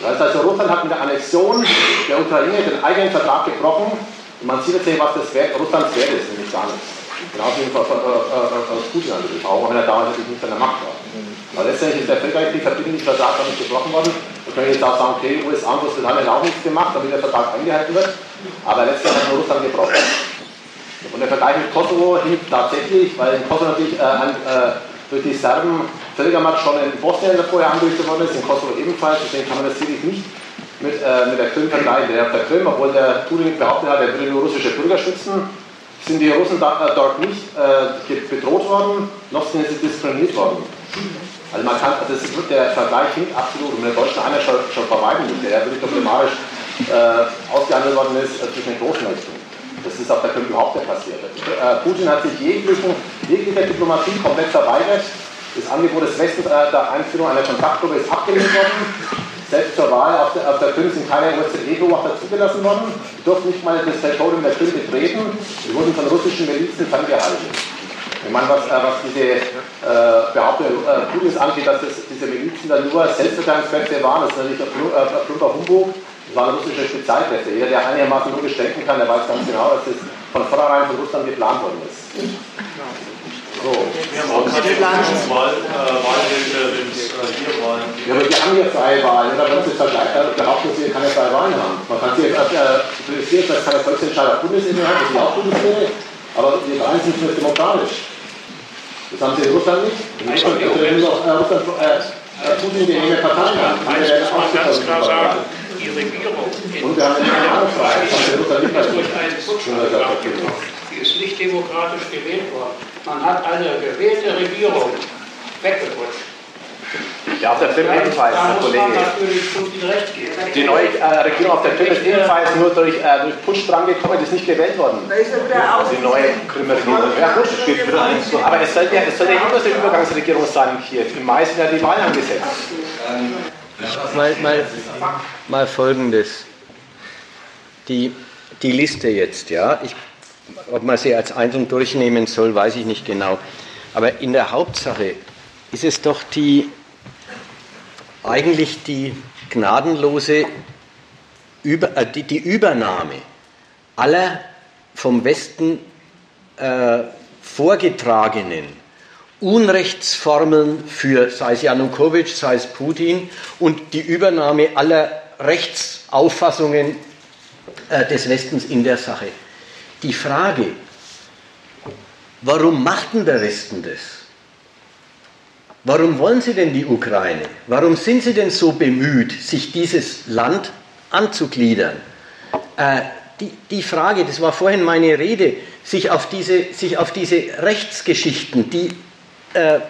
Das heißt also, Russland hat mit der Annexion der Ukraine den eigenen Vertrag gebrochen und man sieht jetzt nicht, was das Wert, Russlands Wert ist, nämlich gar nichts. Genauso wie von, äh, aus Putin natürlich, auch wenn er damals natürlich nicht an der Macht war. Aber letztendlich ist der völkerrechtliche verbindliche Vertrag damit gebrochen worden. Wir können jetzt auch sagen, okay, USA und Großbritannien haben auch nichts gemacht, damit der Vertrag eingehalten wird. Aber letztendlich hat Russland gebrochen. Und der Vergleich mit Kosovo hinkt tatsächlich, weil in Kosovo natürlich äh, ein, äh, durch die Serben Völkermacht schon in Bosnien vorher angerichtet worden ist, in Kosovo ebenfalls. Deswegen kann man das sicherlich nicht mit, äh, mit der Krim vergleichen. Der, der Krim, obwohl der Putin behauptet hat, er würde nur russische Bürger schützen, sind die Russen da, äh, dort nicht äh, bedroht worden, noch sind sie diskriminiert worden. Also man kann, das ist, der Vergleich hinkt absolut, und der Deutschen einer schon, schon vermeiden müsste, der wirklich problematisch äh, ausgehandelt worden ist äh, zwischen den Großmächten. Das ist auf der Krim überhaupt nicht passiert. Äh, Putin hat sich jeglichen, jeglicher Diplomatie komplett verweigert. Das Angebot des Westens äh, der Einführung einer Kontaktgruppe ist abgelehnt worden. Selbst zur Wahl auf der, auf der Krim sind keine OSZE-Beobachter zugelassen worden. Sie durften nicht mal das Territorium der Krim betreten. Sie wurden von russischen Milizen ferngehalten. Ich meine, was, äh, was diese äh, Behauptung äh, Putins angeht, dass das, diese Milizen dann nur Selbstverteidigungskräfte waren, das ist natürlich ein plumper Humbug. Das waren russische Spezialkräfte. Jeder, der einigermaßen logisch denken kann, der weiß ganz genau, dass das von vornherein von Russland geplant worden ist. So. Wir haben auch keine Wahl, äh, wenn es äh, hier Wahlen Ja, aber wir haben ja freie Wahlen, oder? Wenn Sie äh, behaupten, dass wir keine freie Wahlen haben. Man kann sie jetzt äh, kritisieren, dass keine Volksentscheid auf Bundesebene hat, das ist auch Bundesebene, aber die Wahlen sind nicht demokratisch. Das haben sie in Russland nicht. In Russland äh, Russland, äh, Putin die enge Parteien haben. Muss man ganz klar sagen, die Regierung in nicht mehr. durch einen Putsch Die ist nicht demokratisch gewählt worden. Man hat eine gewählte Regierung weggeputscht. Ja, auf der Krim ebenfalls, Herr Kollege. Die neue äh, Regierung auf der Krim ist ebenfalls nur durch, äh, durch Putsch drangekommen, die ist nicht gewählt worden. Die neue Krimmer Regierung. Ja, gut. Aber es soll ja, es soll ja immer so eine Übergangsregierung sein in Kiew. Im Mai sind ja die Wahlen angesetzt. Mal, mal, mal folgendes. Die, die Liste jetzt, ja, ich, ob man sie als einzeln durchnehmen soll, weiß ich nicht genau. Aber in der Hauptsache ist es doch die, eigentlich die gnadenlose Über, äh, die, die Übernahme aller vom Westen äh, vorgetragenen Unrechtsformeln für, sei es Janukowitsch, sei es Putin, und die Übernahme aller Rechtsauffassungen äh, des Westens in der Sache. Die Frage, warum macht denn der Westen das? Warum wollen Sie denn die Ukraine? Warum sind Sie denn so bemüht, sich dieses Land anzugliedern? Äh, die, die Frage, das war vorhin meine Rede, sich auf diese, sich auf diese Rechtsgeschichten, die äh,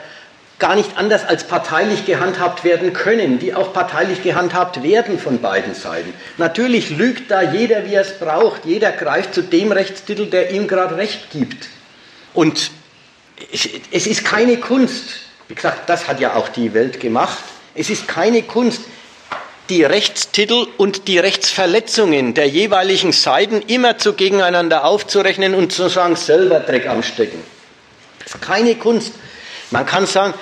gar nicht anders als parteilich gehandhabt werden können, die auch parteilich gehandhabt werden von beiden Seiten. Natürlich lügt da jeder, wie er es braucht. Jeder greift zu dem Rechtstitel, der ihm gerade Recht gibt. Und es ist keine Kunst, wie gesagt, das hat ja auch die Welt gemacht, es ist keine Kunst, die Rechtstitel und die Rechtsverletzungen der jeweiligen Seiten immer zu gegeneinander aufzurechnen und zu sagen, selber Dreck am Stecken. Das ist keine Kunst. Man kann sagen,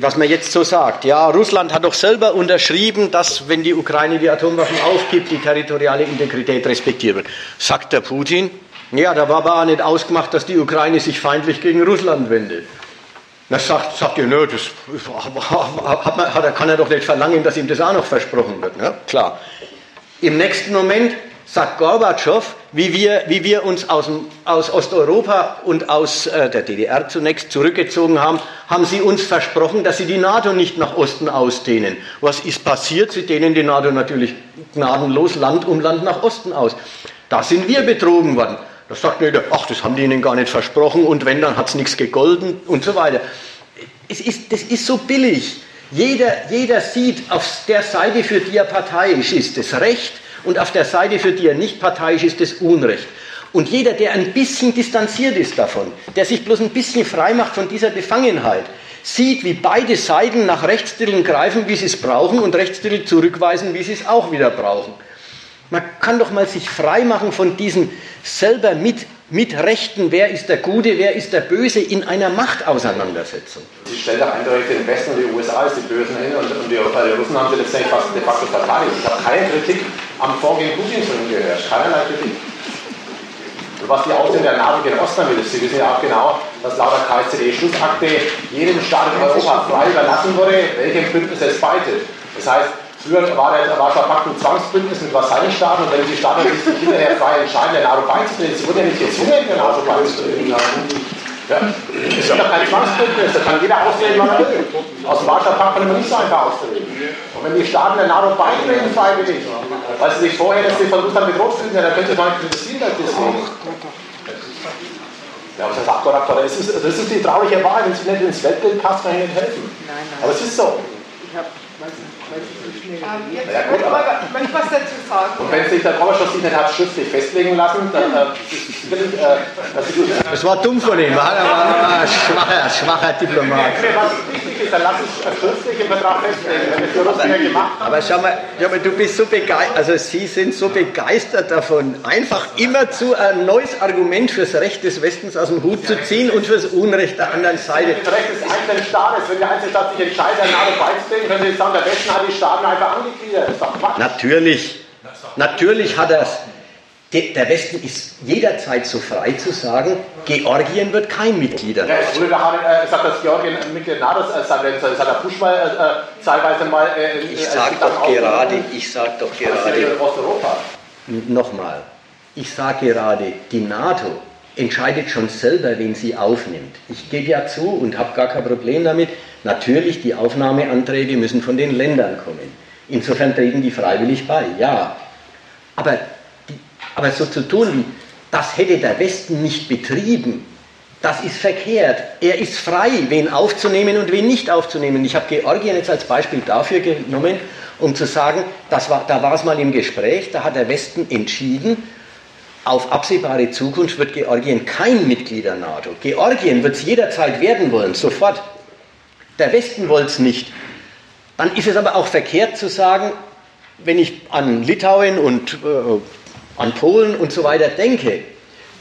was man jetzt so sagt, ja, Russland hat doch selber unterschrieben, dass, wenn die Ukraine die Atomwaffen aufgibt, die territoriale Integrität respektiert wird. Sagt der Putin, ja, da war aber auch nicht ausgemacht, dass die Ukraine sich feindlich gegen Russland wendet. Das sagt, sagt ihr, nö, das hat man, hat, kann er doch nicht verlangen, dass ihm das auch noch versprochen wird. Ja, klar. Im nächsten Moment sagt Gorbatschow, wie wir, wie wir uns aus, dem, aus Osteuropa und aus äh, der DDR zunächst zurückgezogen haben, haben sie uns versprochen, dass sie die NATO nicht nach Osten ausdehnen. Was ist passiert? Sie dehnen die NATO natürlich gnadenlos Land um Land nach Osten aus. Da sind wir betrogen worden. Da sagt jeder, ach, das haben die ihnen gar nicht versprochen und wenn, dann hat es nichts gegolden und so weiter. Es ist, das ist so billig. Jeder, jeder sieht auf der Seite, für die er parteiisch ist, das Recht und auf der Seite, für die er nicht parteiisch ist, das Unrecht. Und jeder, der ein bisschen distanziert ist davon, der sich bloß ein bisschen frei macht von dieser Befangenheit, sieht, wie beide Seiten nach Rechtstiteln greifen, wie sie es brauchen, und Rechtstitel zurückweisen, wie sie es auch wieder brauchen. Man kann doch mal sich frei machen von diesen selber mit, mit Rechten, wer ist der Gute, wer ist der Böse, in einer Machtauseinandersetzung. Sie stellt da eindeutig den Westen und die USA als die Bösen hin und, und die, die Russen haben sie letztendlich fast de facto verteidigt. Ich habe keine Kritik am Vorgehen Putins von ihm gehört, keinerlei Kritik. Und was die Ausdehnung der NATO gegen Osten will, Sie wissen ja auch genau, dass laut der KSZE-Schlussakte jedem Staat in Europa frei überlassen wurde, welchem Bündnis es beitet. Das heißt, Früher war der Warschauer Pakt ein Zwangsbündnis mit Vassallenstaaten und wenn die Staaten sich nicht hinterher frei entscheiden, der NATO beizutreten, sie wurden ja nicht gezwungen, den NATO beizutreten. Ja. Es ist doch kein Zwangsbündnis, da kann jeder austreten, wann er will. Aus dem Warschauer Pakt kann man nicht so einfach austreten. Und wenn die Staaten der NATO beitreten, freiwillig, weil sie sich vorher, dass sie von Russland bedroht fühlen, dann können sie doch nicht kritisieren, deswegen. Ja, was heißt Abgeordneter? Das ist, das ist die traurige Wahrheit, wenn sie nicht ins Weltbild passt, kann ich nicht helfen. Nein, nein. Aber es ist so. Ich habe Ähm, jetzt ja, gut, aber, ich möchte was dazu sagen. Und wenn sich der sich nicht hat schriftlich festlegen lassen, dann äh, äh, das war dumm von ihm, war ein schwacher, schwacher Diplomat. Was wichtig ist, dann lass es schriftlich im Vertrag festlegen, wenn es die Russen gemacht haben. Aber schau mal, schau mal, du bist so begeistert, also Sie sind so begeistert davon, einfach immerzu ein neues Argument fürs Recht des Westens aus dem Hut zu ziehen und fürs Unrecht der anderen Seite. Das Recht des einzelnen Staates, wenn der einzelne Staat sich entscheidet, eine NATO beizutreten, können Sie sagen, der Westen hat die Staaten einfach angegliedert. Das ist doch Quatsch. Natürlich. Natürlich hat er es. Der Westen ist jederzeit so frei zu sagen, Georgien wird kein Mitglied. Ja, es wurde doch äh, gesagt, dass Georgien Mitglied NATO sein wird. Das hat der Bush mal äh, teilweise mal. Äh, ich sage doch gerade, ich sage doch gerade. Osteuropa. Nochmal, ich sage gerade, die NATO entscheidet schon selber, wen sie aufnimmt. Ich gebe ja zu und habe gar kein Problem damit. Natürlich, die Aufnahmeanträge müssen von den Ländern kommen. Insofern treten die freiwillig bei, ja. Aber, die, aber so zu tun das hätte der Westen nicht betrieben, das ist verkehrt. Er ist frei, wen aufzunehmen und wen nicht aufzunehmen. Ich habe Georgien jetzt als Beispiel dafür genommen, um zu sagen, das war, da war es mal im Gespräch, da hat der Westen entschieden, auf absehbare Zukunft wird Georgien kein Mitglied der NATO. Georgien wird es jederzeit werden wollen, sofort. Der Westen wollte es nicht. Dann ist es aber auch verkehrt zu sagen, wenn ich an Litauen und äh, an Polen und so weiter denke,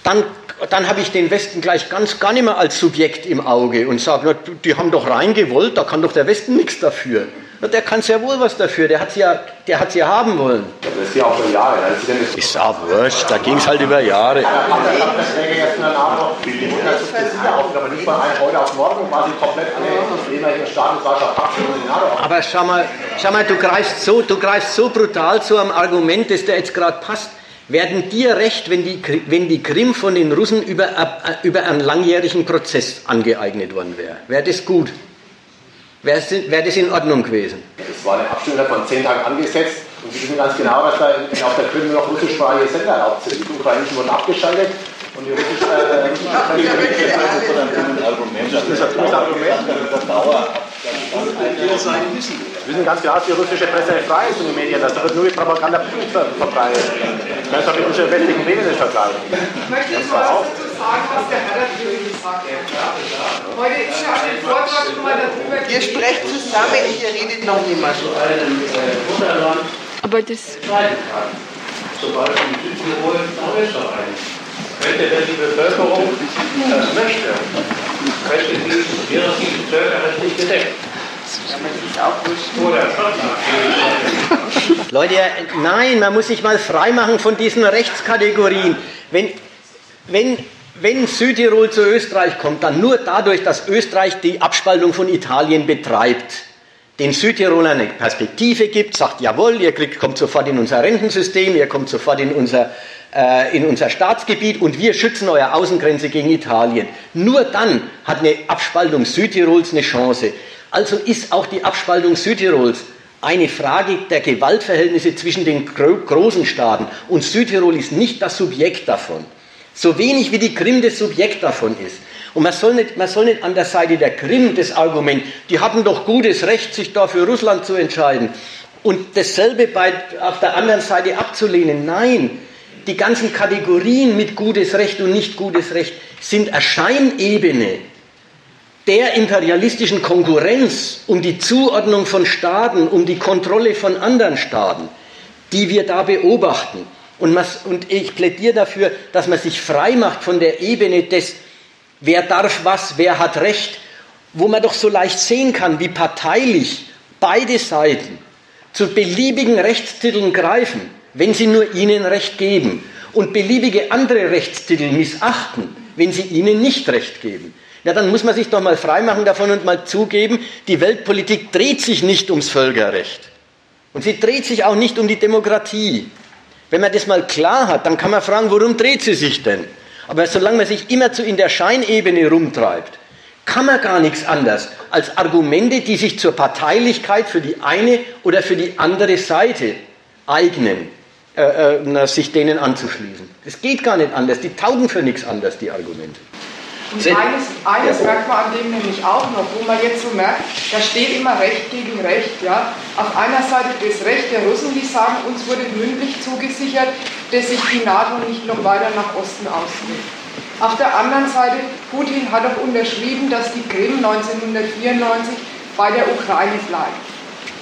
dann, dann habe ich den Westen gleich ganz gar nicht mehr als Subjekt im Auge und sage, die haben doch reingewollt, da kann doch der Westen nichts dafür. Der kann sehr wohl was dafür, der hat sie ja, der hat sie ja haben wollen. Das ist ja auch über Jahre. Das ist auch wurscht, da ging es halt über Jahre. Aber nicht von heute auf morgen quasi komplett alle ehemaligen Staaten Aber schau mal, schau mal du, greifst so, du greifst so brutal zu einem Argument, das dir jetzt gerade passt. Werden dir recht, wenn die, wenn die Krim von den Russen über, äh, über einen langjährigen Prozess angeeignet worden wäre? Wäre das gut? Wäre wär das in Ordnung gewesen? Es war eine Abstimmung von zehn Tagen angesetzt und Sie wissen ganz genau, dass da auf der Krim noch russischsprachige Sender erlaubt sind. Die ukrainischen wurden abgeschaltet und die russischen. Äh, das ist ein Argument. Das ist ein Argument. Wir wissen ganz genau, dass die russische Presse frei ist in den Medien. Da wird nur die Propaganda verbreitet. Das kann mit unseren westlichen Medien nicht vergleichen. Ich möchte jetzt mal was dazu sagen, was der Herr dazu gesagt hat. Heute ist ja ein Vortrag schon mal darüber. Ihr sprecht zusammen, hier redet noch niemand. Aber das. Sobald in Südtirol Österreich. Könnte denn die Bevölkerung das möchte, könnte die, wäre dieses Völkerrecht gedeckt. Leute, nein, man muss sich mal freimachen von diesen Rechtskategorien. Wenn, wenn, wenn Südtirol zu Österreich kommt, dann nur dadurch, dass Österreich die Abspaltung von Italien betreibt, den Südtirolern eine Perspektive gibt, sagt, jawohl, ihr kommt sofort in unser Rentensystem, ihr kommt sofort in unser, äh, in unser Staatsgebiet und wir schützen eure Außengrenze gegen Italien. Nur dann hat eine Abspaltung Südtirols eine Chance. Also ist auch die Abspaltung Südtirols eine Frage der Gewaltverhältnisse zwischen den großen Staaten. Und Südtirol ist nicht das Subjekt davon. So wenig wie die Krim das Subjekt davon ist. Und man soll, nicht, man soll nicht an der Seite der Krim das Argument, die hatten doch gutes Recht, sich da für Russland zu entscheiden. Und dasselbe bei, auf der anderen Seite abzulehnen. Nein, die ganzen Kategorien mit gutes Recht und nicht gutes Recht sind Erscheinebene der imperialistischen Konkurrenz um die Zuordnung von Staaten, um die Kontrolle von anderen Staaten, die wir da beobachten. Und, und ich plädiere dafür, dass man sich frei macht von der Ebene des, wer darf was, wer hat Recht, wo man doch so leicht sehen kann, wie parteilich beide Seiten zu beliebigen Rechtstiteln greifen, wenn sie nur ihnen Recht geben, und beliebige andere Rechtstitel missachten, wenn sie ihnen nicht Recht geben. Ja, dann muss man sich doch mal freimachen davon und mal zugeben, die Weltpolitik dreht sich nicht ums Völkerrecht. Und sie dreht sich auch nicht um die Demokratie. Wenn man das mal klar hat, dann kann man fragen, worum dreht sie sich denn? Aber solange man sich immer zu in der Scheinebene rumtreibt, kann man gar nichts anderes als Argumente, die sich zur Parteilichkeit für die eine oder für die andere Seite eignen, äh, äh, sich denen anzuschließen. Das geht gar nicht anders. Die taugen für nichts anders, die Argumente. Und eines, eines merkt man an dem nämlich auch noch, wo man jetzt so merkt, da steht immer Recht gegen Recht. Ja? Auf einer Seite das Recht der Russen, die sagen, uns wurde mündlich zugesichert, dass sich die NATO nicht noch weiter nach Osten ausdehnt. Auf der anderen Seite, Putin hat auch unterschrieben, dass die Krim 1994 bei der Ukraine bleibt.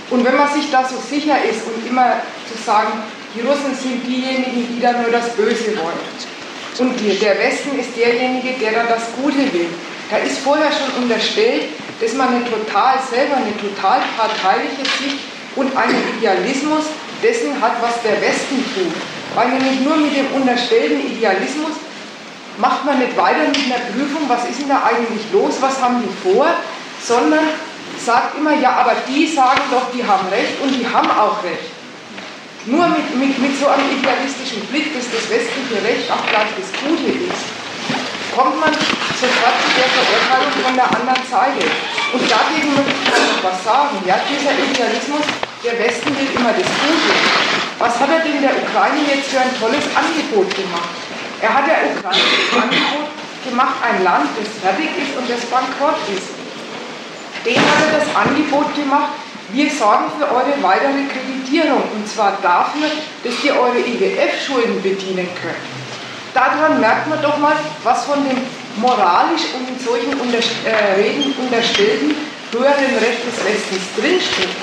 Und wenn man sich da so sicher ist und immer zu sagen, die Russen sind diejenigen, die da nur das Böse wollen, und der Westen ist derjenige, der da das Gute will. Da ist vorher schon unterstellt, dass man eine total selber eine total parteiliche Sicht und einen Idealismus dessen hat, was der Westen tut. Weil nämlich nur mit dem unterstellten Idealismus macht man nicht weiter mit einer Prüfung, was ist denn da eigentlich los, was haben die vor, sondern sagt immer, ja, aber die sagen doch, die haben Recht und die haben auch Recht. Nur mit, mit, mit so einem idealistischen Blick, dass das westliche Recht auch gleich das Gute ist, kommt man sofort zu der Verurteilung von der anderen Seite. Und dagegen möchte ich noch was sagen. Ja, dieser Idealismus, der Westen will immer das Gute. Was hat er denn der Ukraine jetzt für ein tolles Angebot gemacht? Er hat der Ukraine das Angebot gemacht, ein Land, das fertig ist und das bankrott ist. Dem hat er das Angebot gemacht, wir sorgen für eure weitere Kreditierung und zwar dafür, dass ihr eure IWF-Schulden bedienen könnt. Daran merkt man doch mal, was von dem moralisch und in solchen Unterst äh, Reden unterstellten höheren Recht des Westens drinsteht.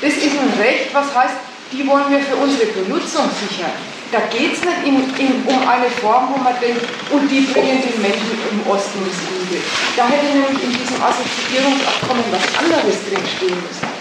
Das ist ein Recht, was heißt, die wollen wir für unsere Benutzung sichern. Da geht es nicht in, in, um eine Form, wo man denkt, und die bringen den Menschen im Osten das Gute. Da hätte nämlich in diesem Assoziierungsabkommen was anderes drinstehen müssen.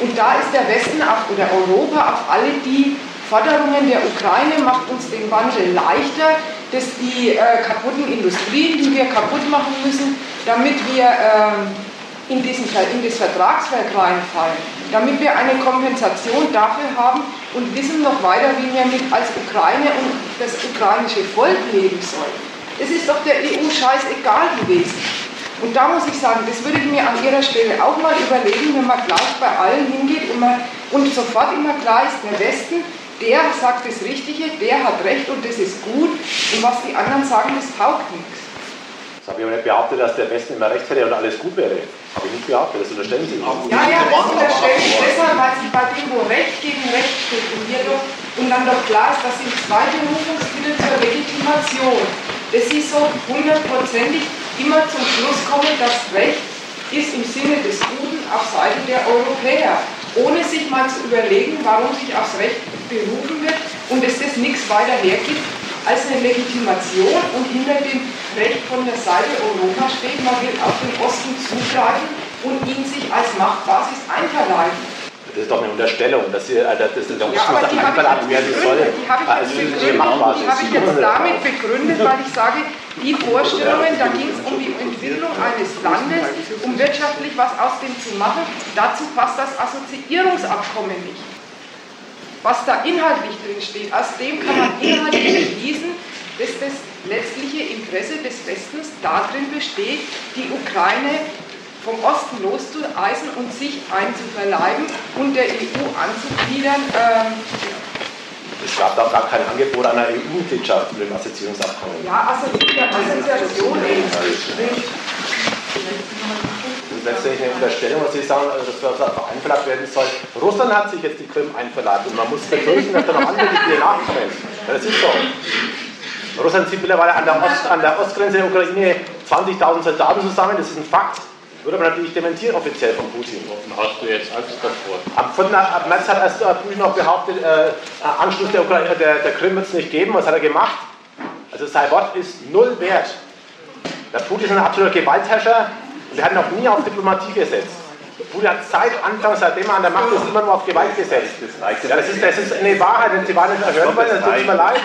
Und da ist der Westen auf, oder Europa auf alle die Forderungen der Ukraine, macht uns den Wandel leichter, dass die äh, kaputten Industrien, die wir kaputt machen müssen, damit wir äh, in, diesen, in das Vertragswerk reinfallen, damit wir eine Kompensation dafür haben und wissen noch weiter, wie wir mit als Ukraine und das ukrainische Volk leben sollen. Es ist doch der EU scheißegal gewesen. Und da muss ich sagen, das würde ich mir an Ihrer Stelle auch mal überlegen, wenn man gleich bei allen hingeht und, man, und sofort immer klar ist, der Westen, der sagt das Richtige, der hat Recht und das ist gut und was die anderen sagen, das taugt nichts. Das habe ich aber nicht behauptet, dass der Westen immer recht hätte und alles gut wäre. Habe ich nicht behauptet, das unterstellen Sie nicht. Ja, ja, das unterstellen Sie deshalb, weil Sie bei dem, wo Recht gegen Recht steht und, hier doch, und dann doch klar ist, dass Sie zwei Berufungsmittel zur Legitimation, dass Sie so hundertprozentig immer zum Schluss kommen, das Recht ist im Sinne des Guten auf Seite der Europäer, ohne sich mal zu überlegen, warum sich aufs Recht berufen wird und dass das nichts weiter hergibt als eine Legitimation und hinter dem Recht von der Seite Europa steht, man will auf den Osten zugreifen und ihn sich als Machtbasis einverleiben. Das ist doch eine Unterstellung, dass sie, äh, das in der ja, aber die habe ich, jetzt begründet, die habe ich, also die habe ich jetzt damit begründet, weil ich sage, die Vorstellungen, da ging es um die Entwicklung eines Landes, um wirtschaftlich was aus dem zu machen, dazu passt das Assoziierungsabkommen nicht. Was da inhaltlich drin steht, aus dem kann man inhaltlich schließen, dass das letztliche Interesse des Westens darin besteht, die Ukraine vom Osten loszueisen und sich einzuverleiben und der EU anzugliedern. Ähm, es gab da gar kein Angebot einer EU-Mitgliedschaft mit dem Assoziierungsabkommen. Ja, Assoziation eben. Das ist letztendlich eine Unterstellung, was Sie sagen, dass das einverleibt werden soll. Russland hat sich jetzt die Krim einverleibt und man muss befürchten, dass da noch andere die nachkommen. Das ist so. Russland zieht mittlerweile an der, Ost, an der Ostgrenze der Ukraine 20.000 Soldaten zusammen, das ist ein Fakt. Würde aber natürlich dementieren offiziell von Putin. Hast du jetzt Angst davor? Am 4. März hat erst Putin noch behauptet, äh, Anschluss der, Ukraine, der, der Krim wird es nicht geben. Was hat er gemacht? Also sein Wort ist null wert. Der Putin ist ein absoluter Gewaltherrscher und er hat noch nie auf Diplomatie gesetzt. Putin hat seit Anfang, seitdem er an der Macht ist, immer nur auf Gewalt gesetzt. Ja, das, ist, das ist eine Wahrheit, wenn Sie wahr nicht erhören wollen, dann tut es mir leid.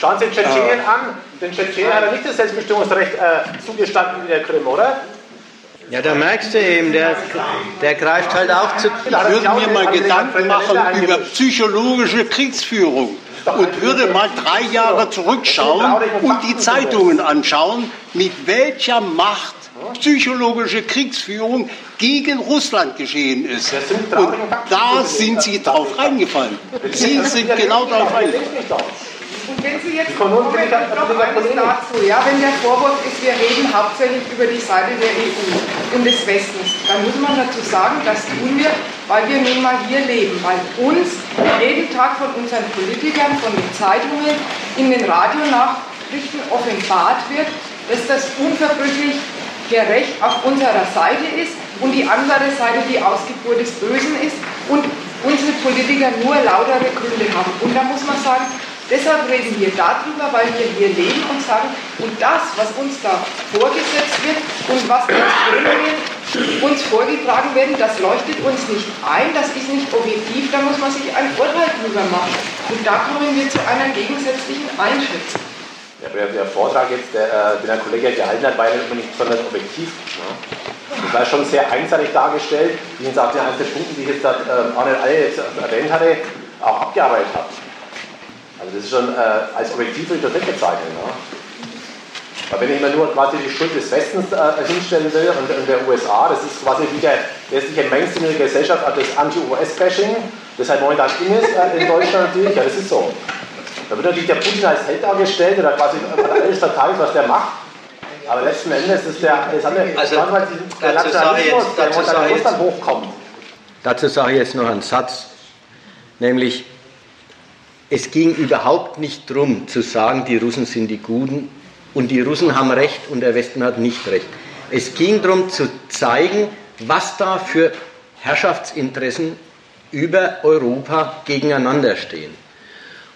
Schauen Sie den Tschetschenien an. Den Tschetschenien hat er nicht das Selbstbestimmungsrecht äh, zugestanden wie der Krim, oder? Ja, da merkst du eben, der, der greift halt auch zu. Ich würde mir mal Gedanken machen über psychologische Kriegsführung und würde mal drei Jahre zurückschauen und die Zeitungen anschauen, mit welcher Macht psychologische Kriegsführung gegen Russland geschehen ist. Und da sind Sie drauf reingefallen. Sie sind genau drauf reingefallen. Wenn Sie jetzt noch eines dazu, ja, wenn der Vorwurf ist, wir reden hauptsächlich über die Seite der EU und des Westens, dann muss man dazu sagen, das tun wir, weil wir nun mal hier leben, weil uns jeden Tag von unseren Politikern, von den Zeitungen, in den Radionachrichten offenbart wird, dass das unverbrüchlich gerecht auf unserer Seite ist und die andere Seite die Ausgeburt des Bösen ist und unsere Politiker nur lautere Gründe haben. Und da muss man sagen, deshalb reden wir darüber, weil wir hier leben und sagen, und das, was uns da vorgesetzt wird und was uns vorgetragen werden, das leuchtet uns nicht ein, das ist nicht objektiv, da muss man sich ein Urteil drüber machen. Und da kommen wir zu einer gegensätzlichen Einschätzung. Ja, der, Vortrag jetzt, der, äh, den der Kollege gehalten hat, war ja nicht besonders objektiv. Ne? Das war schon sehr einseitig dargestellt, wie ich auf den einzelnen Punkten, die ich jetzt äh, Arne alle jetzt erwähnt hatte, auch abgearbeitet habe. Also das ist schon äh, als objektiv durch weggezeichnet. Ne? Weil wenn ich immer nur quasi die Schuld des Westens äh, hinstellen will und, und, der USA, das ist quasi wie der westliche Mainstream in der Gesellschaft, das Anti-US-Bashing, das halt momentan in ist äh, in Deutschland natürlich, ja das ist so. Da wird natürlich der Putin als Held dargestellt oder quasi alles verteidigt, was der macht. Aber letzten Endes ist der, das haben wir also, manchmal diesen Nationalismus, der Monetarismus dann hochkommt. Dazu sage ich jetzt noch einen Satz, nämlich es ging überhaupt nicht darum zu sagen, die Russen sind die Guten und die Russen haben Recht und der Westen hat nicht Recht. Es ging darum zu zeigen, was da für Herrschaftsinteressen über Europa gegeneinander stehen.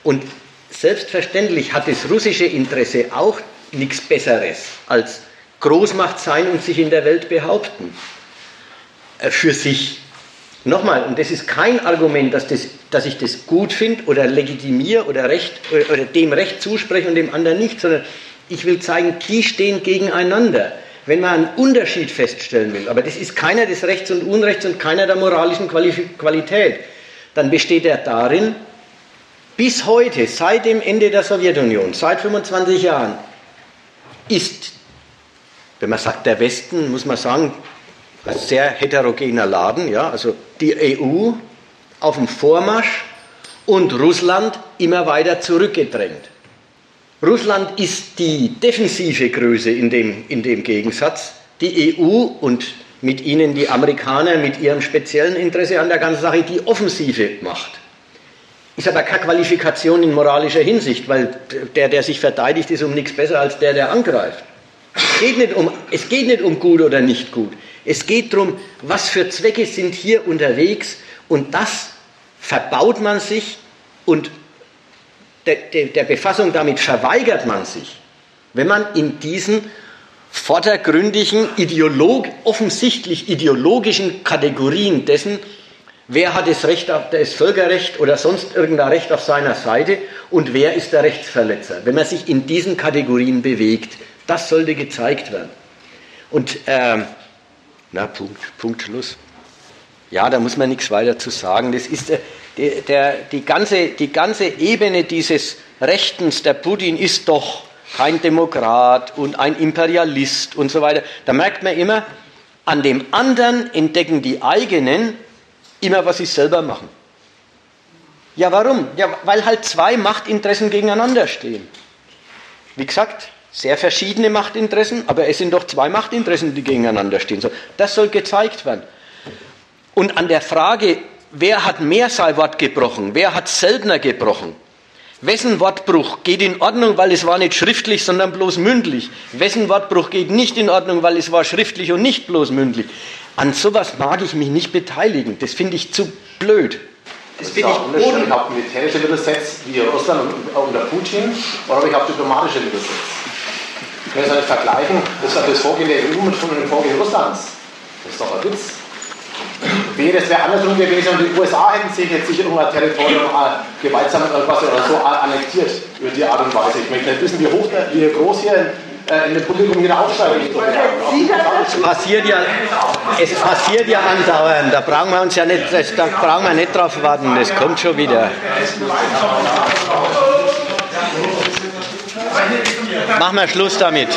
Und selbstverständlich hat das russische Interesse auch nichts Besseres als Großmacht sein und sich in der Welt behaupten. Äh, für sich. Nochmal, und das ist kein Argument, dass, das, dass ich das gut finde oder legitimiere oder, recht, oder, oder dem Recht zuspreche und dem anderen nicht, sondern ich will zeigen, die stehen gegeneinander. Wenn man einen Unterschied feststellen will, aber das ist keiner des Rechts und Unrechts und keiner der moralischen Qualität, dann besteht er darin, bis heute, seit dem Ende der Sowjetunion, seit 25 Jahren, ist, wenn man sagt der Westen, muss man sagen, ein sehr heterogener Laden, ja, also die EU auf dem Vormarsch und Russland immer weiter zurückgedrängt. Russland ist die defensive Größe in dem, in dem Gegensatz. Die EU und mit ihnen die Amerikaner mit ihrem speziellen Interesse an der ganzen Sache die offensive Macht. Ist aber keine Qualifikation in moralischer Hinsicht, weil der, der sich verteidigt, ist um nichts besser als der, der angreift. Es geht nicht um, es geht nicht um gut oder nicht gut. Es geht darum, was für Zwecke sind hier unterwegs und das verbaut man sich und der, der, der Befassung damit verweigert man sich, wenn man in diesen vordergründigen, ideolog, offensichtlich ideologischen Kategorien dessen Wer hat das Recht, das Völkerrecht oder sonst irgendein Recht auf seiner Seite und wer ist der Rechtsverletzer? Wenn man sich in diesen Kategorien bewegt, das sollte gezeigt werden. Und, ähm, na, Punkt, Punkt, Schluss. Ja, da muss man nichts weiter zu sagen. Das ist der, äh, der, die, ganze, die ganze Ebene dieses Rechtens, der Putin ist doch kein Demokrat und ein Imperialist und so weiter. Da merkt man immer, an dem anderen entdecken die eigenen immer, was sie selber machen. Ja, warum? Ja, weil halt zwei Machtinteressen gegeneinander stehen. Wie gesagt, sehr verschiedene Machtinteressen, aber es sind doch zwei Machtinteressen, die gegeneinander stehen. Das soll gezeigt werden. Und an der Frage, wer hat mehr sein Wort gebrochen, wer hat seltener gebrochen, wessen Wortbruch geht in Ordnung, weil es war nicht schriftlich, sondern bloß mündlich, wessen Wortbruch geht nicht in Ordnung, weil es war schriftlich und nicht bloß mündlich. An sowas mag ich mich nicht beteiligen. Das finde ich zu blöd. Das, finde ich unterschiedlich, ob militärische Mittel wie Russland unter Putin, oder ich auf diplomatische Mittel setze. Ich kann das nicht vergleichen, das, das Vorgehen der EU mit dem Vorgehen Russlands. Das ist doch ein Witz. Wäre es wäre andersrum gewesen und die USA hätten sich jetzt sicher irgendein Territorium gewaltsam oder so annektiert über die Art und Weise. Ich möchte nicht wissen, wie hoch, wie groß hier äh, in dem Publikum wieder aufsteigen. Es passiert ja, es passiert ja andauernd. Da brauchen wir uns ja nicht, da brauchen wir nicht drauf warten. Das kommt schon wieder. Machen wir Schluss damit.